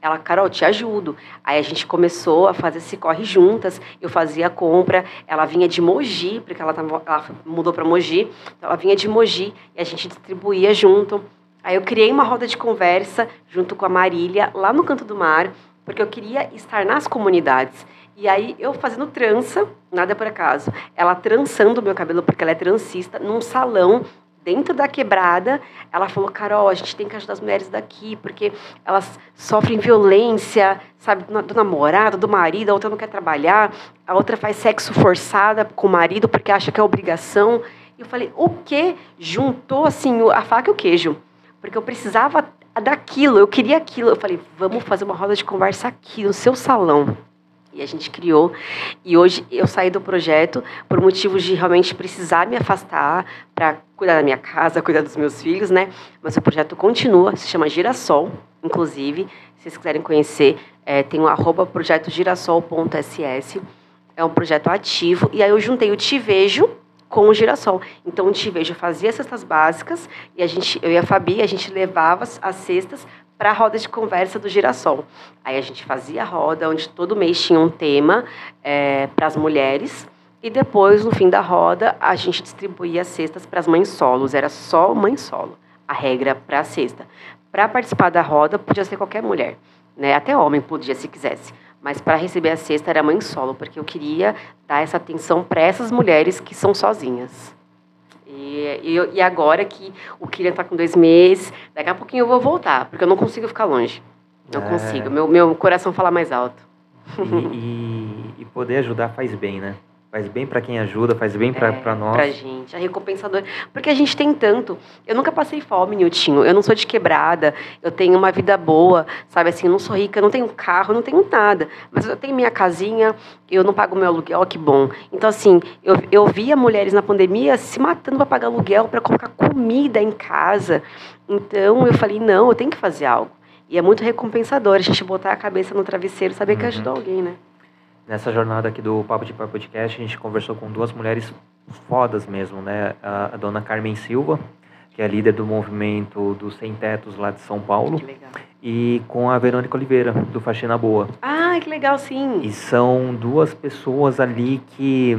B: ela, Carol, te ajudo. Aí a gente começou a fazer esse corre juntas. Eu fazia a compra, ela vinha de Mogi, porque ela, tava, ela mudou para Mogi. Então ela vinha de Mogi e a gente distribuía junto. Aí eu criei uma roda de conversa junto com a Marília, lá no Canto do Mar, porque eu queria estar nas comunidades. E aí eu fazendo trança, nada por acaso, ela trançando o meu cabelo, porque ela é transista, num salão dentro da quebrada, ela falou, Carol, a gente tem que ajudar as mulheres daqui, porque elas sofrem violência, sabe, do namorado, do marido, a outra não quer trabalhar, a outra faz sexo forçada com o marido porque acha que é obrigação. E eu falei, o quê? Juntou, assim, a faca e o queijo. Porque eu precisava daquilo, eu queria aquilo. Eu falei, vamos fazer uma roda de conversa aqui, no seu salão. E a gente criou. E hoje eu saí do projeto por motivos de realmente precisar me afastar para cuidar da minha casa, cuidar dos meus filhos, né? Mas o projeto continua, se chama Girassol, inclusive. Se vocês quiserem conhecer, é, tem o arroba projetogirassol.ss. É um projeto ativo. E aí eu juntei o Te Vejo com o girassol. Então, o Te Vejo fazia cestas básicas e a gente, eu e a Fabi, a gente levava as cestas para a roda de conversa do girassol. Aí a gente fazia a roda, onde todo mês tinha um tema é, para as mulheres. E depois, no fim da roda, a gente distribuía as cestas para as mães solos. Era só mãe solo, a regra para a cesta. Para participar da roda, podia ser qualquer mulher. Né? Até homem podia, se quisesse. Mas para receber a cesta era mãe solo, porque eu queria dar essa atenção para essas mulheres que são sozinhas. E, e, e agora que o Kylian está com dois meses, daqui a pouquinho eu vou voltar, porque eu não consigo ficar longe. Não é. consigo. Meu, meu coração fala mais alto.
A: E, e, e poder ajudar faz bem, né? Faz bem para quem ajuda, faz bem para é, nós.
B: Pra gente, é recompensador. Porque a gente tem tanto. Eu nunca passei fome, Niltinho. Eu não sou de quebrada. Eu tenho uma vida boa, sabe assim? Eu não sou rica, eu não tenho carro, eu não tenho nada. Mas eu tenho minha casinha, eu não pago meu aluguel, que bom. Então, assim, eu, eu via mulheres na pandemia se matando para pagar aluguel, para colocar comida em casa. Então, eu falei, não, eu tenho que fazer algo. E é muito recompensador a gente botar a cabeça no travesseiro saber uhum. que ajudou alguém, né?
A: Nessa jornada aqui do Papo de Pai Podcast, a gente conversou com duas mulheres fodas mesmo, né? A, a dona Carmen Silva, que é líder do movimento dos Sem Tetos lá de São Paulo.
B: Que legal.
A: E com a Verônica Oliveira, do Faxina Boa.
B: Ah, que legal, sim.
A: E são duas pessoas ali que.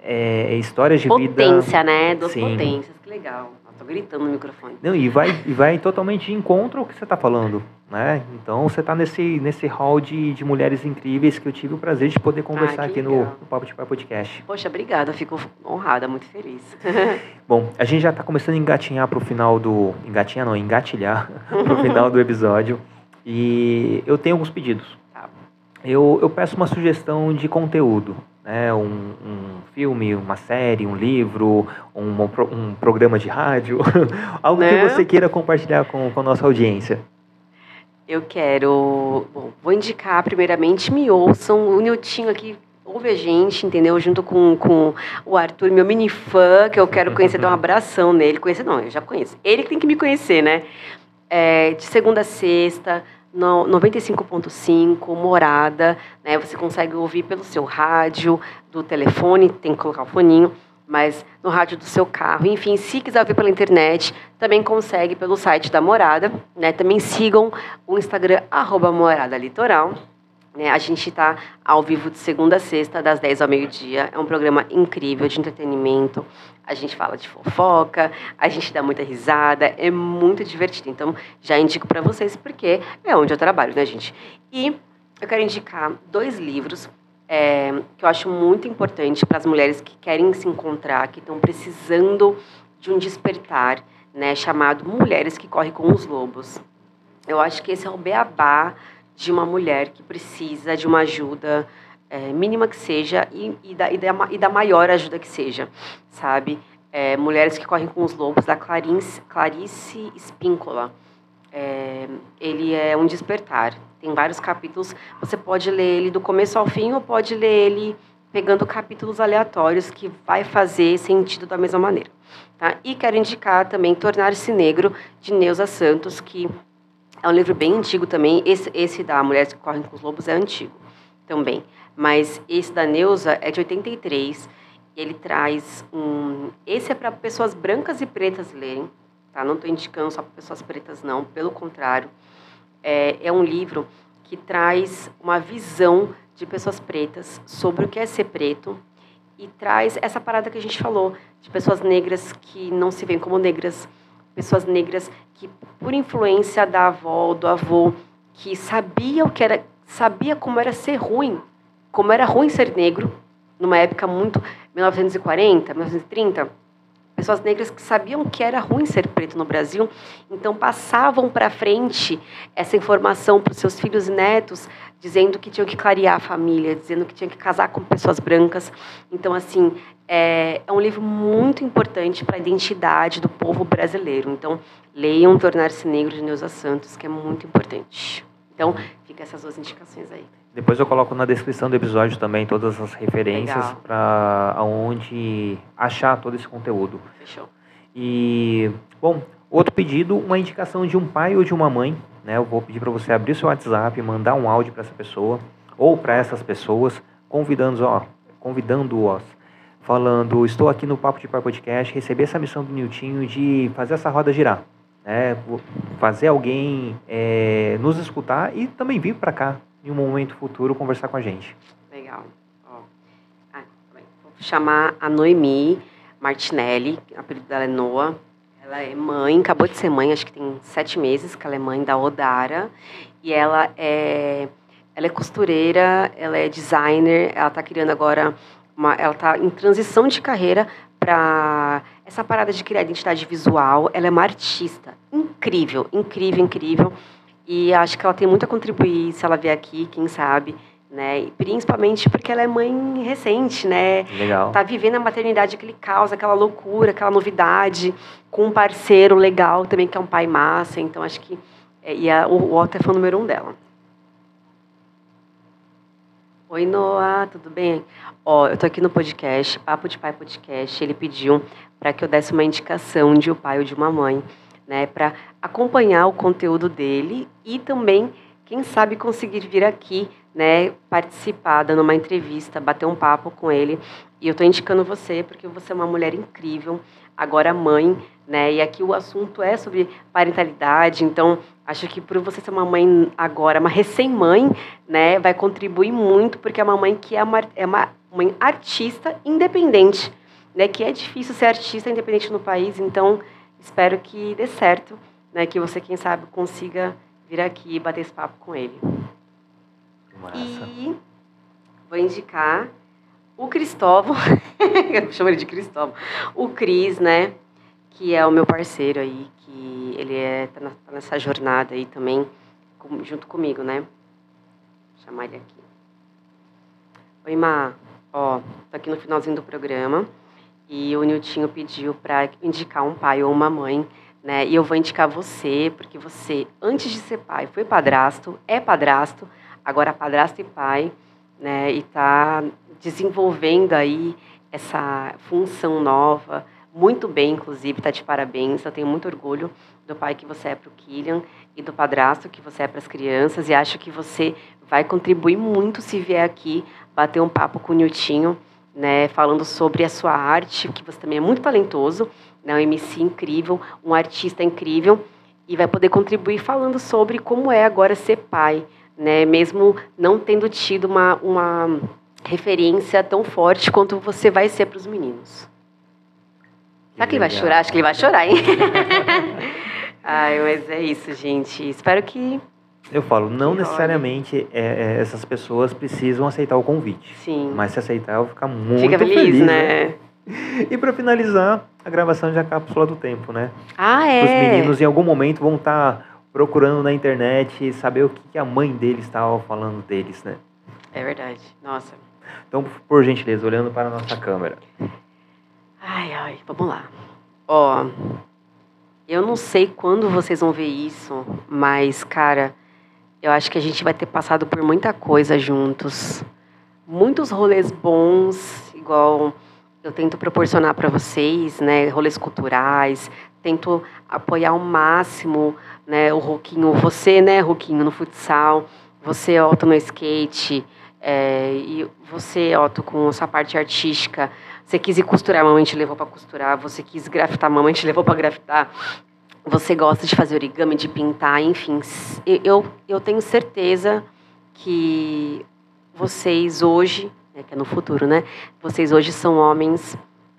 A: É, histórias de
B: Potência,
A: vida.
B: Potência, né? Duas sim. potências, que legal. Tô gritando no microfone.
A: Não, e vai, e vai totalmente de encontro ao que você está falando, né? Então você está nesse, nesse hall de, de mulheres incríveis que eu tive o prazer de poder conversar ah, aqui no, no Papo de Pai Podcast.
B: Poxa, obrigada, fico honrada, muito feliz.
A: Bom, a gente já está começando a engatinhar para o final do. Engatinhar não, engatilhar para o final do episódio. E eu tenho alguns pedidos. Tá. Eu, eu peço uma sugestão de conteúdo né, um, um, filme, uma série, um livro, um, um programa de rádio, algo né? que você queira compartilhar com, com a nossa audiência.
B: Eu quero. Bom, vou indicar, primeiramente, me ouçam. O Niltinho aqui ouve a gente, entendeu? Junto com, com o Arthur, meu mini fã, que eu quero conhecer, dar um abração nele. Conhecer, não, eu já conheço. Ele que tem que me conhecer, né? É, de segunda a sexta, no 95.5, morada, né? Você consegue ouvir pelo seu rádio, do telefone, tem que colocar o foninho, mas no rádio do seu carro. Enfim, se quiser ouvir pela internet, também consegue pelo site da Morada, né? Também sigam o Instagram arroba Morada Litoral. Né? A gente está ao vivo de segunda a sexta, das 10 ao meio-dia. É um programa incrível de entretenimento. A gente fala de fofoca, a gente dá muita risada, é muito divertido. Então, já indico para vocês, porque é onde eu trabalho, né, gente? E eu quero indicar dois livros é, que eu acho muito importante para as mulheres que querem se encontrar, que estão precisando de um despertar, né, chamado Mulheres que Correm com os Lobos. Eu acho que esse é o beabá de uma mulher que precisa de uma ajuda é, mínima que seja e, e, da, e, da, e, da, maior ajuda que seja, sabe? É, Mulheres que Correm com os Lobos, da Clarice, Clarice Spíncola. É, ele é um despertar. Tem vários capítulos. Você pode ler ele do começo ao fim ou pode ler ele pegando capítulos aleatórios que vai fazer sentido da mesma maneira. Tá? E quero indicar também Tornar-se Negro, de Neuza Santos, que é um livro bem antigo também. Esse, esse da Mulheres que Correm com os Lobos é antigo também. Mas esse da Neuza é de 83. Ele traz um. Esse é para pessoas brancas e pretas lerem. Tá? Não estou indicando só para pessoas pretas, não. Pelo contrário, é, é um livro que traz uma visão de pessoas pretas sobre o que é ser preto e traz essa parada que a gente falou de pessoas negras que não se veem como negras, pessoas negras que por influência da avó, do avô, que sabia o que era, sabia como era ser ruim, como era ruim ser negro, numa época muito 1940, 1930, pessoas negras que sabiam que era ruim ser preto no Brasil, então passavam para frente essa informação para os seus filhos e netos, dizendo que tinham que clarear a família, dizendo que tinham que casar com pessoas brancas. Então, assim, é, é um livro muito importante para a identidade do povo brasileiro. Então, leiam Tornar-se Negro de Neuza Santos, que é muito importante. Então, fica essas duas indicações aí.
A: Depois eu coloco na descrição do episódio também todas as referências para aonde achar todo esse conteúdo.
B: Fechou.
A: E, bom, outro pedido, uma indicação de um pai ou de uma mãe. Né? Eu vou pedir para você abrir seu WhatsApp, mandar um áudio para essa pessoa ou para essas pessoas, convidando-os, ó, convidando-os, falando: Estou aqui no Papo de Pai Podcast, recebi essa missão do Niltinho de fazer essa roda girar né, fazer alguém é, nos escutar e também vir para cá em um momento futuro conversar com a gente.
B: Legal. Ah, vou chamar a Noemi Martinelli, apelido dela é Noa. Ela é mãe, acabou de ser mãe, acho que tem sete meses que ela é mãe da Odara. E ela é, ela é costureira, ela é designer, ela está criando agora, uma, ela está em transição de carreira para essa parada de criar identidade visual. Ela é uma artista incrível, incrível, incrível. E acho que ela tem muito a contribuir se ela vier aqui, quem sabe, né? E principalmente porque ela é mãe recente, né?
A: Legal.
B: Tá vivendo a maternidade, aquele caos, aquela loucura, aquela novidade, com um parceiro legal também, que é um pai massa. Então acho que. É, e a, o Otto é fã número um dela. Oi, Noah, tudo bem? Ó, eu tô aqui no podcast, Papo de Pai Podcast. Ele pediu para que eu desse uma indicação de um pai ou de uma mãe, né, para acompanhar o conteúdo dele e também, quem sabe, conseguir vir aqui, né, participar, dando uma entrevista, bater um papo com ele. E eu tô indicando você porque você é uma mulher incrível, agora mãe, né? E aqui o assunto é sobre parentalidade, então acho que por você ser uma mãe agora, uma recém-mãe, né, vai contribuir muito, porque é uma mãe que é uma, é uma mãe artista independente, né, que é difícil ser artista independente no país, então espero que dê certo, né, que você, quem sabe, consiga vir aqui e bater esse papo com ele.
A: Massa.
B: E vou indicar o Cristóvão, eu chamo ele de Cristóvão, o Cris, né, que é o meu parceiro aí, que ele é, tá, na, tá nessa jornada aí também, com, junto comigo, né? Vou chamar ele aqui. Oi, Ma. Ó, tô aqui no finalzinho do programa e o Niltinho pediu para indicar um pai ou uma mãe, né? E eu vou indicar você, porque você, antes de ser pai, foi padrasto, é padrasto, agora padrasto e pai, né? E tá desenvolvendo aí essa função nova, muito bem, inclusive, está de parabéns. Eu tenho muito orgulho do pai que você é para o Killian e do padrasto que você é para as crianças. E acho que você vai contribuir muito se vier aqui bater um papo com o Niltinho, né, falando sobre a sua arte, que você também é muito talentoso, né, um MC incrível, um artista incrível, e vai poder contribuir falando sobre como é agora ser pai, né, mesmo não tendo tido uma, uma referência tão forte quanto você vai ser para os meninos. Será que ele vai chorar? Acho que ele vai chorar, hein? Ai, mas é isso, gente. Espero que.
A: Eu falo, não
B: Que
A: necessariamente é, é, essas pessoas precisam aceitar o convite.
B: Sim.
A: Mas se aceitar, eu vou ficar muito
B: Fica feliz, né?
A: E para finalizar, a gravação de A Cápsula do Tempo, né?
B: Ah,
A: Os
B: é.
A: meninos em algum momento vão estar procurando na internet saber o que que a mãe deles estava falando deles, né?
B: É verdade. Nossa.
A: Então, por gentileza, olhando para a nossa câmera.
B: Ai, ai, vamos lá. Ó, eu não sei quando vocês vão ver isso, mas, cara, eu acho que a gente vai ter passado por muita coisa juntos. Muitos rolês bons, igual eu tento proporcionar para vocês, né? Rolês culturais, tento apoiar ao máximo, né? O Roquinho, você, né, Roquinho, no futsal, você, Otto, no skate, é, e você, Otto, com sua parte artística. Você quis ir costurar, a mamãe te levou para costurar. Você quis grafitar, a mamãe te levou para grafitar. Você gosta de fazer origami, de pintar, enfim. Eu, eu tenho certeza que vocês hoje, né, que é no futuro, né? Vocês hoje são homens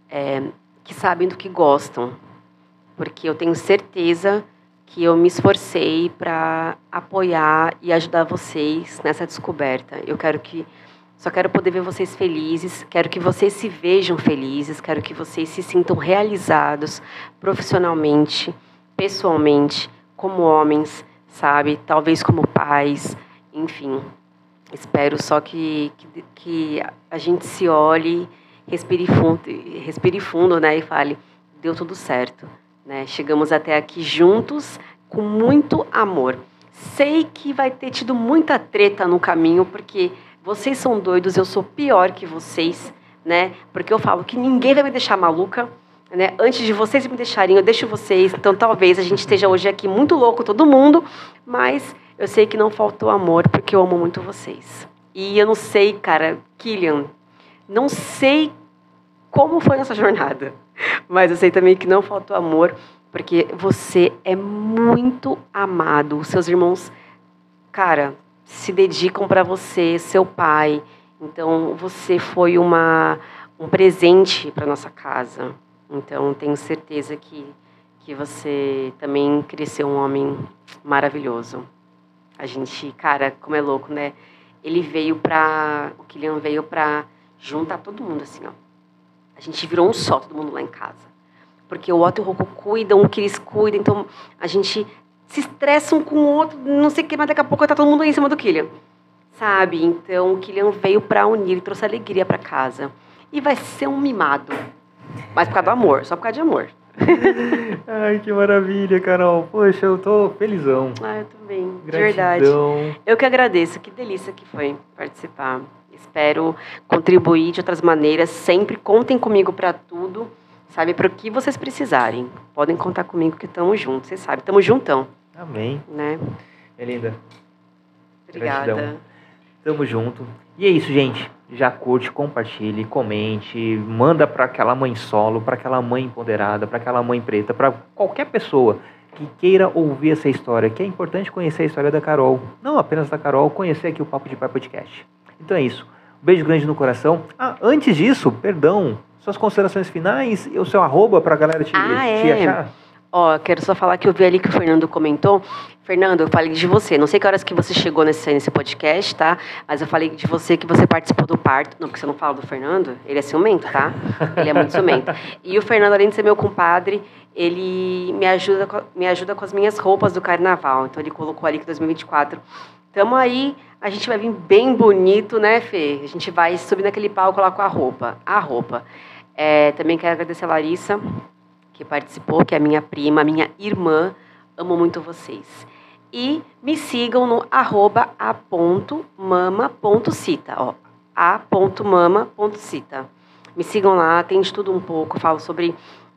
B: é, que sabem do que gostam. Porque eu tenho certeza que eu me esforcei para apoiar e ajudar vocês nessa descoberta. Eu quero que só quero poder ver vocês felizes, quero que vocês se vejam felizes, quero que vocês se sintam realizados profissionalmente, pessoalmente, como homens, sabe? Talvez como pais, enfim. Espero só que, que, que a gente se olhe, respire fundo, respire fundo, né, e fale, deu tudo certo, né? Chegamos até aqui juntos com muito amor. Sei que vai ter tido muita treta no caminho, porque vocês são doidos, eu sou pior que vocês, né? Porque eu falo que ninguém vai me deixar maluca, né? Antes de vocês me deixarem, eu deixo vocês. Então talvez a gente esteja hoje aqui muito louco todo mundo, mas eu sei que não faltou amor porque eu amo muito vocês. E eu não sei, cara, Killian, não sei como foi essa jornada, mas eu sei também que não faltou amor porque você é muito amado. Os seus irmãos, cara, se dedicam para você, seu pai. Então, você foi uma, um presente para nossa casa. Então, tenho certeza que, que você também cresceu um homem maravilhoso. A gente, cara, como é louco, né? Ele veio para. O Kilian veio para juntar todo mundo, assim, ó. A gente virou um só, todo mundo lá em casa. Porque o Otto e o Rocco cuidam, o que eles cuidam. Então, a gente se estressam com o outro, não sei o que, mas daqui a pouco tá todo mundo aí em cima do Killian. Sabe? Então o Killian veio para unir e trouxe alegria para casa. E vai ser um mimado. Mas por causa do amor, só por causa de amor.
A: Ai, que maravilha, Carol. Poxa, eu tô felizão.
B: Ah, eu também. De verdade. Eu que agradeço. Que delícia que foi participar. Espero contribuir de outras maneiras. Sempre contem comigo para tudo. Sabe, para o que vocês precisarem. Podem contar comigo que estamos juntos. Vocês sabem, estamos juntão.
A: Amém.
B: Né?
A: É linda.
B: Obrigada. Gratidão.
A: Tamo junto. E é isso, gente. Já curte, compartilhe, comente, manda para aquela mãe solo, para aquela mãe empoderada, para aquela mãe preta, para qualquer pessoa que queira ouvir essa história, que é importante conhecer a história da Carol. Não apenas da Carol, conhecer aqui o Papo de Pai Podcast. Então é isso. Um beijo grande no coração. Ah, antes disso, perdão, suas considerações finais e o seu arroba para a galera te,
B: ah,
A: te é. achar.
B: Ó, quero só falar que eu vi ali que o Fernando comentou. Fernando, eu falei de você. Não sei que horas que você chegou nesse, nesse podcast, tá? Mas eu falei de você que você participou do parto. Não, porque você não fala do Fernando. Ele é ciumento, tá? Ele é muito ciumento. E o Fernando, além de ser meu compadre, ele me ajuda, me ajuda com as minhas roupas do carnaval. Então ele colocou ali que 2024. Tamo aí, a gente vai vir bem bonito, né, Fê? A gente vai subir naquele palco lá com a roupa. A roupa. É, também quero agradecer a Larissa que participou, que é minha prima, minha irmã. Amo muito vocês. E me sigam no arroba a.mama.cita, ó, a.mama.cita. Me sigam lá, tem de tudo um pouco, falo sobre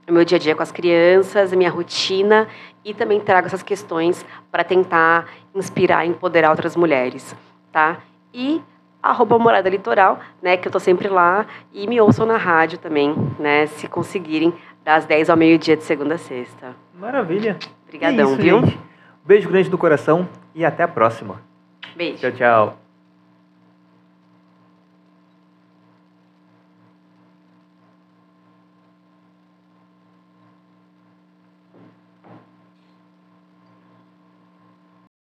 B: o meu dia a dia com as crianças, a minha rotina e também trago essas questões para tentar inspirar e empoderar outras mulheres, tá? E arroba Morada Litoral, né, que eu tô sempre lá, e me ouçam na rádio também, né, se conseguirem das 10 ao meio-dia de segunda a sexta.
A: Maravilha.
B: Obrigadão, é viu? Gente.
A: Beijo grande no coração e até a próxima.
B: Beijo.
A: Tchau, tchau.